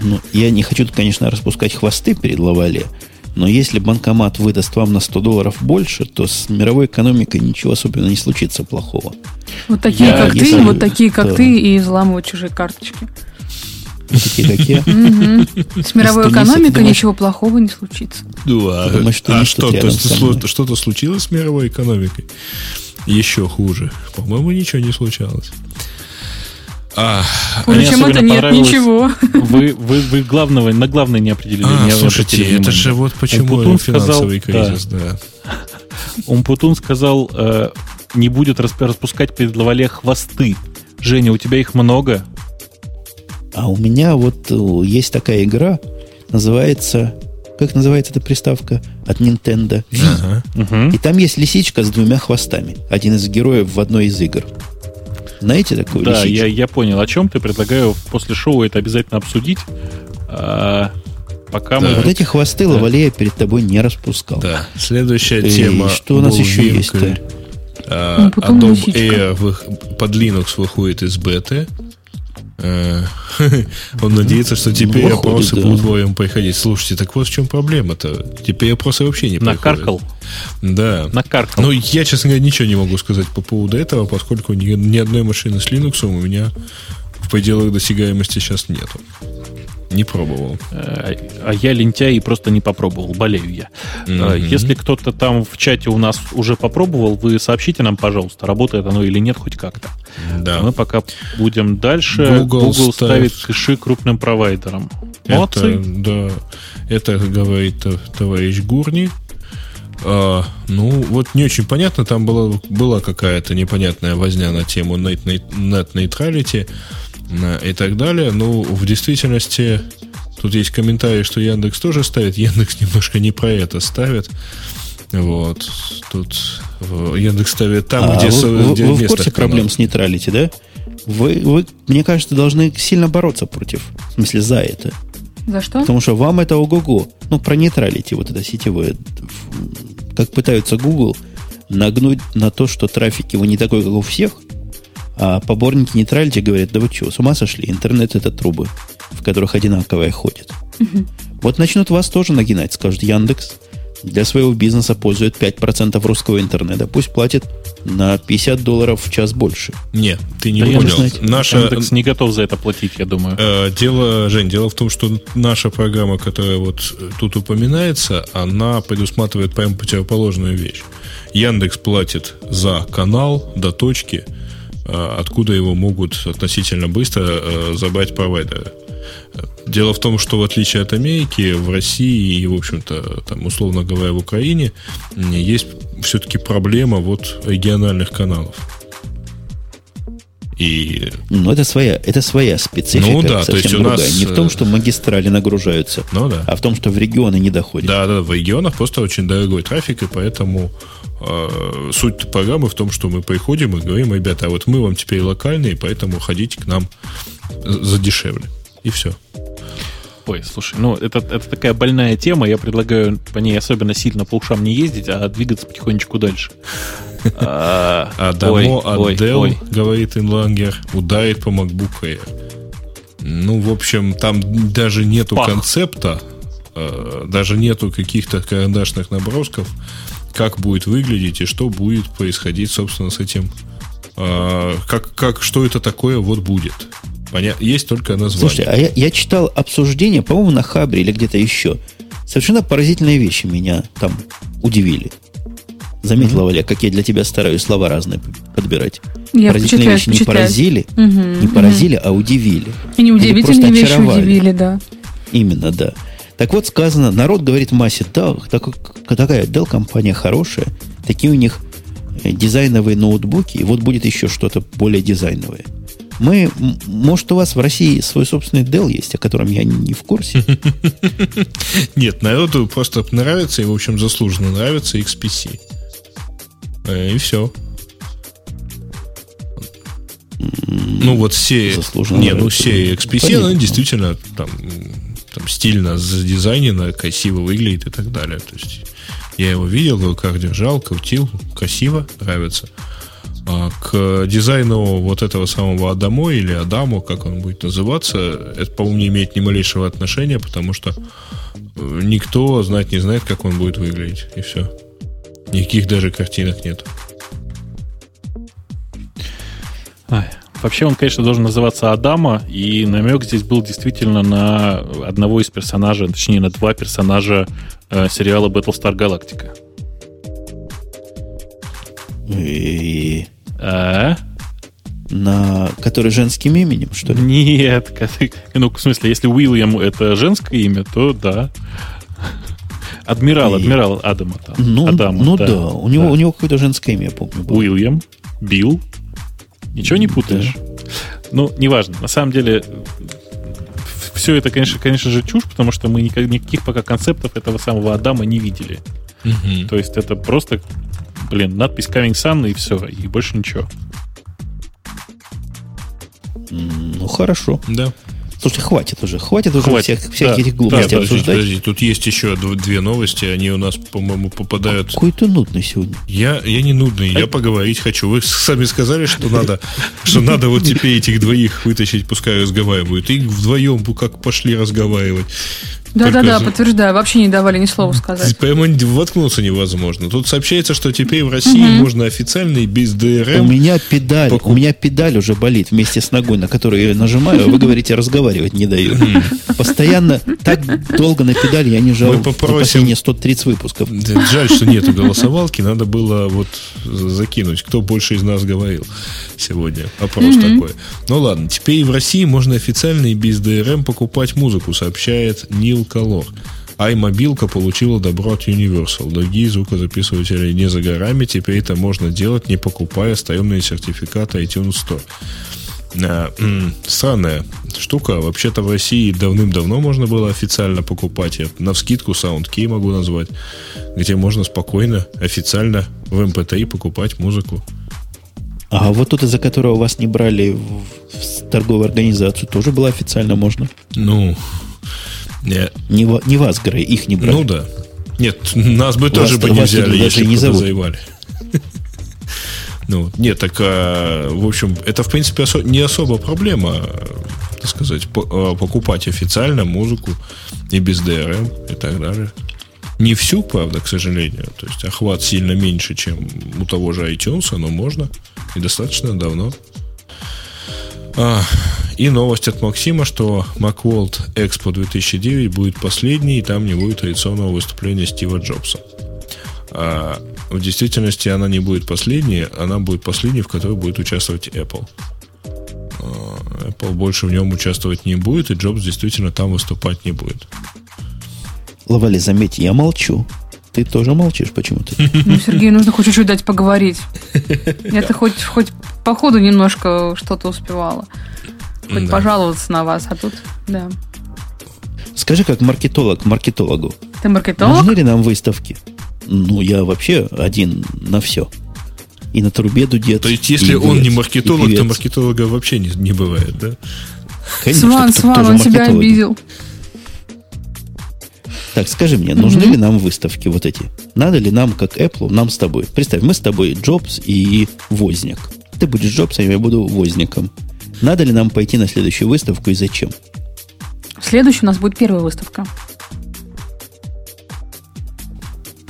Ну, я не хочу, конечно, распускать хвосты перед Лавале, но если банкомат выдаст вам на 100 долларов больше, то с мировой экономикой ничего особенно не случится плохого. Вот такие, Я- как если- ты, вот такие, как да. ты, и взламывают чужие карточки. Такие, как я. Мгм. С мировой экономикой ничего плохого не случится. А, то что-то случилось с мировой экономикой? Еще хуже. По-моему, ничего не случалось. А, Хуже, Мне чем это нет ничего. Вы, вы, вы главного, на главное не определили. а, не слушайте, это же вот почему Умпутун сказал- финансовый кризис, да. Умпутун сказал, э, не будет расп- распускать перед Лавале хвосты. Женя, у тебя их много? А у меня вот э, есть такая игра, называется... Как называется эта приставка? от Nintendo. Ага. И там есть лисичка с двумя хвостами. Один из героев в одной из игр. Знаете такую Да, лисичку? я, я понял, о чем ты. Предлагаю после шоу это обязательно обсудить. А, пока мы... Вот эти хвосты Да. Лавалея перед тобой не распускал. Да. Следующая И тема. что у нас еще есть-то? А, Ну, Adobe лисичка. Air вых- под Linux выходит из беты. Э, Он надеется, что теперь Ну, опросы да. будут вдвоем приходить. Слушайте, так вот в чем проблема-то. Теперь опросы вообще не приходят. Накаркал. Да. Накаркал. Ну, я, честно говоря, ничего не могу сказать по поводу этого, поскольку ни, ни одной машины с Linux у меня в пределах досягаемости сейчас нету. Не пробовал. Э, А я лентяй и просто не попробовал. Болею я. Мгм. Если кто-то там в чате у нас уже попробовал, вы сообщите нам, пожалуйста, работает оно или нет хоть как-то. Да. Мы пока будем дальше. Google Google, ставит- кэши крупным провайдерам. Молодцы. Это, да, это говорит товарищ Гурни. А, ну, вот не очень понятно, там была, была какая-то непонятная возня на тему net, net, net neutrality и так далее. Ну, в действительности, тут есть комментарий, что Яндекс тоже ставит. Яндекс немножко не про это ставит. Вот. Тут э, Яндекс ставит там, А где, вы, со- вы- где вы в курсе проблем с нейтралити, да? Вы, вы, мне кажется, должны сильно бороться против, в смысле, за это. За что? Потому что вам это ого-го. Ну, про нейтралити, вот это сетевое. Как пытаются Google нагнуть на то, что трафик его не такой, как у всех, а поборники нейтралити говорят, да вы что, с ума сошли? Интернет это трубы, в которых одинаковые ходят. Вот начнут вас тоже нагинать, скажут Яндекс. Для своего бизнеса пользует 5% русского интернета. Пусть платит на 50 долларов в час больше. Не, ты не Да понял. знаете, Наша, Яндекс не готов за это платить, я думаю. Э, Дело, Жень, дело в том, что наша программа, которая вот э, тут упоминается, она предусматривает прям противоположную вещь. Яндекс платит за канал до точки, откуда его могут относительно быстро э, забрать провайдеры. Дело в том, что в отличие от Америки, в России и, в общем-то, там, условно говоря, в Украине есть все-таки проблема вот региональных каналов. И Но это своя, это своя специфика, Ну да, то есть у другая. нас, Не в том, э, что магистрали нагружаются, ну да. а в том, что в регионы не доходят. Да, да, в регионах просто очень дорогой трафик, и поэтому э, суть программы в том, что мы приходим и говорим, ребята, а вот мы вам теперь локальные, поэтому ходите к нам за дешевле. И все. Ой, слушай, ну это, это такая больная тема, я предлагаю по ней особенно сильно по ушам не ездить, а двигаться потихонечку дальше. А, А Дамо ой. говорит Инлангер, ударит по MacBook Air. Ну, в общем, там даже нету концепта, э, даже нету каких-то карандашных набросков, как будет выглядеть и что будет происходить, собственно, с этим. э, как, как, что это такое вот будет. Поня- Есть только название. Слушайте, а я, я читал обсуждение, по-моему, на Хабре или где-то еще. Совершенно поразительные вещи меня там удивили. Заметила, Валя, как я для тебя стараюсь слова разные подбирать. Я поразительные вещи не поразили, Мгм, не поразили, а удивили. И неудивительные вещи очаровали. удивили, да. Именно, да. Так вот сказано, народ говорит в массе, да, так- такая Dell компания хорошая, такие у них э, дизайновые ноутбуки, и вот будет еще что-то более дизайновое. Мы, может, у вас в России свой собственный Dell есть, о котором я не в курсе? Нет, народу просто нравится, и, в общем, заслуженно нравится XPC. Э, И все. Ну, вот все... Заслуженно Не, ну, все XPC, она действительно там, там стильно задизайнена, красиво выглядит и так далее. То есть я его видел, руках держал, крутил, красиво, нравится. А к дизайну вот этого самого Адамо или Адамо, как он будет называться, это, по-моему, не имеет ни малейшего отношения, потому что э, никто знать не знает, как он будет выглядеть. И все. Никаких даже картинок нет. Вообще он, конечно, должен называться Адама, и намек здесь был действительно на одного из персонажей, точнее, на два персонажа э, сериала Battlestar Galactica. И А? на который женским именем, что ли? Нет, ну, в смысле, если Уильям это женское имя, то да. Адмирал, И- адмирал Адама там. Ну, Адама, ну да, у него, у него какое-то женское имя, я помню. было. Уильям, Билл. Ничего не путаешь? Ну, неважно. На самом деле, все это, конечно, конечно же, чушь, потому что мы никак- никаких пока концептов этого самого Адама не видели. То есть это просто, блин, надпись Coming Sun и все, и больше ничего. Ну, хорошо. Да. Слушай, хватит уже, хватит уже Хватит. всех, всяких Да. этих глупостей Подожди, обсуждать. подожди, тут есть еще дв- две новости, они у нас, по-моему, попадают... Какой ты нудный сегодня. Я, я не нудный, я поговорить хочу. Вы сами сказали, что надо, что надо вот теперь этих двоих вытащить, пускай разговаривают. И вдвоем как пошли разговаривать. Да-да-да, подтверждаю. Вообще не давали ни слова сказать. Прямо воткнуться невозможно. Тут сообщается, что теперь в России можно официально и без У ДРМ. меня педаль, покуп- у меня педаль уже болит вместе с ногой, на которую я нажимаю, а вы говорите, разговаривать не даю. Постоянно так долго на педаль я не жал Мы попросим- последние 130 выпусков. Жаль, что нету голосовалки, надо было вот закинуть, кто больше из нас говорил сегодня. Вопрос такой. Ну ладно, теперь в России можно официально и без ДРМ покупать музыку, сообщает Нил Колор. iMобилка получила добро от Universal. Другие звукозаписыватели не за горами. Теперь это можно делать, не покупая стоемные сертификаты iTunes Store. А, странная штука. Вообще-то в России давным-давно можно было официально покупать. Я на вскидку SoundKey могу назвать, где можно спокойно, официально в MP3 покупать музыку. А вот тот, из-за которого вас не брали в торговую организацию, тоже было официально можно. Ну, не, Не, не вас, Грей, их не брали. ну да. Нет, нас бы тоже бы вас не взяли, если не подозревали. Ну, нет, так, а, в общем, это, в принципе, осо- не особо проблема, а, так сказать, по- а, покупать официально музыку и без DRM и так далее. Не всю, правда, к сожалению. То есть охват сильно меньше, чем у того же iTunes, но можно. И достаточно давно. А, и новость от Максима, что Macworld Expo 2009 будет последней, и там не будет традиционного выступления Стива Джобса. А в действительности она не будет последней, она будет последней, в которой будет участвовать Apple. А, Apple больше в нем участвовать не будет, и Джобс действительно там выступать не будет. Лавали, заметь, я молчу. Ты тоже молчишь почему-то. Ну, Сергею нужно хоть чуть-чуть дать поговорить. Я-то хоть, хоть по ходу немножко что-то успевала. Хоть Да. пожаловаться на вас, а тут, да. Скажи, как маркетолог маркетологу, Ты маркетолог? нужны ли нам выставки? Ну, я вообще один на все. И на трубе дудет. То есть, если он не маркетолог, то маркетолога вообще не, не бывает, да? Конечно, Сван, Сван, он тебя обидел. Так, скажи мне, нужны ли нам выставки вот эти? Надо ли нам, как Apple, нам с тобой? Представь, мы с тобой Джобс и Возник. Ты будешь Джобсом, я буду Возником. Надо ли нам пойти на следующую выставку и зачем? Следующий у нас будет первая выставка.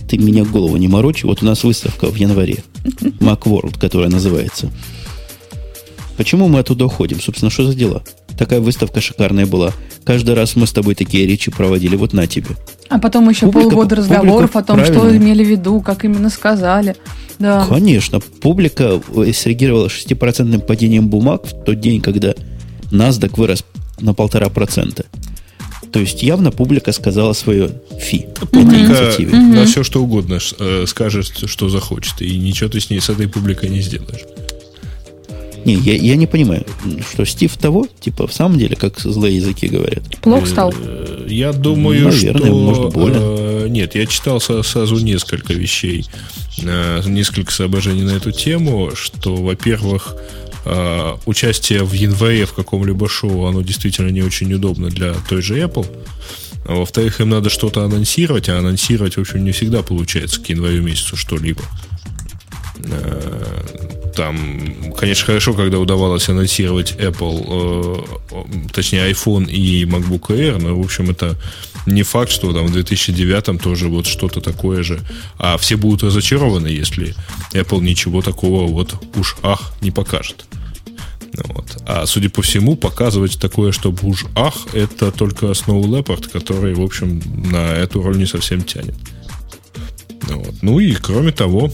Ты меня голову не морочи. Вот у нас выставка в январе. Macworld, которая называется. Почему мы оттуда уходим? Собственно, что за дела? Такая выставка шикарная была. Каждый раз мы с тобой такие речи проводили. Вот на тебе. А потом еще Публика- полгода разговоров публика о том, что правильно. имели в виду, как именно сказали. Да. Конечно, публика э, среагировала 6% падением бумаг в тот день, когда NASDAQ вырос на полтора процента. То есть явно публика сказала свое фи этой Публика инициативе. на все что угодно э, скажет, что захочет, и ничего ты с ней, с этой публикой не сделаешь. Не, я, я не понимаю, что Стив того, типа, в самом деле, как злые языки говорят. Плохо стал. Я думаю, Наверное, что... может, больно. э, нет, я читал сразу несколько вещей, э, несколько соображений на эту тему, что, во-первых, э, участие в январе в каком-либо шоу, оно действительно не очень удобно для той же Apple. А во-вторых, им надо что-то анонсировать, а анонсировать, в общем, не всегда получается к январю месяцу что-либо. Там, конечно, хорошо, когда удавалось анонсировать Apple, э, точнее iPhone и MacBook Air, но, в общем, это не факт, что там в 2009 тоже вот что-то такое же. А все будут разочарованы, если Apple ничего такого вот уж ах не покажет. Ну Вот. А судя по всему, показывать такое, чтобы уж ах, это только Snow Leopard, который, в общем, на эту роль не совсем тянет. Ну, вот. ну и кроме того,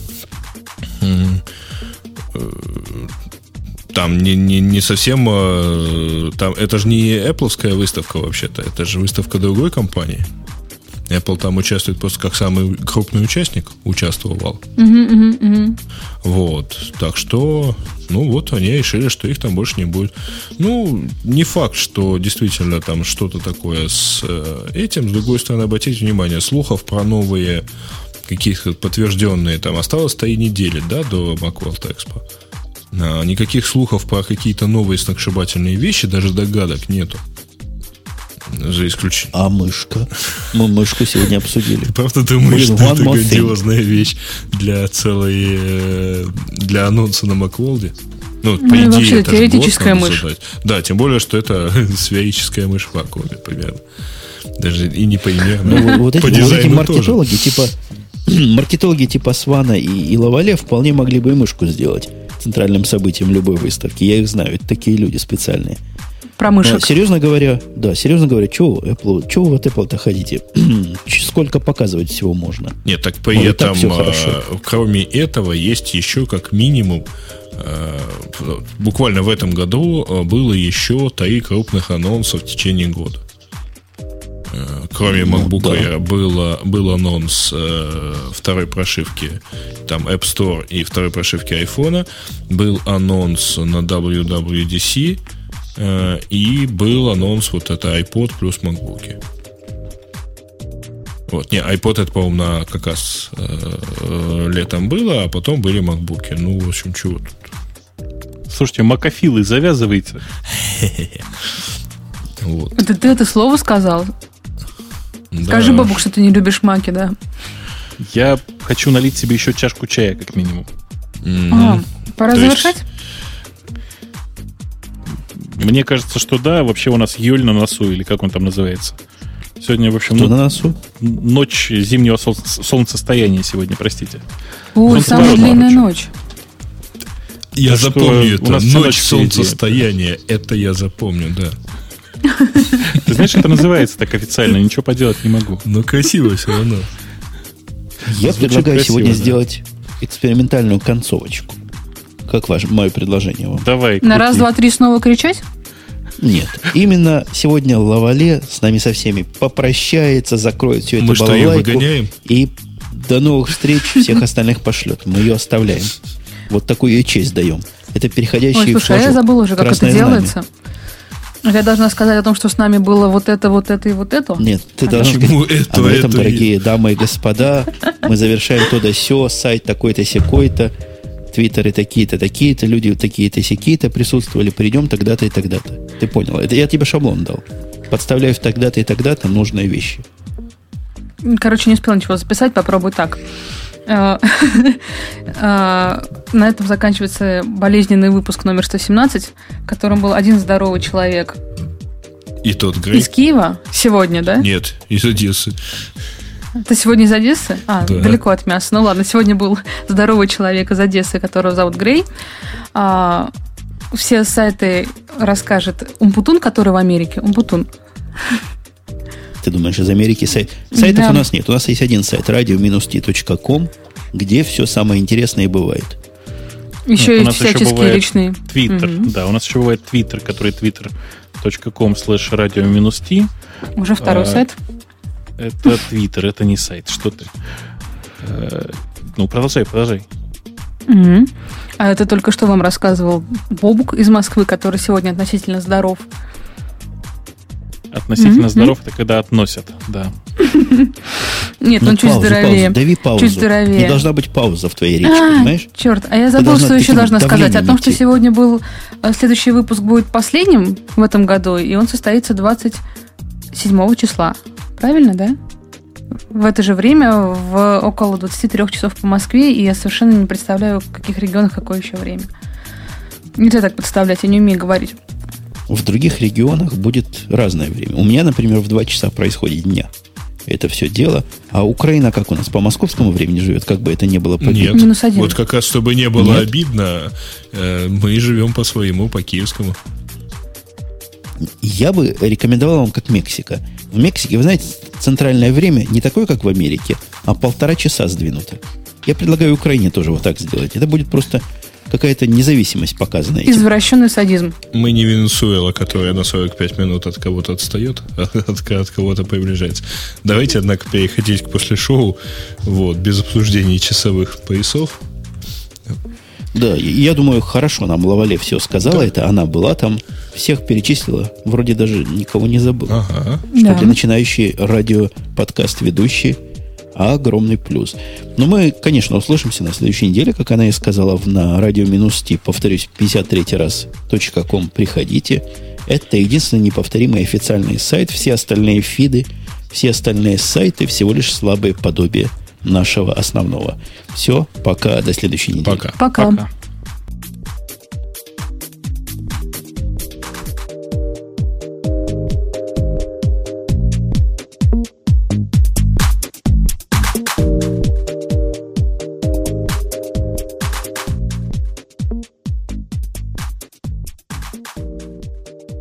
там не, не, не совсем... э, Там, это же не Apple выставка вообще-то, это же выставка другой компании. Apple там участвует просто как самый крупный участник, участвовал. Вот. Так что, ну вот, они решили, что их там больше не будет. Ну, не факт, что действительно там что-то такое с э, этим. С другой стороны, обратите внимание, слухов про новые каких-то подтвержденные, там осталось три недели, да, до Macworld Expo. А, никаких слухов про какие-то новые сногсшибательные вещи, даже догадок нету. За исключением. А мышка? Мы мышку сегодня обсудили. Правда, думаешь, что это грандиозная вещь для целой... Э, для анонса на Макволде? Ну, по ну, идее, это теоретическая мышь. Задать. Да, тем более, что это сферическая мышь в вакууме, примерно. Даже и не примерно. Ну, вот, эти, вот эти маркетологи, тоже. типа маркетологи типа Свана и, и Лавале вполне могли бы и мышку сделать центральным событием любой выставки. Я их знаю, это такие люди специальные. Про мышек. Но, серьезно говоря, да, серьезно говоря, чего Apple, чего вы от Apple-то хотите? Сколько показывать всего можно? Нет, так при Может, этом, так а, кроме этого, есть еще как минимум а, буквально в этом году а, было еще три крупных анонса в течение года. Кроме ну MacBook ну, Air был, был анонс э, второй прошивки там App Store и второй прошивки iPhone. Был анонс на WWDC Э, и был анонс вот это iPod плюс MacBook. Вот, не, iPod это, по-моему, на как раз э, летом было, а потом были MacBook. Ну, в общем, чего тут. Слушайте, макафилы завязывается. Вот. Это ты это слово сказал? Да. Скажи, бабук, что ты не любишь маки, да? Я хочу налить себе еще чашку чая, как минимум. А, пора То завершать? Есть, мне кажется, что да. Вообще у нас Йоль на носу, или как он там называется. Сегодня, в общем, Что ну, на носу? ночь зимнего сол- солнцестояния сегодня, простите. О, самая длинная ночь. Я так запомню это. Ночь солнцестояния. Это я запомню, да. Ты знаешь, это называется так официально, ничего поделать не могу. Но красиво все равно. Я Звучит предлагаю красиво, сегодня да. сделать экспериментальную концовочку. Как ваше, мое предложение вам? Давай. На раз, два, три снова кричать? Нет. Именно сегодня Лавале с нами со всеми попрощается, закроет все это Мы что, ее выгоняем? И до новых встреч всех остальных пошлет. Мы ее оставляем. Вот такую ей честь даем. Это переходящий Ой, слушай, а я забыл уже, как это делается. Я должна сказать о том, что с нами было вот это, вот это и вот это? Нет, ты а должна сказать, это, а на этом, это дорогие и... дамы и господа, мы завершаем то да сё, сайт такой-то, секой-то, твиттеры такие-то, такие-то, люди такие-то, сякие-то присутствовали, придем тогда-то и тогда-то. Ты понял? Это я тебе шаблон дал. Подставляю в тогда-то и тогда-то нужные вещи. Короче, не успел ничего записать, попробуй так. Э, э, на этом заканчивается болезненный выпуск номер 117, в котором был один здоровый человек. И тот Грей? Из Киева сегодня, да? Нет, из Одессы. Ты сегодня из Одессы? А, да. далеко от мяса. Ну ладно, сегодня был здоровый человек из Одессы, которого зовут Грей. А, все сайты расскажет Умпутун, который в Америке. Умпутун. Ты думаешь, из Америки сайт? Сайтов да. у нас нет. У нас есть один сайт, radio-t.com, где все самое интересное бывает. Еще ну, есть всяческие личные. Твиттер, угу. да, у нас еще бывает Твиттер, который twitter.com slash radio-t. Уже второй а, сайт. Это Твиттер, это не сайт. Что ты? Э, ну, продолжай, продолжай. mm А это только что вам рассказывал Бобук из Москвы, который сегодня относительно здоров. Относительно mm-hmm. здоров это когда относят, да. Нет, он ну, чуть здоровее. Дави паузу. Чуть здоровее. Не должна быть пауза в твоей речи, а, понимаешь? Черт, а я забыл, что еще должна сказать. О том, что сегодня был... Э, следующий выпуск будет последним в этом году, и он состоится 27 числа. Правильно, да? В это же время, в около 23 часов по Москве, и я совершенно не представляю, в каких регионах какое еще время. Нельзя так представлять, я не умею говорить. В других регионах будет разное время. У меня, например, в 2 часа происходит дня. Это все дело. А Украина как у нас по московскому времени живет, как бы это ни было по Нет, Минус один. вот как раз, чтобы не было Нет. обидно, э, мы живем по своему, по киевскому. Я бы рекомендовал вам как Мексика. В Мексике, вы знаете, центральное время не такое, как в Америке, а полтора часа сдвинуто. Я предлагаю Украине тоже вот так сделать. Это будет просто какая-то независимость показана. Этим. Извращенный садизм. Мы не Венесуэла, которая на 45 минут от кого-то отстает, от, от кого-то приближается. Давайте, однако, переходить к после шоу, вот, без обсуждений часовых поясов. Да, я думаю, хорошо нам Лавале все сказала. Да. Это она была там, всех перечислила. Вроде даже никого не забыла. Ага. Что да. для начинающей радио подкаст ведущий а огромный плюс. Но мы, конечно, услышимся на следующей неделе, как она и сказала на радио минус Ти, повторюсь, 53 раз .com приходите. Это единственный неповторимый официальный сайт. Все остальные фиды, все остальные сайты всего лишь слабые подобия нашего основного. Все, пока, до следующей недели. Пока. Пока. Пока.